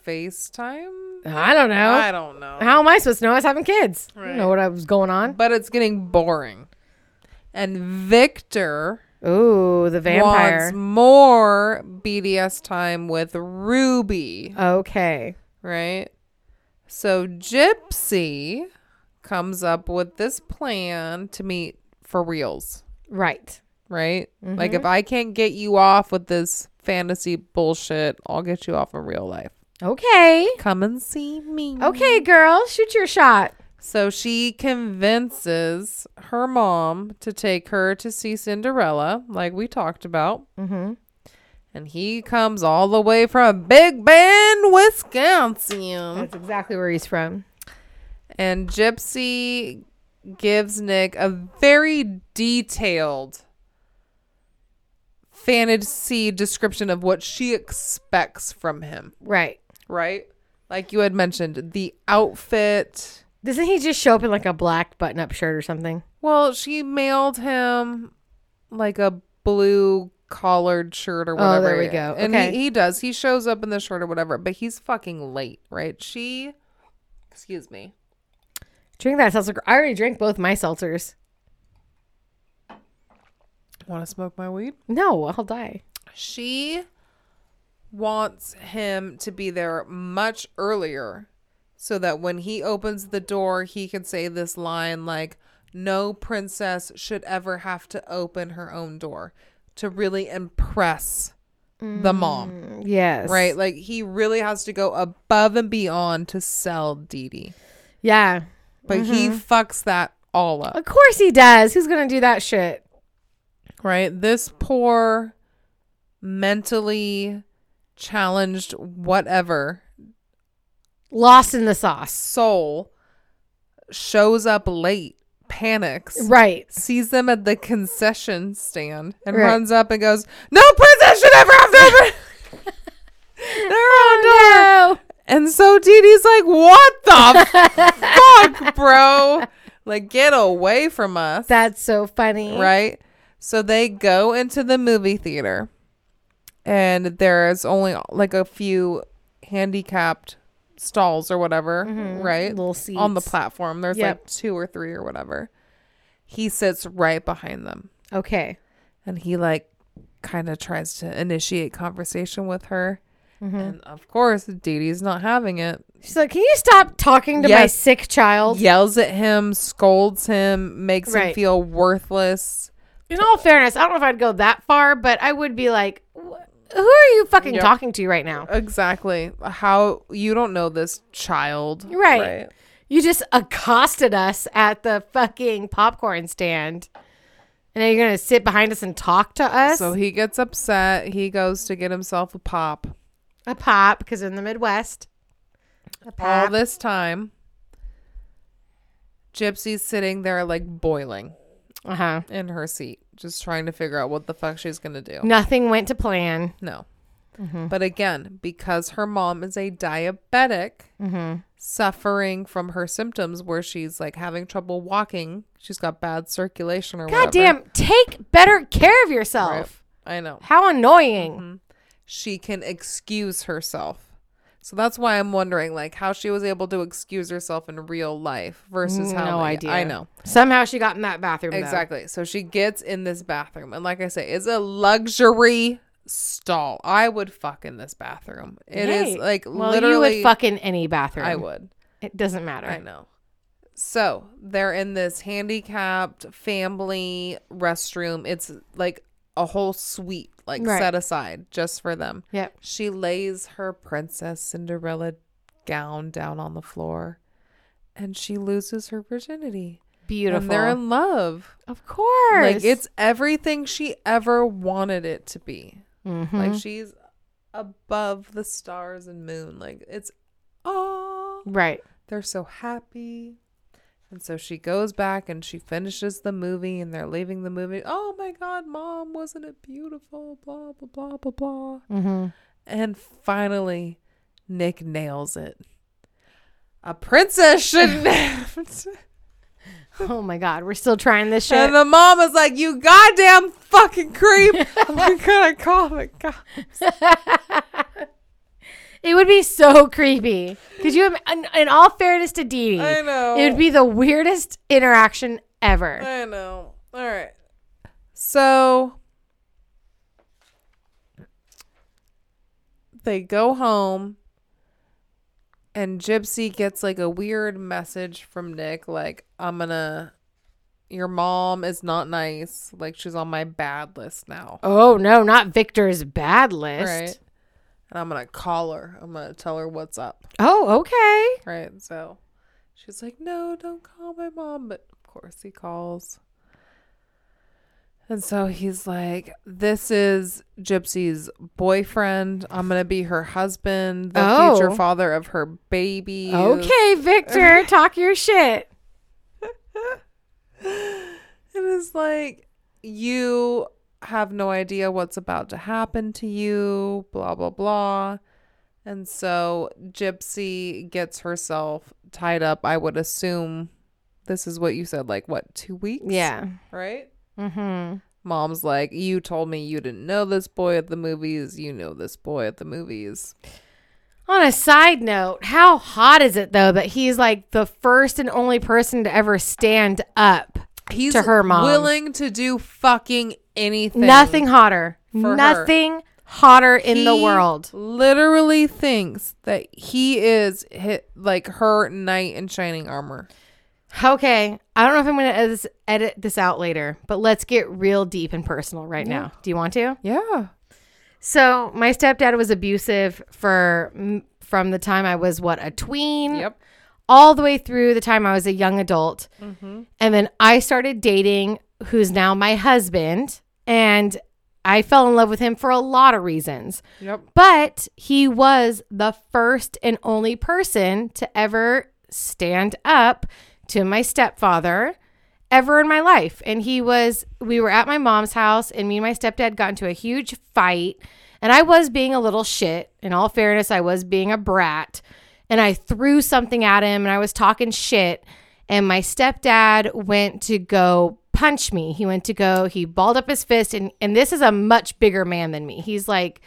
FaceTime? I don't know. I don't know. How am I supposed to know I was having kids? I don't know what I was going on. But it's getting boring. And Victor Ooh, the vampire. wants more BDS time with Ruby, Okay. right? So Gypsy comes up with this plan to meet for reals, Right. right? Like Mm-hmm. if I can't get you off with this fantasy bullshit, I'll get you off in real life. Okay. Come and see me. Okay, girl, shoot your shot. So she convinces her mom to take her to see Cinderella, like we talked about. Mm-hmm. And he comes all the way from Big Bend, Wisconsin. That's exactly where he's from. And Gypsy gives Nick a very detailed fantasy description of what she expects from him, Right. right? Like you had mentioned, the outfit. Doesn't he just show up in like a black button up shirt or something? Well, she mailed him like a blue collared shirt or whatever. Oh, whatever. there we go. And Okay. he, he does. He shows up in the shirt or whatever, but he's fucking late, right? She, excuse me. Drink that seltzer. I already drank both my seltzers. Want to smoke my weed? No, I'll die. She wants him to be there much earlier so that when he opens the door, he can say this line like, No princess should ever have to open her own door to really impress the mom. Mm, yes. Right? Like he really has to go above and beyond to sell Dee Dee. Yeah. But he mm-hmm. fucks that all up. Of course he does. Who's gonna do that shit? right? This poor, mentally challenged, whatever Lost in the sauce. soul shows up late, panics, Right. sees them at the concession stand, and Right. runs up and goes, No princess should ever have to open *laughs* their own door. Oh, no. And so Dee Dee's like, What the *laughs* fuck, bro? Like, get away from us. That's so funny. right? So they go into the movie theater, and there's only like a few handicapped stalls or whatever, mm-hmm. right? Little seats. On the platform. There's Yep. like two or three or whatever. He sits right behind them, Okay. and he like kind of tries to initiate conversation with her. Mm-hmm. And of course, Dee Dee's not having it. She's like, "Can you stop talking to my sick child?" Yells at him, scolds him, makes him feel worthless. In all fairness, I don't know if I'd go that far, but I would be like, "Who are you fucking Yep. talking to right now? Exactly. How you don't know this child. Right. You just accosted us at the fucking popcorn stand, and now you're gonna sit behind us and talk to us? So he gets upset. He goes to get himself a pop. A pop, because in the Midwest, a All this time, Gypsy's sitting there like boiling Uh huh. in her seat, just trying to figure out what the fuck she's going to do. Nothing went to plan. No. Mm-hmm. But again, because her mom is a diabetic, Mm-hmm. suffering from her symptoms where she's like having trouble walking, she's got bad circulation or God whatever. damn, take better care of yourself. Right. I know. How annoying. She can excuse herself. So that's why I'm wondering, like, how she was able to excuse herself in real life versus how. No they- idea. I know Somehow she got in that bathroom. though. exactly. So she gets in this bathroom, and like I say, it's a luxury stall. I would fuck in this bathroom. It is Hey, like well, literally. you would fuck in any bathroom. I would. It doesn't matter. I know. So they're in this handicapped family restroom. It's like a whole suite, like Right. set aside just for them. Yep. She lays her Princess Cinderella gown down on the floor and she loses her virginity. Beautiful. And they're in love. of course. Like it's everything she ever wanted it to be. Mhm. Like she's above the stars and moon. Like it's oh right. they're so happy. And so she goes back and she finishes the movie and they're leaving the movie. Oh my god, mom, wasn't it beautiful? Blah blah blah blah blah. Mm-hmm. And finally, Nick nails it. A princess shouldn't *laughs* have. Oh my God, we're still trying this shit. and the mom is like, "You goddamn fucking creep!" *laughs* I'm gonna call it. God. *laughs* it would be so creepy. Could you? In, in all fairness to Dee Dee, I know. it would be the weirdest interaction ever. I know. All right. So they go home and Gypsy gets like a weird message from Nick like I'm to your mom is not nice. Like she's on my bad list now. Oh no, not Victor's bad list. Right? And I'm to call her. I'm to tell her what's up. Oh, okay. Right. So she's like, no, don't call my mom. But of course he calls. And so he's like, this is Gypsy's boyfriend. I'm to be her husband, the Oh. future father of her baby. Okay, Victor, *laughs* talk your shit. It is like, you have no idea what's about to happen to you, blah, blah, blah. And so Gypsy gets herself tied up. I would assume this is what you said, like, what, two weeks? Yeah. Right? Mm-hmm. Mom's like, You told me you didn't know this boy at the movies. You know this boy at the movies. On a side note, how hot is it though that he's like the first and only person to ever stand up? He's To her mom. willing to do fucking anything. Nothing hotter. For her. Nothing hotter in the world. Literally thinks that he is hit like her knight in shining armor. Okay, I don't know if I'm going to edit this, edit this out later, but let's get real deep and personal right now. Do you want to? Yeah. So my stepdad was abusive for from the time I was what a tween, Yep. all the way through the time I was a young adult, mm-hmm. and then I started dating who's now my husband, and I fell in love with him for a lot of reasons. Yep. But he was the first and only person to ever stand up to my stepfather ever in my life. And he was, we were at my mom's house, and me and my stepdad got into a huge fight. And I was being a little shit. In all fairness, I was being a brat. And I threw something at him and I was talking shit. And my stepdad went to go punch me. He went to go, he balled up his fist. And, and this is a much bigger man than me. He's like,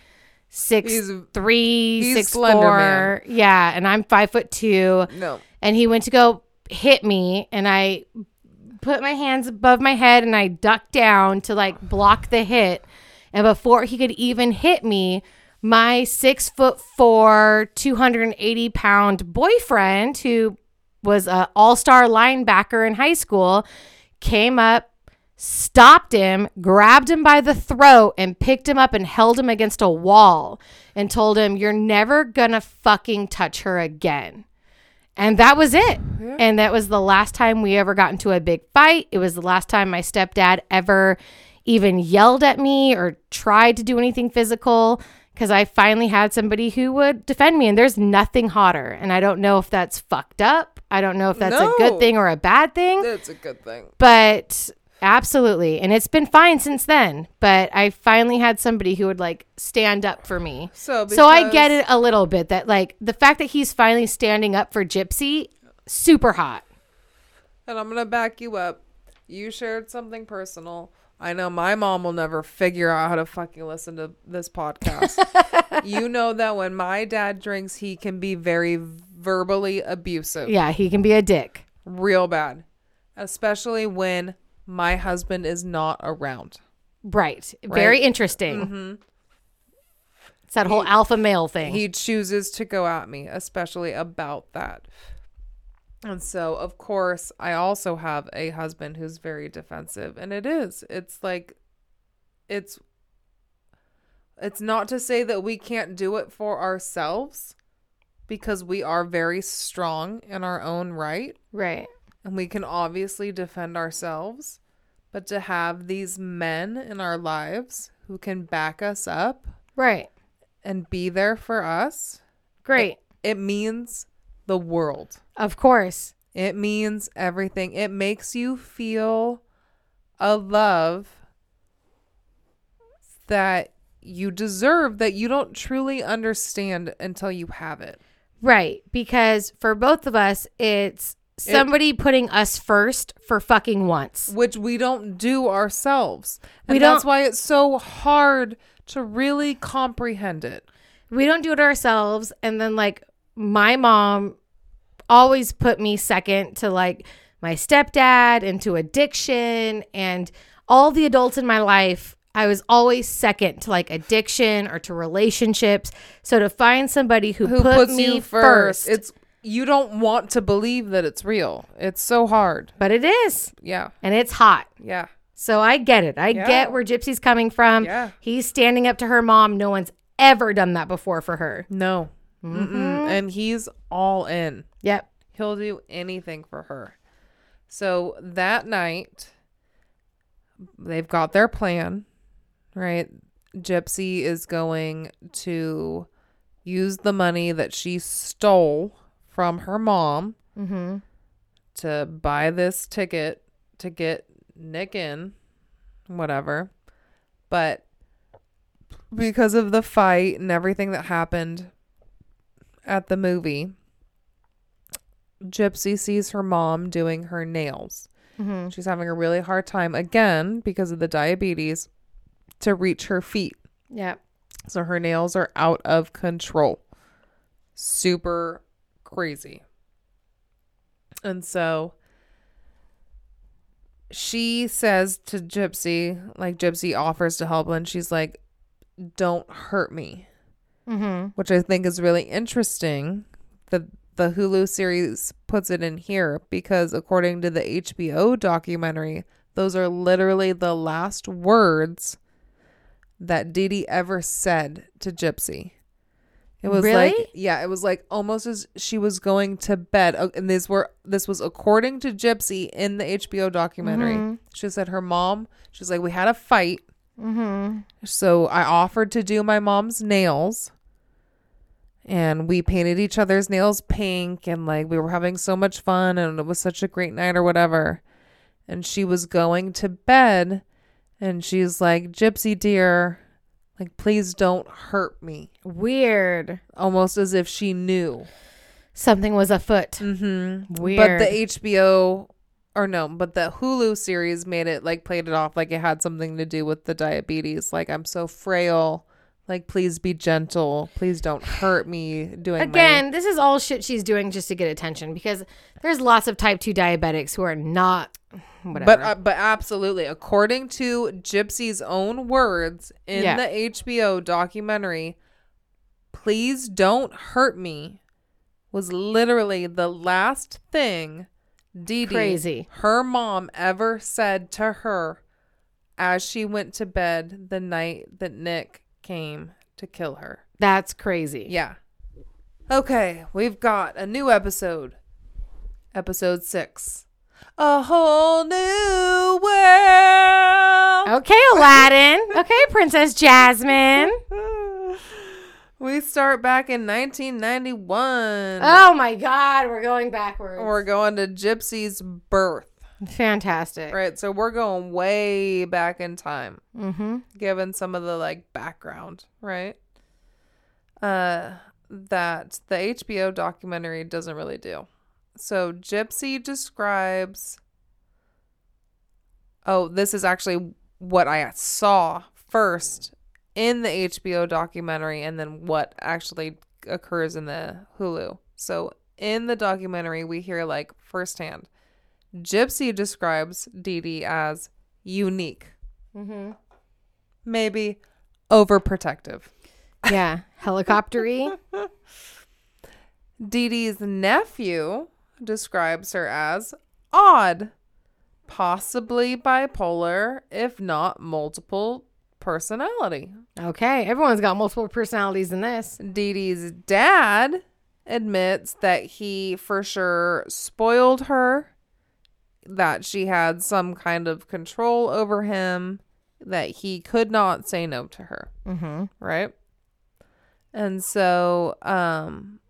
six He's- three, he's six four. Yeah, and I'm five foot two. No. And he went to go hit me, and I put my hands above my head and I ducked down to like block the hit. And before he could even hit me, my six foot four, 280 pound boyfriend, who was a all star linebacker in high school, came up, stopped him, grabbed him by the throat, and picked him up and held him against a wall and told him, You're never gonna fucking touch her again. And that was it. And that was the last time we ever got into a big fight. It was the last time my stepdad ever even yelled at me or tried to do anything physical because I finally had somebody who would defend me. And there's nothing hotter. And I don't know if that's fucked up. I don't know if that's a good thing or a bad thing. That's a good thing. But absolutely. And it's been fine since then. But I finally had somebody who would like stand up for me. So, So I get it a little bit that like the fact that he's finally standing up for Gypsy, super hot. And I'm gonna back you up. You shared something personal. I know my mom will never figure out how to fucking listen to this podcast. *laughs* you know that when my dad drinks, he can be very verbally abusive. Yeah, he can be a dick. Real bad. Especially when my husband is not around. Right. Very Right. interesting. Mm-hmm. It's that whole alpha male thing. He chooses to go at me, especially about that. And so, of course, I also have a husband who's very defensive, and it is. It's like it's it's not to say that we can't do it for ourselves because we are very strong in our own right right. and we can obviously defend ourselves, but to have these men in our lives who can back us up Right. and be there for us Great. it means the world. Of course. It means everything. It makes you feel a love that you deserve that you don't truly understand until you have it. Right. Because for both of us, it's somebody putting us first for fucking once. Which we don't do ourselves. And We that's why it's so hard to really comprehend it. we don't do it ourselves and then like my mom always put me second to like my stepdad and to addiction and all the adults in my life i was always second to like addiction or to relationships so to find somebody who, Who put puts me you first, first? It's you don't want to believe that it's real. It's so hard. but it is Yeah. and it's hot Yeah. so i get it i Yeah. get where gypsy's coming from Yeah. he's standing up to her mom no one's ever done that before for her No. Mm-mm. Mm-hmm. And he's all in. yep He'll do anything for her. So that night, they've got their plan, right? Gypsy is going to use the money that she stole from her mom mm-hmm to buy this ticket to get Nick in, whatever. But because of the fight and everything that happened at the movie, Gypsy sees her mom doing her nails. mm-hmm She's having a really hard time again because of the diabetes to reach her feet. Yeah. So her nails are out of control. Super crazy. And so she says to Gypsy, like Gypsy offers to help, and she's like, don't hurt me, Mm-hmm. which I think is really interesting. The the Hulu series puts it in here because according to the HBO documentary, those are literally the last words that Dee ever said to Gypsy. It was like yeah, it was like almost as she was going to bed. And these were this was according to Gypsy in the HBO documentary. Mhm. She said her mom, she's like, we had a fight. Mm-hmm. So I offered to do my mom's nails. And we painted each other's nails pink and like we were having so much fun and it was such a great night or whatever. And she was going to bed and she's like, Gypsy dear, like please don't hurt me. Weird. Almost as if she knew. Something was afoot. Mm-hmm. Weird. But the HBO or no, but the Hulu series made it like played it off like it had something to do with the diabetes. Like I'm so frail. Like please be gentle. Please don't hurt me doing Again, this is all shit she's doing just to get attention because there's lots of type 2 diabetics who are not my whatever. but uh, but absolutely according to Gypsy's own words in Yeah. the HBO documentary, please don't hurt me was literally the last thing Dee Dee, Crazy. her mom ever said to her as she went to bed the night that Nick came to kill her. That's crazy. Yeah. Okay, we've got a new episode. Episode six. A whole new world. Okay, Aladdin. okay, Princess Jasmine. *laughs* We start back in 1991. Oh my God, we're going backwards. We're going to Gypsy's birth. Fantastic. Right, so we're going way back in time. Mm-hmm. given some of the like background, right? Uh that the HBO documentary doesn't really do. So Gypsy describes Oh, this is actually what I saw first in the HBO documentary and then what actually occurs in the Hulu. So in the documentary we hear like firsthand Gypsy describes Dee Dee as unique Mm-hmm. maybe overprotective. Yeah, helicoptery. *laughs* Dee Dee's nephew describes her as odd, possibly bipolar, if not multiple personality. Okay, everyone's got multiple personalities in this. Dee Dee's dad admits that he for sure spoiled her, that she had some kind of control over him, that he could not say no to her. Mm-hmm. right? And so, um,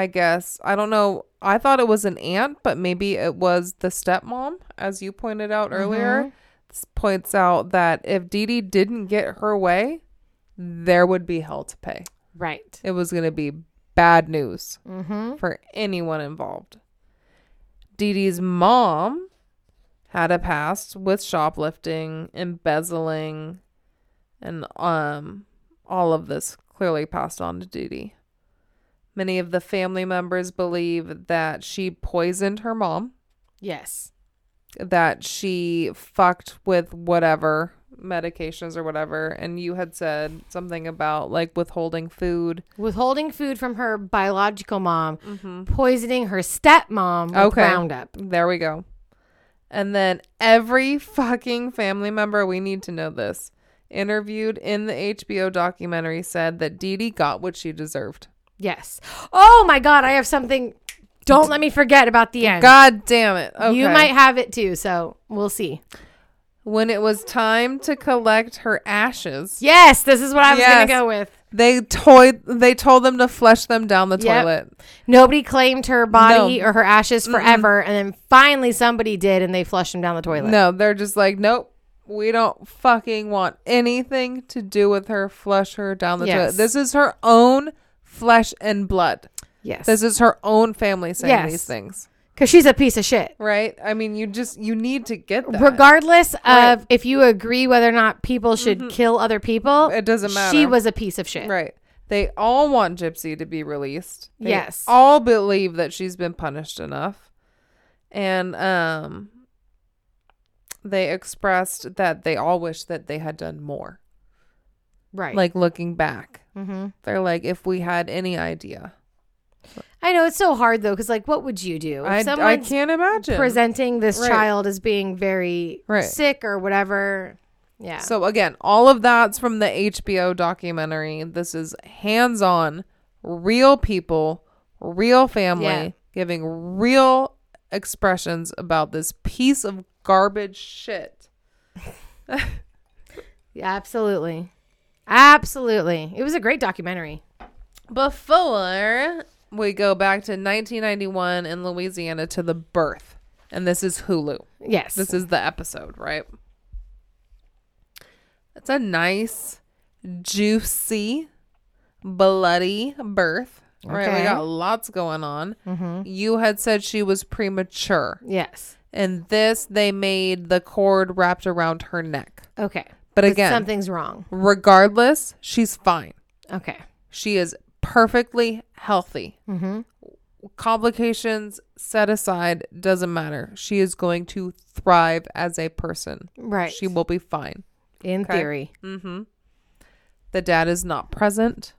I guess I don't know. I thought it was an aunt, but maybe it was the stepmom, as you pointed out earlier. This points out that if Dee Dee didn't get her way, there would be hell to pay. Right. It was going to be bad news Mm-hmm. for anyone involved. Dee Dee's mom had a past with shoplifting, embezzling, and um all of this clearly passed on to Dee Dee. Many of the family members believe that she poisoned her mom, Yes. that she fucked with whatever medications or whatever, and you had said something about like withholding food. Withholding food from her biological mom, Mm-hmm. poisoning her stepmom with Okay. Roundup. There we go. And then every fucking family member, we need to know this, interviewed in the HBO documentary said that Dee Dee got what she deserved. Yes. Oh my God, I have something. Don't let me forget about the end. God damn it. Okay. You might have it too, so we'll see. When it was time to collect her ashes, Yes, this is what I was Yes. gonna go with. they toyed they told them to flush them down the Yep. toilet. Nobody claimed her body No. or her ashes forever, and then finally somebody did, and they flushed them down the toilet. No, they're just like, nope. We don't fucking want anything to do with her. Flush her down the Yes. toilet. This is her own flesh and blood. Yes, This is her own family saying Yes. these things, because she's a piece of shit. right? I mean, you just you need to get that. Regardless Right. of if you agree whether or not people should kill other people, It doesn't matter. She matter. was a piece of shit. right. They all want Gypsy to be released. They Yes. all believe that she's been punished enough, and um, they expressed that they all wish that they had done more. Right. Like looking back, mm-hmm. they're like, if we had any idea, I know it's so hard though, because like, what would you do? If I, I can't imagine. presenting this Right. child as being very Right. sick or whatever. Yeah. So again, all of that's from the HBO documentary. This is hands-on, real people, real family Yeah. giving real expressions about this piece of garbage shit. *laughs* yeah, absolutely. Absolutely. It was a great documentary. Before we go back to 1991 in Louisiana to the birth, and this is Hulu. Yes. This is the episode, right? It's a nice, juicy, bloody birth. Right, we got lots going on. mm-hmm. You had said she was premature. Yes. And this, they made the cord wrapped around her neck. Okay. But again, something's wrong. regardless, she's fine. Okay. She is perfectly healthy. Mm-hmm. Complications set aside, doesn't matter. She is going to thrive as a person. Right. She will be fine. In Okay. theory. Mm-hmm. The dad is not present.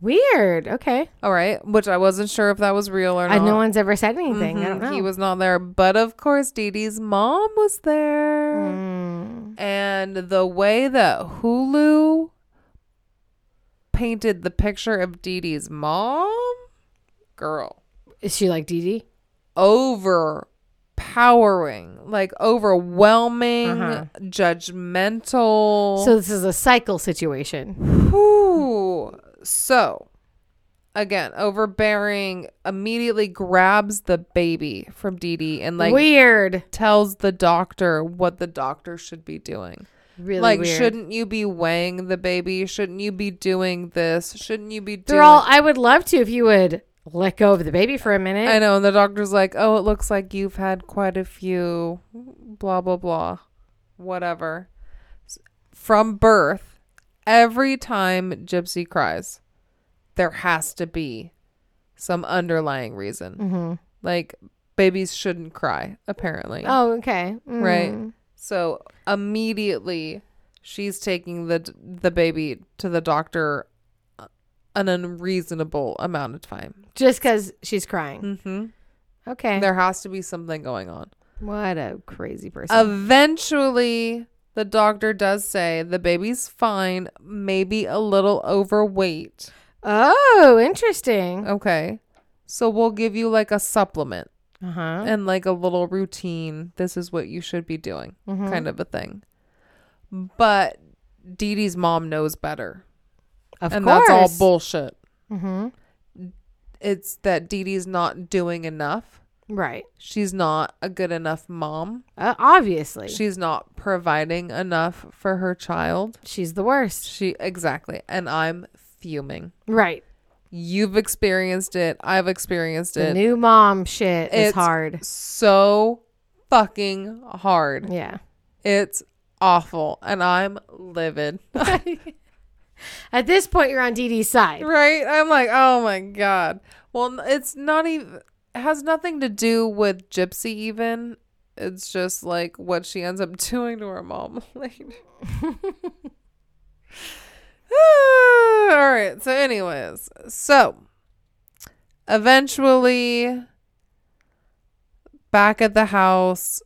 Weird. Okay. All right, which I wasn't sure if that was real or I, not. no one's ever said anything. I don't Mhm, know. He was not there, but of course, Dee Dee's mom was there. Mm. And the way that Hulu painted the picture of Dee Dee's mom, girl, Is she like Dee Dee? overpowering, like overwhelming, Uh-huh. judgmental. So this is a cycle situation. Whew. So, again, overbearing immediately grabs the baby from Dee Dee and like weird. tells the doctor what the doctor should be doing. Really like, weird. shouldn't you be weighing the baby? Shouldn't you be doing this? Shouldn't you be doing? They're all. I would love to if you would let go of the baby for a minute. I know, and the doctor's like, "Oh, it looks like you've had quite a few, blah blah blah, whatever." From birth, every time Gypsy cries, there has to be some underlying reason. Mm-hmm. Like babies shouldn't cry, apparently. Oh, okay. Mm. Right. So immediately, she's taking the the baby to the doctor uh, an unreasonable amount of time. Just because she's crying. Mm-hmm. Okay. There has to be something going on. What a crazy person. Eventually, the doctor does say the baby's fine, maybe a little overweight. oh, interesting. Okay. So we'll give you like a supplement Uh huh. and like a little routine. This is what you should be doing, Mm-hmm. kind of a thing. But Dee Dee's mom knows better. Of and course. that's all bullshit. Mm-hmm. It's that Dee Dee's not doing enough. Right. She's not a good enough mom. Uh, obviously, She's not providing enough for her child. she's the worst. She exactly. And I'm fuming. Right. You've experienced it. I've experienced The it. new mom shit is hard. so fucking hard. Yeah. It's awful. And I'm livid. *laughs* At this point, you're on Dee Dee's side. right? I'm like, oh my God. Well, it's not even, has nothing to do with Gypsy, even. It's just like what she ends up *laughs* doing to her mom *laughs* later. *sighs* All right. So, anyways, so eventually, back at the house,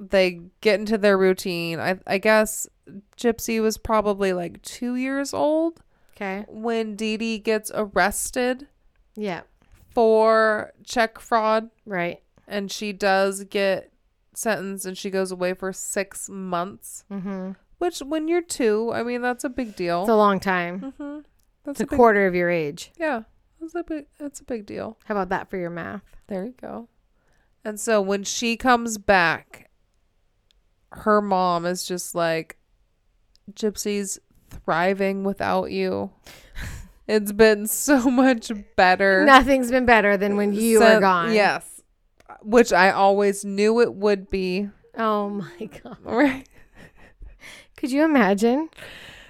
they get into their routine. I, I guess Gypsy was probably like two years old Okay. when Dee Dee gets arrested Yeah. For check fraud Right. and she does get sentenced and she goes away for six months. Mm-hmm. Which, when you're two, I mean, that's a big deal. It's a long time. mm-hmm. That's It's a a big, quarter of your age. Yeah, that's a big. That's a big deal. How about that for your math? There you go. And so when she comes back, her mom is just like, Gypsy's thriving without you. It's been so *laughs* much better. Nothing's been better than when you are gone. Yes. Which I always knew it would be. Oh my god. *laughs* Right. Could you imagine?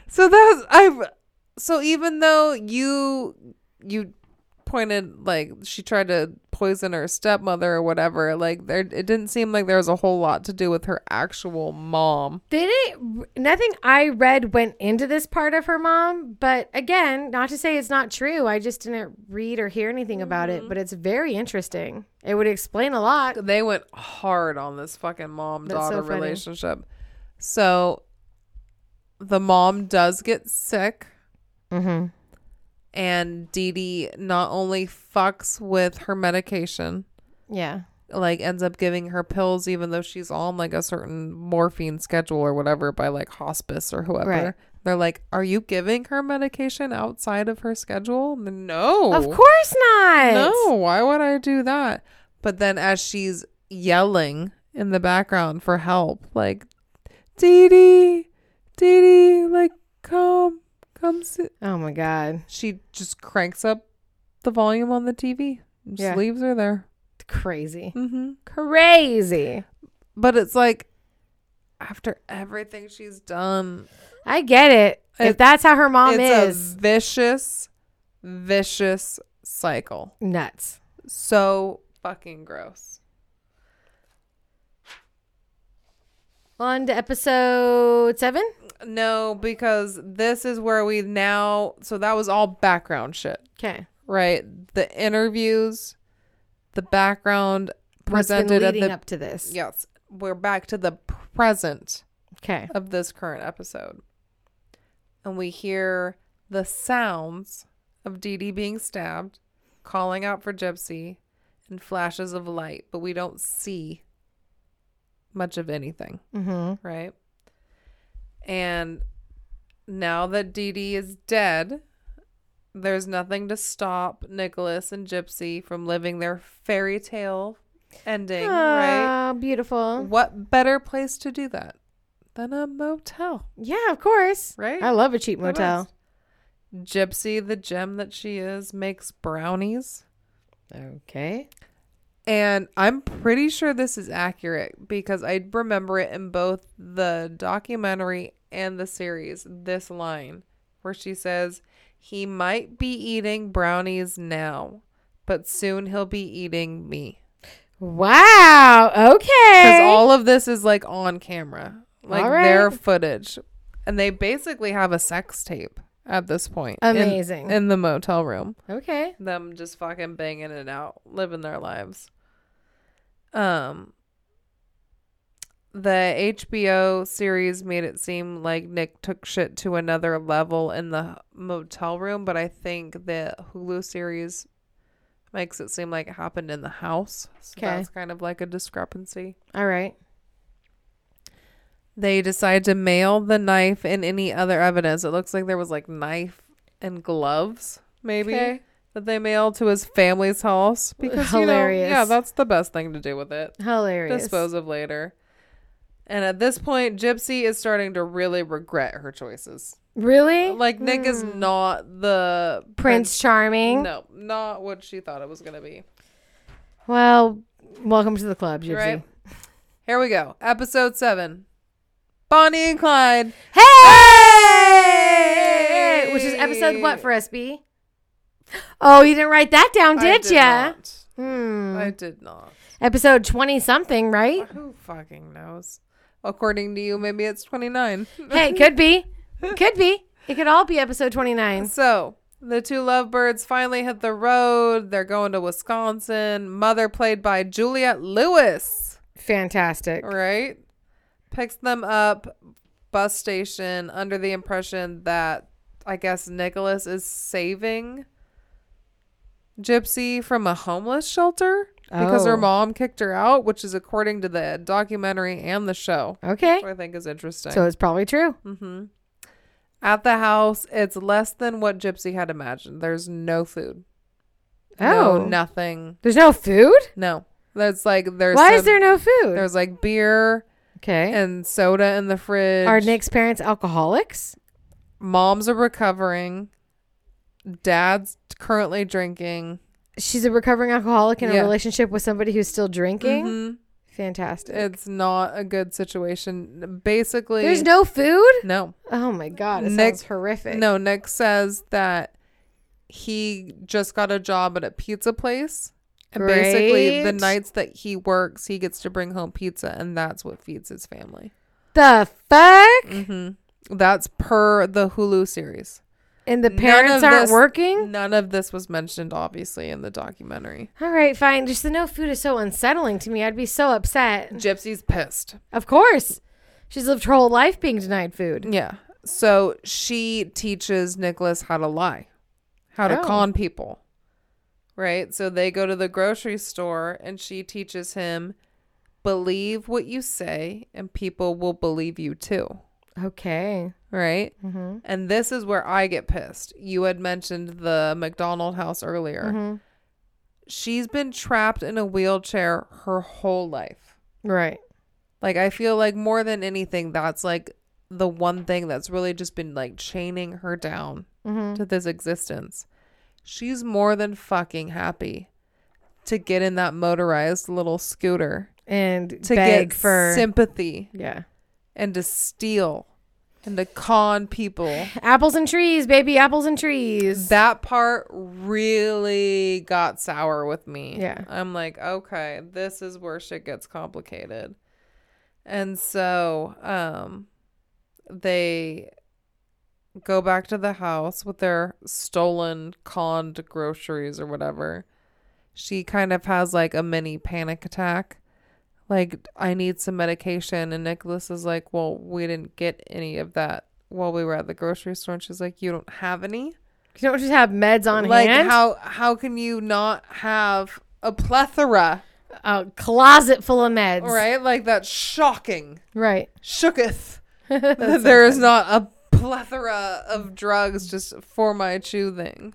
So that's I've so even though you you pointed like she tried to poison her stepmother or whatever. Like there, it didn't seem like there was a whole lot to do with her actual mom. They didn't. Nothing I read went into this part of her mom, but again, not to say it's not true. I just didn't read or hear anything about it, but it's very interesting. It would explain a lot. They went hard on this fucking mom That's so daughter relationship. So the mom does get sick. Mm-hmm. And Dee Dee not only fucks with her medication, Yeah. like ends up giving her pills even though she's on like a certain morphine schedule or whatever by like hospice or whoever. Right. They're like, "Are you giving her medication outside of her schedule?" No. Of course not. No, why would I do that? But then as she's yelling in the background for help, like, Dee Dee, Dee Dee, like, come, come sit. Oh my god. She just cranks up the volume on the TV. and Just Yeah. leaves her there. Crazy. Mm-hmm. Crazy. But it's like, after everything she's done, I get it. if It- that's how her mom it's is, a vicious, vicious cycle. nuts. So fucking gross. On to episode seven. No, because this is where we now. So that was all background shit, Okay. right? The interviews, the background What's presented at the. up to this? Yes, we're back to the present Okay. of this current episode, and we hear the sounds of Dee Dee being stabbed, calling out for Gypsy, and flashes of light, but we don't see much of anything. Mm-hmm. right? And now that Dee Dee is dead, there's nothing to stop Nicholas and Gypsy from living their fairy tale ending, right? Oh, beautiful. What better place to do that than a motel, Yeah, of course. right? I love a cheap The motel. best. Gypsy, the gem that she is, makes brownies. Okay. And I'm pretty sure this is accurate because I remember it in both the documentary and the series. This line where she says, He might be eating brownies now, but soon he'll be eating me. Wow. Okay. Because all of this is like on camera, like right. their footage. And they basically have a sex tape at this point. in- Amazing. in the motel room. okay. them just fucking banging it out, living their lives. Um the HBO series made it seem like Nick took shit to another level in the motel room, but I think the Hulu series makes it seem like it happened in the house. So Okay. that's kind of like a discrepancy. All right. They decide to mail the knife and any other evidence. It looks like there was like knife and gloves, maybe Okay. that they mailed to his family's house because you know, Hilarious. yeah, that's the best thing to do with it. Hilarious. Dispose of later. And at this point, Gypsy is starting to really regret her choices. Really? Like Nick is Hmm. not the Prince Charming. No, not what she thought it was gonna be. Well, welcome to the club, Gypsy. Right? Here we go. Episode seven. Bonnie and Clyde. Hey! Which is episode what for SB? Oh, you didn't write that down, I did ya? not. Hmm. I did not. Episode 20 something, right? Who fucking knows? According to you, maybe it's 29. hey, could be. *laughs* Could be. It could all be episode 29. So the two lovebirds finally hit the road. They're going to Wisconsin. Mother, played by Juliette Lewis, Fantastic. right? Picks them up, bus station, under the impression that I guess Nicholas is saving Gypsy from a homeless shelter because her Oh. mom kicked her out, which is according to the documentary and the show, Okay. which I think is interesting. So it's probably true. hmm At the house, it's less than what Gypsy had imagined. There's no food. Oh. No, nothing. There's no food? No. That's like there's Why is there no food? there's like beer Okay. and soda in the fridge. Are Nick's parents alcoholics? moms are recovering. Dad's currently drinking. She's a recovering alcoholic in Yeah. a relationship with somebody who's still drinking? Mhm. Fantastic. It's not a good situation. Basically, There's no food? no. Oh my god, it Nick- sounds horrific. No, Nick says that he just got a job at a pizza place. And basically, the nights that he works, he gets to bring home pizza, and that's what feeds his family. The fuck? hmm That's per the Hulu series. And the parents aren't this- working? None of this was mentioned, obviously, in the documentary. All right, fine. Just the no food is so unsettling to me. I'd be so upset. Gypsy's pissed. Of course. She's lived her whole life being denied food. Yeah. So she teaches Nicholas how to lie, how to Oh. con people. Right? So they go to the grocery store and she teaches him believe what you say and people will believe you too. Okay. Right? Mm-hmm. And this is where I get pissed. You had mentioned the McDonald house earlier. Mm-hmm. She's been trapped in a wheelchair her whole life. Right. Like I feel like more than anything that's like the one thing that's really just been like chaining her down Mm-hmm. to this existence. She's more than fucking happy to get in that motorized little scooter And to beg get for sympathy yeah and to steal and to con people. *laughs* apples and trees, baby apples and trees. That part really got sour with me. Yeah. I'm like, okay, this is where shit gets complicated. And so, um, they go back to the house with their stolen, conned groceries or whatever. She kind of has like a mini panic attack. Like, I need some medication. And Nicholas is like, well, we didn't get any of that while we were at the grocery store. And she's like, you don't have any? you don't just have meds on like hand. how how can you not have a plethora a closet full of meds. right like that's shocking Right. shooketh *laughs* that there is not a plethora of drugs just for my chew thing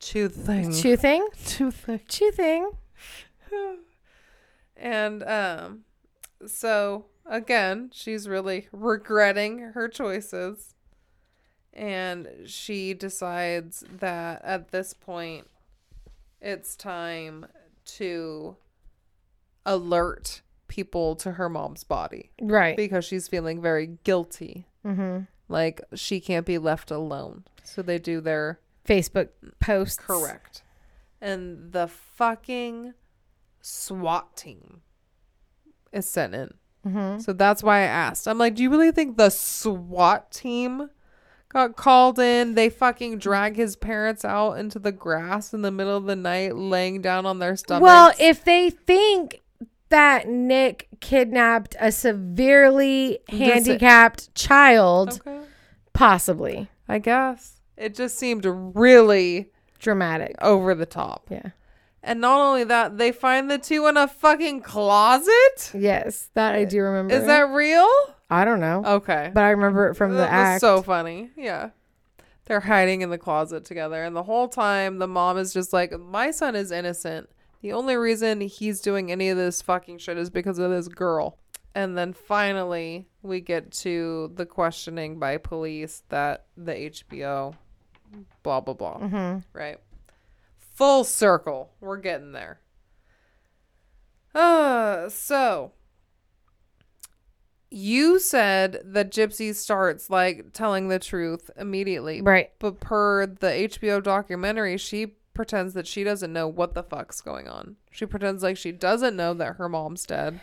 chew thing Chew thing. chew thing Chew thing. *sighs* and um so again she's really regretting her choices and she decides that at this point it's time to alert people to her mom's body Right. because she's feeling very guilty mm-hmm. Like she can't be left alone so they do their Facebook posts. Correct. And the fucking SWAT team is sent in. Mm-hmm. So that's why I asked. I'm like, do you really think the SWAT team got called in? They fucking drag his parents out into the grass in the middle of the night, laying down on their stomachs. Well, if they think that Nick kidnapped a severely handicapped child, okay. possibly I guess. It just seemed really dramatic. over the top. Yeah. And not only that, they find the two in a fucking closet? Yes, that I do remember. Is that real? I don't know, Okay. but I remember it from the that was act. so funny. Yeah. They're hiding in the closet together. And the whole time, the mom is just like, My son is innocent. The only reason he's doing any of this fucking shit is because of this girl. And then finally, we get to the questioning by police that the HBO, blah, blah, blah. mm-hmm. Right. Full circle. We're getting there. Uh, so you said that Gypsy starts like telling the truth immediately. Right. But per the HBO documentary, she pretends that she doesn't know what the fuck's going on. She pretends like she doesn't know that her mom's dead,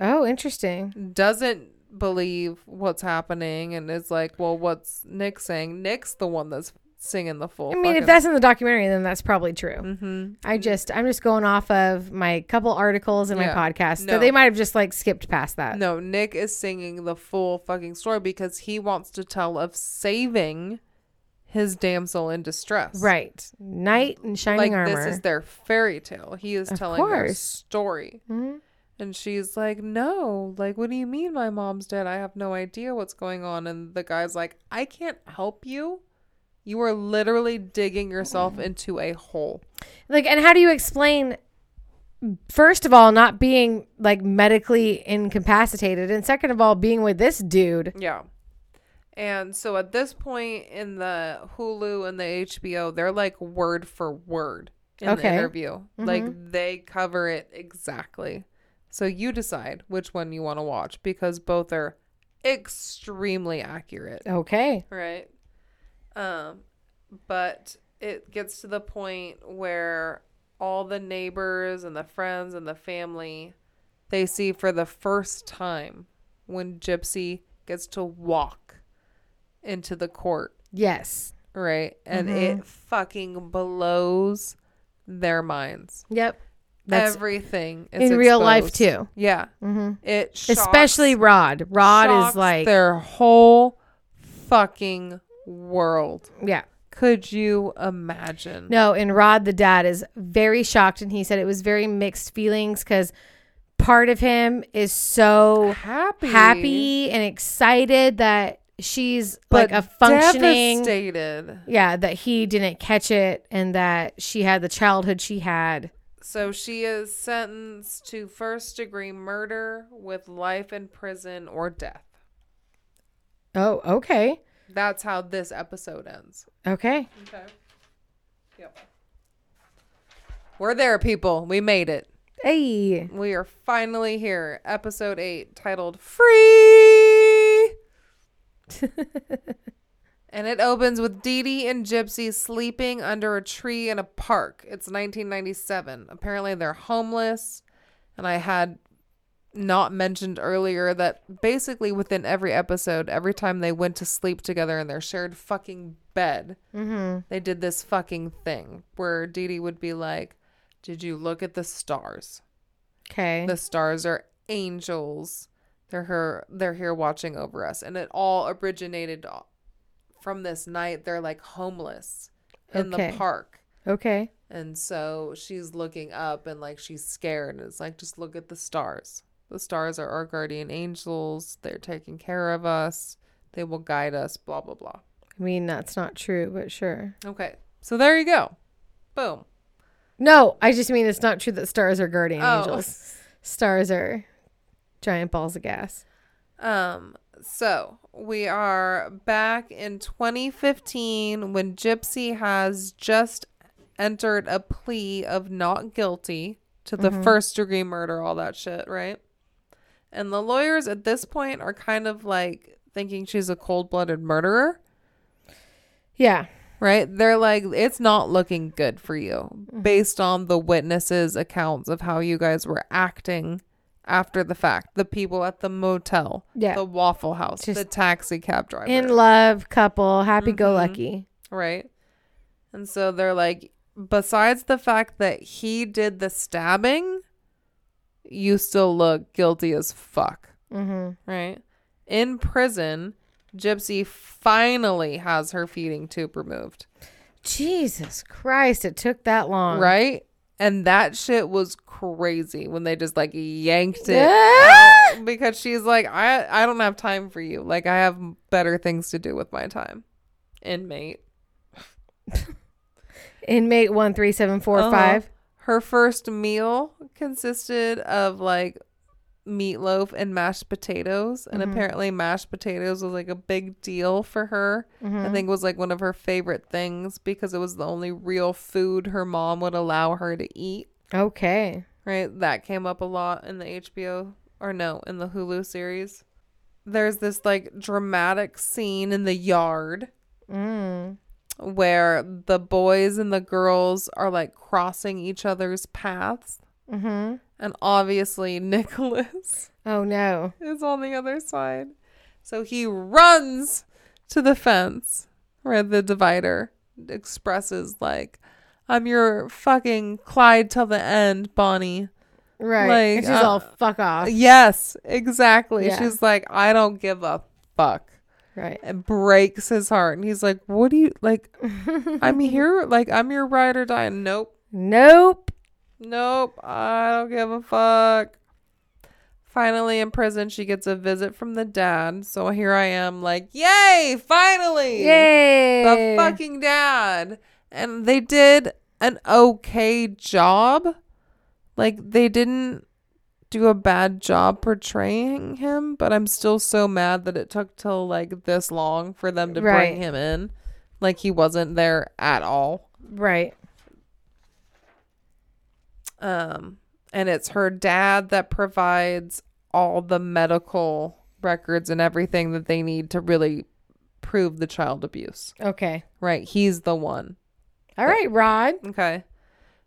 Oh, interesting. doesn't believe what's happening, and is like, well, what's Nick saying? Nick's the one that's singing the full. I mean, if that's in the documentary, then that's probably true. Mm-hmm. I just, I'm just going off of my couple articles and Yeah. my podcast. No. So they might have just like skipped past that. No, Nick is singing the full fucking story because he wants to tell of saving his damsel in distress. Right. Knight in shining Like armor. this is their fairy tale. He is Of telling course. story. Mhm. And she's like, No, like, what do you mean my mom's dead? I have no idea what's going on. And the guy's like, I can't help you. You are literally digging yourself into a hole. Like, and how do you explain, first of all, not being like medically incapacitated, and second of all, being with this dude? Yeah. And so at this point in the Hulu and the HBO, they're like word for word in the Okay. interview. Like they cover it exactly. So you decide which one you want to watch because both are extremely accurate. Okay. Right. Um but it gets to the point where all the neighbors and the friends and the family they see for the first time when Gypsy gets to walk into the court, Yes. right? And it fucking blows their minds. Yep. That's Everything in real life too. Yeah. hmm It shocks, Especially Rod. Rod is like, their whole fucking world. yeah. Could you imagine? No, and Rod, the dad, is very shocked, and he said it was very mixed feelings because part of him is so Happy. happy and excited that she's but like a functioning, devastated. yeah, that he didn't catch it, and that she had the childhood she had. So she is sentenced to first degree murder with life in prison or death. Oh, okay, That's how this episode ends. okay. Okay. Yep. We're there, people. We made it. Hey, We are finally here. Episode 8, titled Free. *laughs* and it opens with Dee Dee and Gypsy sleeping under a tree in a park. It's 1997. Apparently, they're homeless. And I had not mentioned earlier that basically within every episode, every time they went to sleep together in their shared fucking bed, mm-hmm. they did this fucking thing where Dee Dee would be like, Did you look at the stars? okay, The stars are angels. They're her they're here watching over us. And it all originated from this night. They're like homeless in Okay. the park. okay, And so she's looking up and like she's scared and it's like just look at the stars. The stars are our guardian angels. They're taking care of us. They will guide us, blah blah blah. I mean that's not true, but sure. Okay. So there you go. Boom. No, I just mean it's not true that stars are guardian Oh. angels. *laughs* Stars are giant balls of gas. Um, so we are back in 2015 when Gypsy has just entered a plea of not guilty to the first degree murder, all that shit, right? And the lawyers at this point are kind of like thinking she's a cold blooded murderer, Yeah. right? They're like, it's not looking good for you based on the witnesses' accounts of how you guys were acting after the fact. The people at the motel, Yeah. the Waffle House, Just the taxi cab driver, In love, couple, happy go Mhm. lucky. right? And so they're like, besides the fact that he did the stabbing, you still look guilty as fuck, Mm-hmm. right? In prison, Gypsy finally has her feeding tube removed. Jesus Christ, it took that long. right? And that shit was crazy when they just like yanked it out because she's like, I I don't have time for you. Like I have better things to do with my time. Inmate. *laughs* Inmate one three seven four Uh-huh. five. Her first meal consisted of like meatloaf and mashed potatoes, and Mhm. apparently mashed potatoes was like a big deal for her. Mm-hmm. I think it was like one of her favorite things because it was the only real food her mom would allow her to eat. Okay. right? That came up a lot in the HBO or no, in the Hulu series. There's this like dramatic scene in the yard Mm. where the boys and the girls are like crossing each other's paths. Mm-hmm. And obviously, *laughs* Nicholas Oh no. is on the other side. So he runs to the fence where the divider expresses, like, I'm your fucking Clyde till the end, Bonnie. Right. Like, and she's uh, all fuck off. Yes, exactly. Yeah. She's like, I don't give a fuck. Right. It breaks his heart. And he's like, What do you like? *laughs* I'm here. Like, I'm your ride or die. Nope. Nope. Nope. I don't give a fuck. Finally, in prison, she gets a visit from the dad. So here I am, like, Yay, finally. Yay. The fucking dad. And they did an okay job. Like, they didn't do a bad job portraying him, but I'm still so mad that it took till like this long for them to Right. bring him in. Like, he wasn't there at all. Right. Um, and it's her dad that provides all the medical records and everything that they need to really prove the child abuse. Okay. Right? He's the one. All right, Rod. Okay.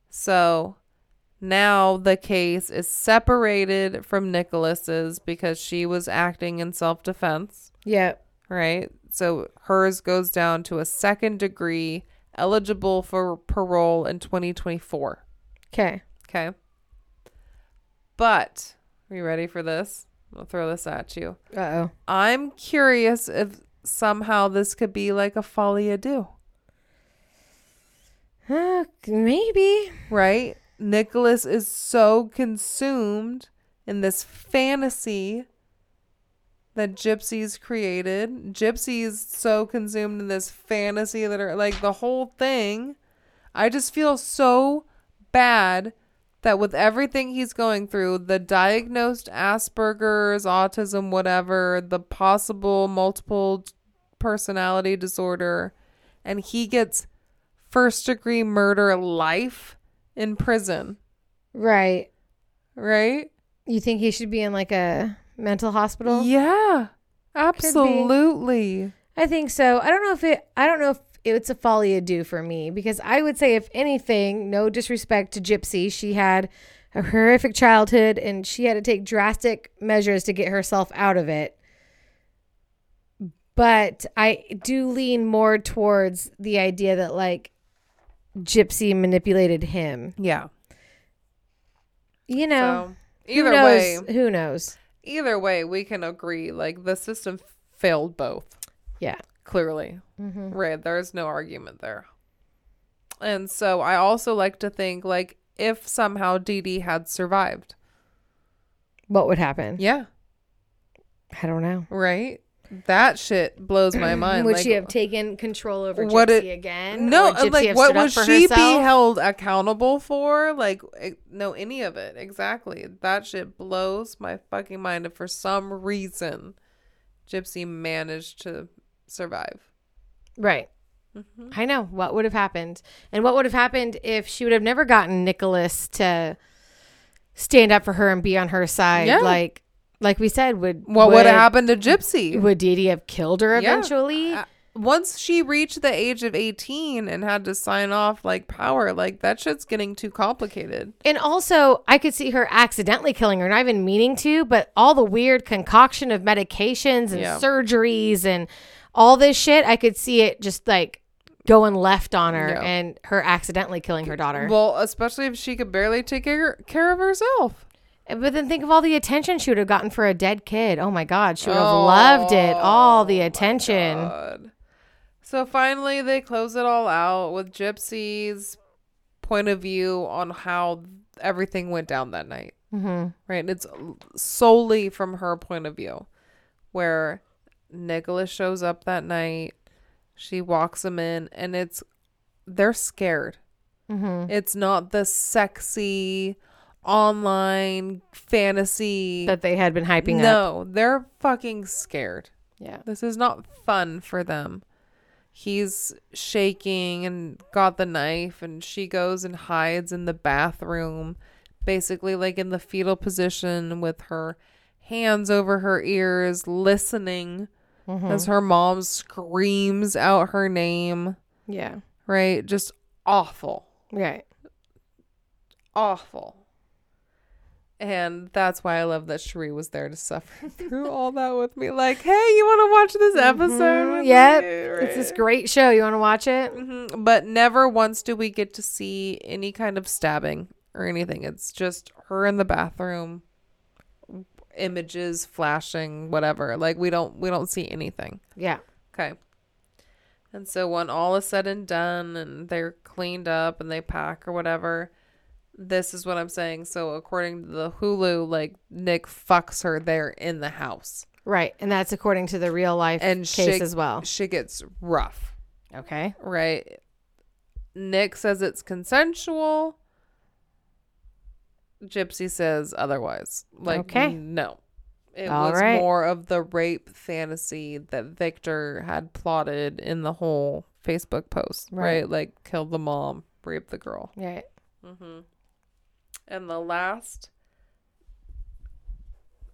So now the case is separated from Nicholas's because she was acting in self defense, Yep. right? So hers goes down to a second degree, eligible for parole in 2024. Okay. Okay. But, are you ready for this? I'll throw this at you. Uh oh. I'm curious if somehow this could be like a à deux. Uh, maybe. right? Nicholas is so consumed in this fantasy that Gypsy's created. Gypsy's so consumed in this fantasy that are like the whole thing. I just feel so bad that with everything he's going through, the diagnosed Asperger's, autism, whatever, the possible multiple personality disorder, and he gets first degree murder life in prison, Right. right? You think he should be in like a mental hospital? Yeah, absolutely. I think so. I don't know if it. I don't know if it's a à deux for me because I would say, if anything, no disrespect to Gypsy, she had a horrific childhood and she had to take drastic measures to get herself out of it. But I do lean more towards the idea that like Gypsy manipulated him. Yeah. You know, so who either knows? way, who knows? either way, we can agree like the system failed both. Yeah. Clearly, Mm-hmm. right? There's no argument there. And so I also like to think like if somehow Dee Dee had survived, What would happen? yeah, I don't know. right. That shit blows my *clears throat* mind. Would like, she have taken control over what Gypsy it- again? No, like what would she be held accountable for? Like eh, no, any of it. Exactly. That shit blows my fucking mind. If for some reason Gypsy managed to survive. Right. Mm-hmm. I know what would have happened, and what would have happened if she would have never gotten Nicholas to stand up for her and be on her side. Yeah. Like, like we said, would What would have happened to Gypsy? Would Dee have killed her Yeah. eventually? Uh, Once she reached the age of 18 and had to sign off like power, like that shit's getting too complicated. And also, I could see her accidentally killing her, not even meaning to, but all the weird concoction of medications and Yeah. surgeries and all this shit, I could see it just like going left on her Yeah. and her accidentally killing her daughter. Well, especially if she could barely take care, care of herself. but then think of all the attention she would have gotten for a dead kid. Oh my God, she would have loved it. All the attention. God. So finally, they close it all out with Gypsy's point of view on how everything went down that night. hmm Right? It's solely from her point of view, where Nicholas shows up that night. She walks him in, and it's they're scared. hmm It's not the sexy online fantasy. That they had been hyping up. no, they're fucking scared. Yeah. This is not fun for them. He's shaking and got the knife, and she goes and hides in the bathroom, basically like in the fetal position with her hands over her ears, listening Mhm. as her mom screams out her name, Yeah. right? Just awful. Right. Awful. And that's why I love that Cherie was there to suffer *laughs* through all that with me. Like, hey, you want to watch this episode? with Yep. me?" It's this great show. You want to watch it? Mhm. But never once do we get to see any kind of stabbing or anything. It's just her in the bathroom, images flashing, whatever. Like we don't we don't see anything. Yeah. Okay. And so when all is said and done and they're cleaned up and they pack or whatever, this is what I'm saying. So according to the Hulu, like Nick fucks her there in the house. Right. And that's according to the real life And case shit, as well. she gets rough. Okay. right? Nick says it's consensual. Gypsy says otherwise. Like, Okay. no. It All was right. more of the rape fantasy that Victor had plotted in the whole Facebook post, Right. right? Like, kill the mom, rape the girl. Right. Mm-hmm. And the last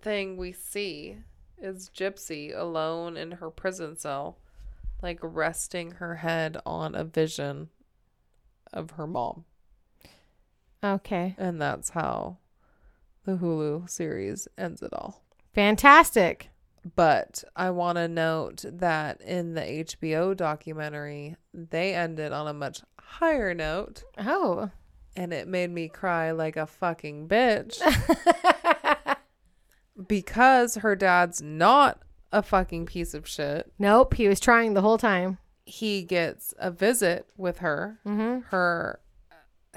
thing we see is Gypsy alone in her prison cell, like resting her head on a vision of her mom. Okay. And that's how the Hulu series ends it all. Fantastic. But I want to note that in the HBO documentary, they ended on a much higher note, Oh. and it made me cry like a fucking bitch *laughs* because her dad's not a fucking piece of shit. nope. He was trying the whole time. He gets a visit with her. Mm-hmm. Her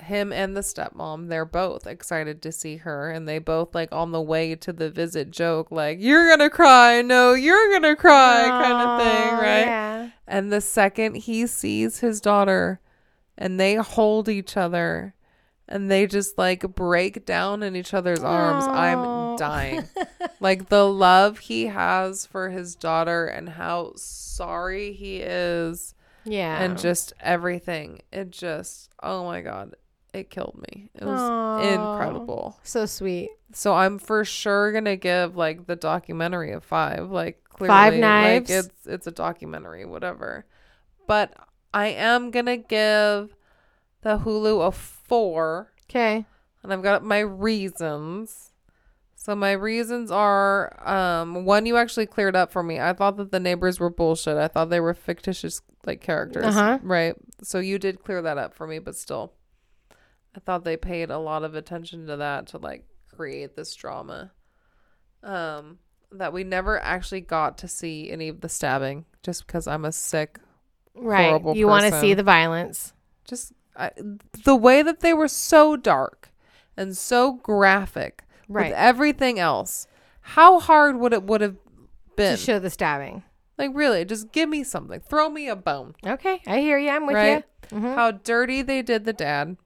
him and the stepmom, they're both excited to see her and they both like on the way to the visit joke like you're going to cry, no, you're going to cry kind of thing, right? Yeah. And the second he sees his daughter and they hold each other and they just like break down in each other's arms, Aw. I'm dying. *laughs* like the love he has for his daughter and how sorry he is Yeah. and just everything. It just, oh my God, it killed me. It was Aw. incredible. so sweet. So I'm for sure gonna give like the documentary a five. Like clearly, Five knives? Like it's it's a documentary, whatever. But I am gonna give the Hulu a four, Okay. and I've got my reasons. So my reasons are um one you actually cleared up for me. I thought that the neighbors were bullshit. I thought they were fictitious like characters. Uh-huh. Right. So you did clear that up for me, but still I thought they paid a lot of attention to that to like create this drama. Um that we never actually got to see any of the stabbing just because I'm a sick Right. Horrible you want to see the violence. just I, the way that they were so dark and so graphic Right. with everything else. How hard would it would have been? to show the stabbing. like really, just give me something. Throw me a bone. Okay. I hear you. I'm with Right? you. Mhm. How dirty they did the dad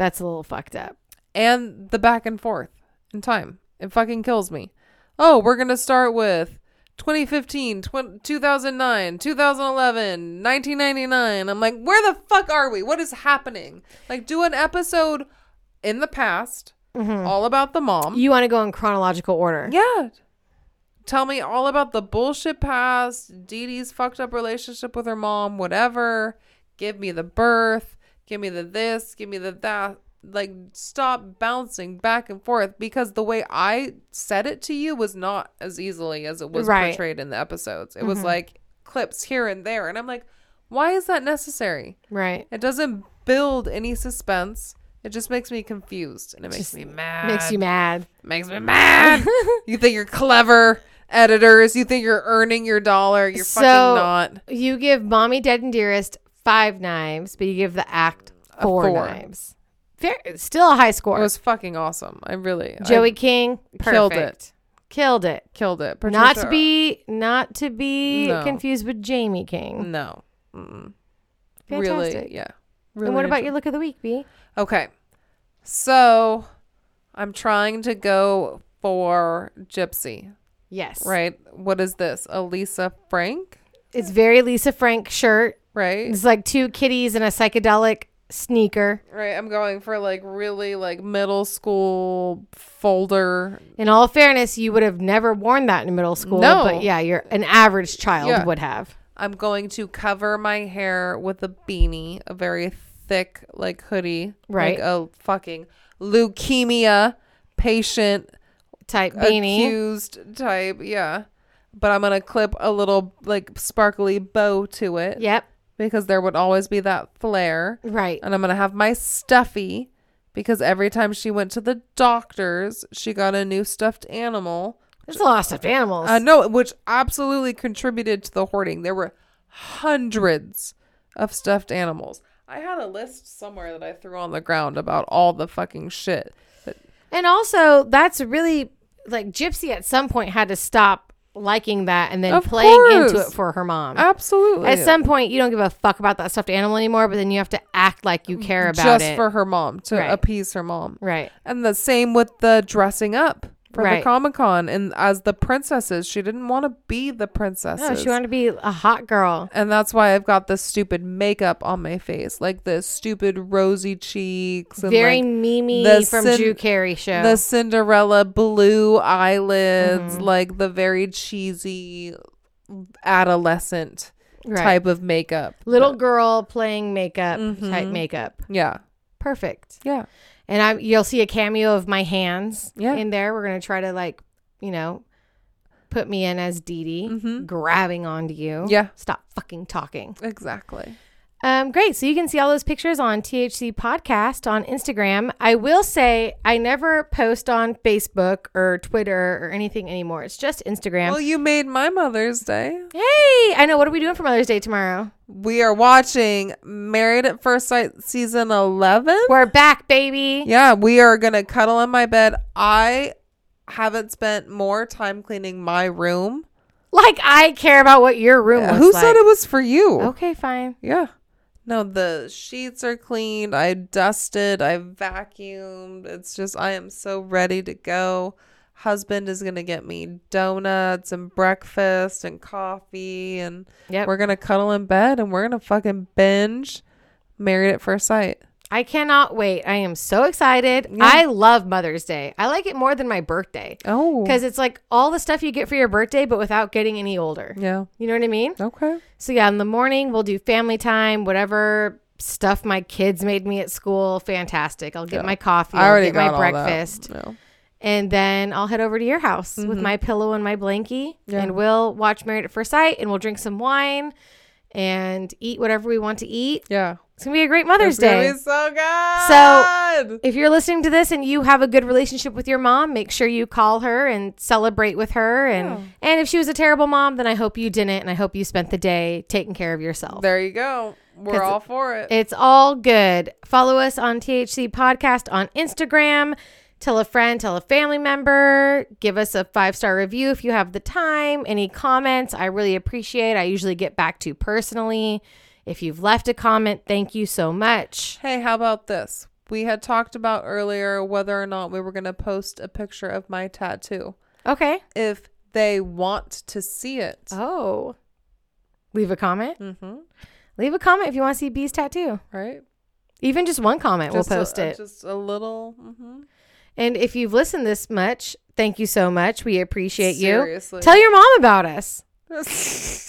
That's a little fucked up. and the back and forth in time. It fucking kills me. Oh, we're going to start with 2015, tw- 2009, 2011, 1999. I'm like, where the fuck are we? What is happening? Like, do an episode in the past mm-hmm. all about the mom. You want to go in chronological order. Yeah. Tell me all about the bullshit past, Dee Dee's fucked up relationship with her mom, whatever. Give me the birth. Give me the this. Give me the that. Like, stop bouncing back and forth because the way I said it to you was not as easily as it was Right. portrayed in the episodes. It was mm-hmm. like clips here and there. And I'm like, why is that necessary? Right. It doesn't build any suspense. It just makes me confused and it makes me mad. Makes you mad. Makes me mad. *laughs* you think you're clever, editors. You think you're earning your dollar. You're So- fucking not. You give Mommy Dead and Dearest five knives, but you give the act four, four. knives. Fair, still a high score. It was fucking awesome. I really I Joey King killed it. Killed it. killed it. not to be not to be No. confused with Jaime King. no. Mm-mm. Fantastic. Really, yeah. Really and what about your look of the week, B? Okay, so I'm trying to go for Gypsy. Yes. Right? What is this? Elisa Frank? It's very Lisa Frank shirt. Right? It's like two kitties and a psychedelic sneaker. Right. I'm going for like really like middle school folder In all fairness, you would have never worn that in middle school. No. But yeah, you're an average child Yeah. would have. I'm going to cover my hair with a beanie, a very thick like hoodie, Right. Like a fucking leukemia patient Type beanie. accused type, yeah. But I'm gonna clip a little like sparkly bow to it Yep. Because there would always be that flare. Right. And I'm gonna have my stuffy because every time she went to the doctors, she got a new stuffed animal. There's a lot of stuffed animals. Uh, no, which absolutely contributed to the hoarding. There were hundreds of stuffed animals. I had a list somewhere that I threw on the ground about all the fucking shit. But and also, that's really like Gypsy at some point had to stop liking that and then Of playing into it for her mom. absolutely, At some point, you don't give a fuck about that stuffed animal anymore, but then you have to act like you care about just it. Just for her mom to Right. appease her mom. right. And the same with the dressing up for Right. the Comic Con and as the princesses. She didn't want to be the princesses. No, she wanted to be a hot girl. and that's why I've got this stupid makeup on my face, like the stupid rosy cheeks and Very like Mimi the from Cin- Drew Carey show. the Cinderella blue eyelids, Mm-hmm. like the very cheesy adolescent Right. type of makeup. Little girl playing makeup type Mhm. makeup. Yeah. Perfect. Yeah. And I you'll see a cameo of my hands Yeah. in there. We're gonna try to like, you know, put me in as Dee Dee, Mhm. grabbing onto you. Yeah. Stop fucking talking. Exactly. Um, great. So you can see all those pictures on THC Podcast on Instagram. I will say I never post on Facebook or Twitter or anything anymore. It's just Instagram. Well, you made my Mother's Day. hey, I know. What are we doing for Mother's Day tomorrow? We are watching Married at First Sight season 11. We're back, baby. Yeah, we are going to cuddle in my bed. I haven't spent more time cleaning my room. Like I care about what your room looks Who like. said it was for you? Okay, fine. Yeah. No, the sheets are cleaned. I dusted. I vacuumed. It's just, I am so ready to go. Husband is going to get me donuts and breakfast and coffee. And Yep. we're going to cuddle in bed and we're going to fucking binge Married at First Sight. I cannot wait. I am so excited. Yeah. I love Mother's Day. I like it more than my birthday Oh. because it's like all the stuff you get for your birthday, but without getting any older. Yeah. You know what I mean? Okay. So yeah, in the morning we'll do family time, whatever stuff my kids made me at school. Fantastic. I'll get Yeah. my coffee. I I'll already get got my breakfast, No. and then I'll head over to your house with Mhm. my pillow and my blankie, Yeah. and we'll watch Married at First Sight, and we'll drink some wine, and eat whatever we want to eat. Yeah. It's gonna be a great Mother's It's gonna Day. be so good. So- If you're listening to this and you have a good relationship with your mom, make sure you call her and celebrate with her. And Yeah. and if she was a terrible mom, then I hope you didn't, and I hope you spent the day taking care of yourself. there you go. We're all for it. It's all good. Follow us on THC Podcast on Instagram. Tell a friend, tell a family member. Give us a five star review if you have the time. Any comments, I really appreciate. I usually get back to personally. If you've left a comment, thank you so much. Hey, how about this? We had talked about earlier whether or not we were going to post a picture of my tattoo. Okay. If they want to see it. Oh. Leave a comment. Mm-hmm. Leave a comment if you want to see B's tattoo. Right? Even just one comment, Just we'll a- post it. Just a little. Mm-hmm. and if you've listened this much, thank you so much. We appreciate you. Seriously. you. Tell your mom about us. *laughs*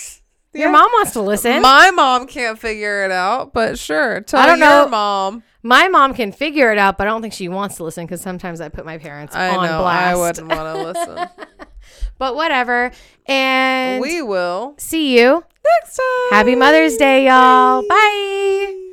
Your Yeah. mom wants to listen. My mom can't figure it out, but sure. Tell I don't your know. mom. My mom can figure it out, but I don't think she wants to listen because sometimes I put my parents I on know. blast. I wouldn't want to *laughs* listen. But whatever. And we will see you. next time. Happy Mother's Day, y'all. Bye.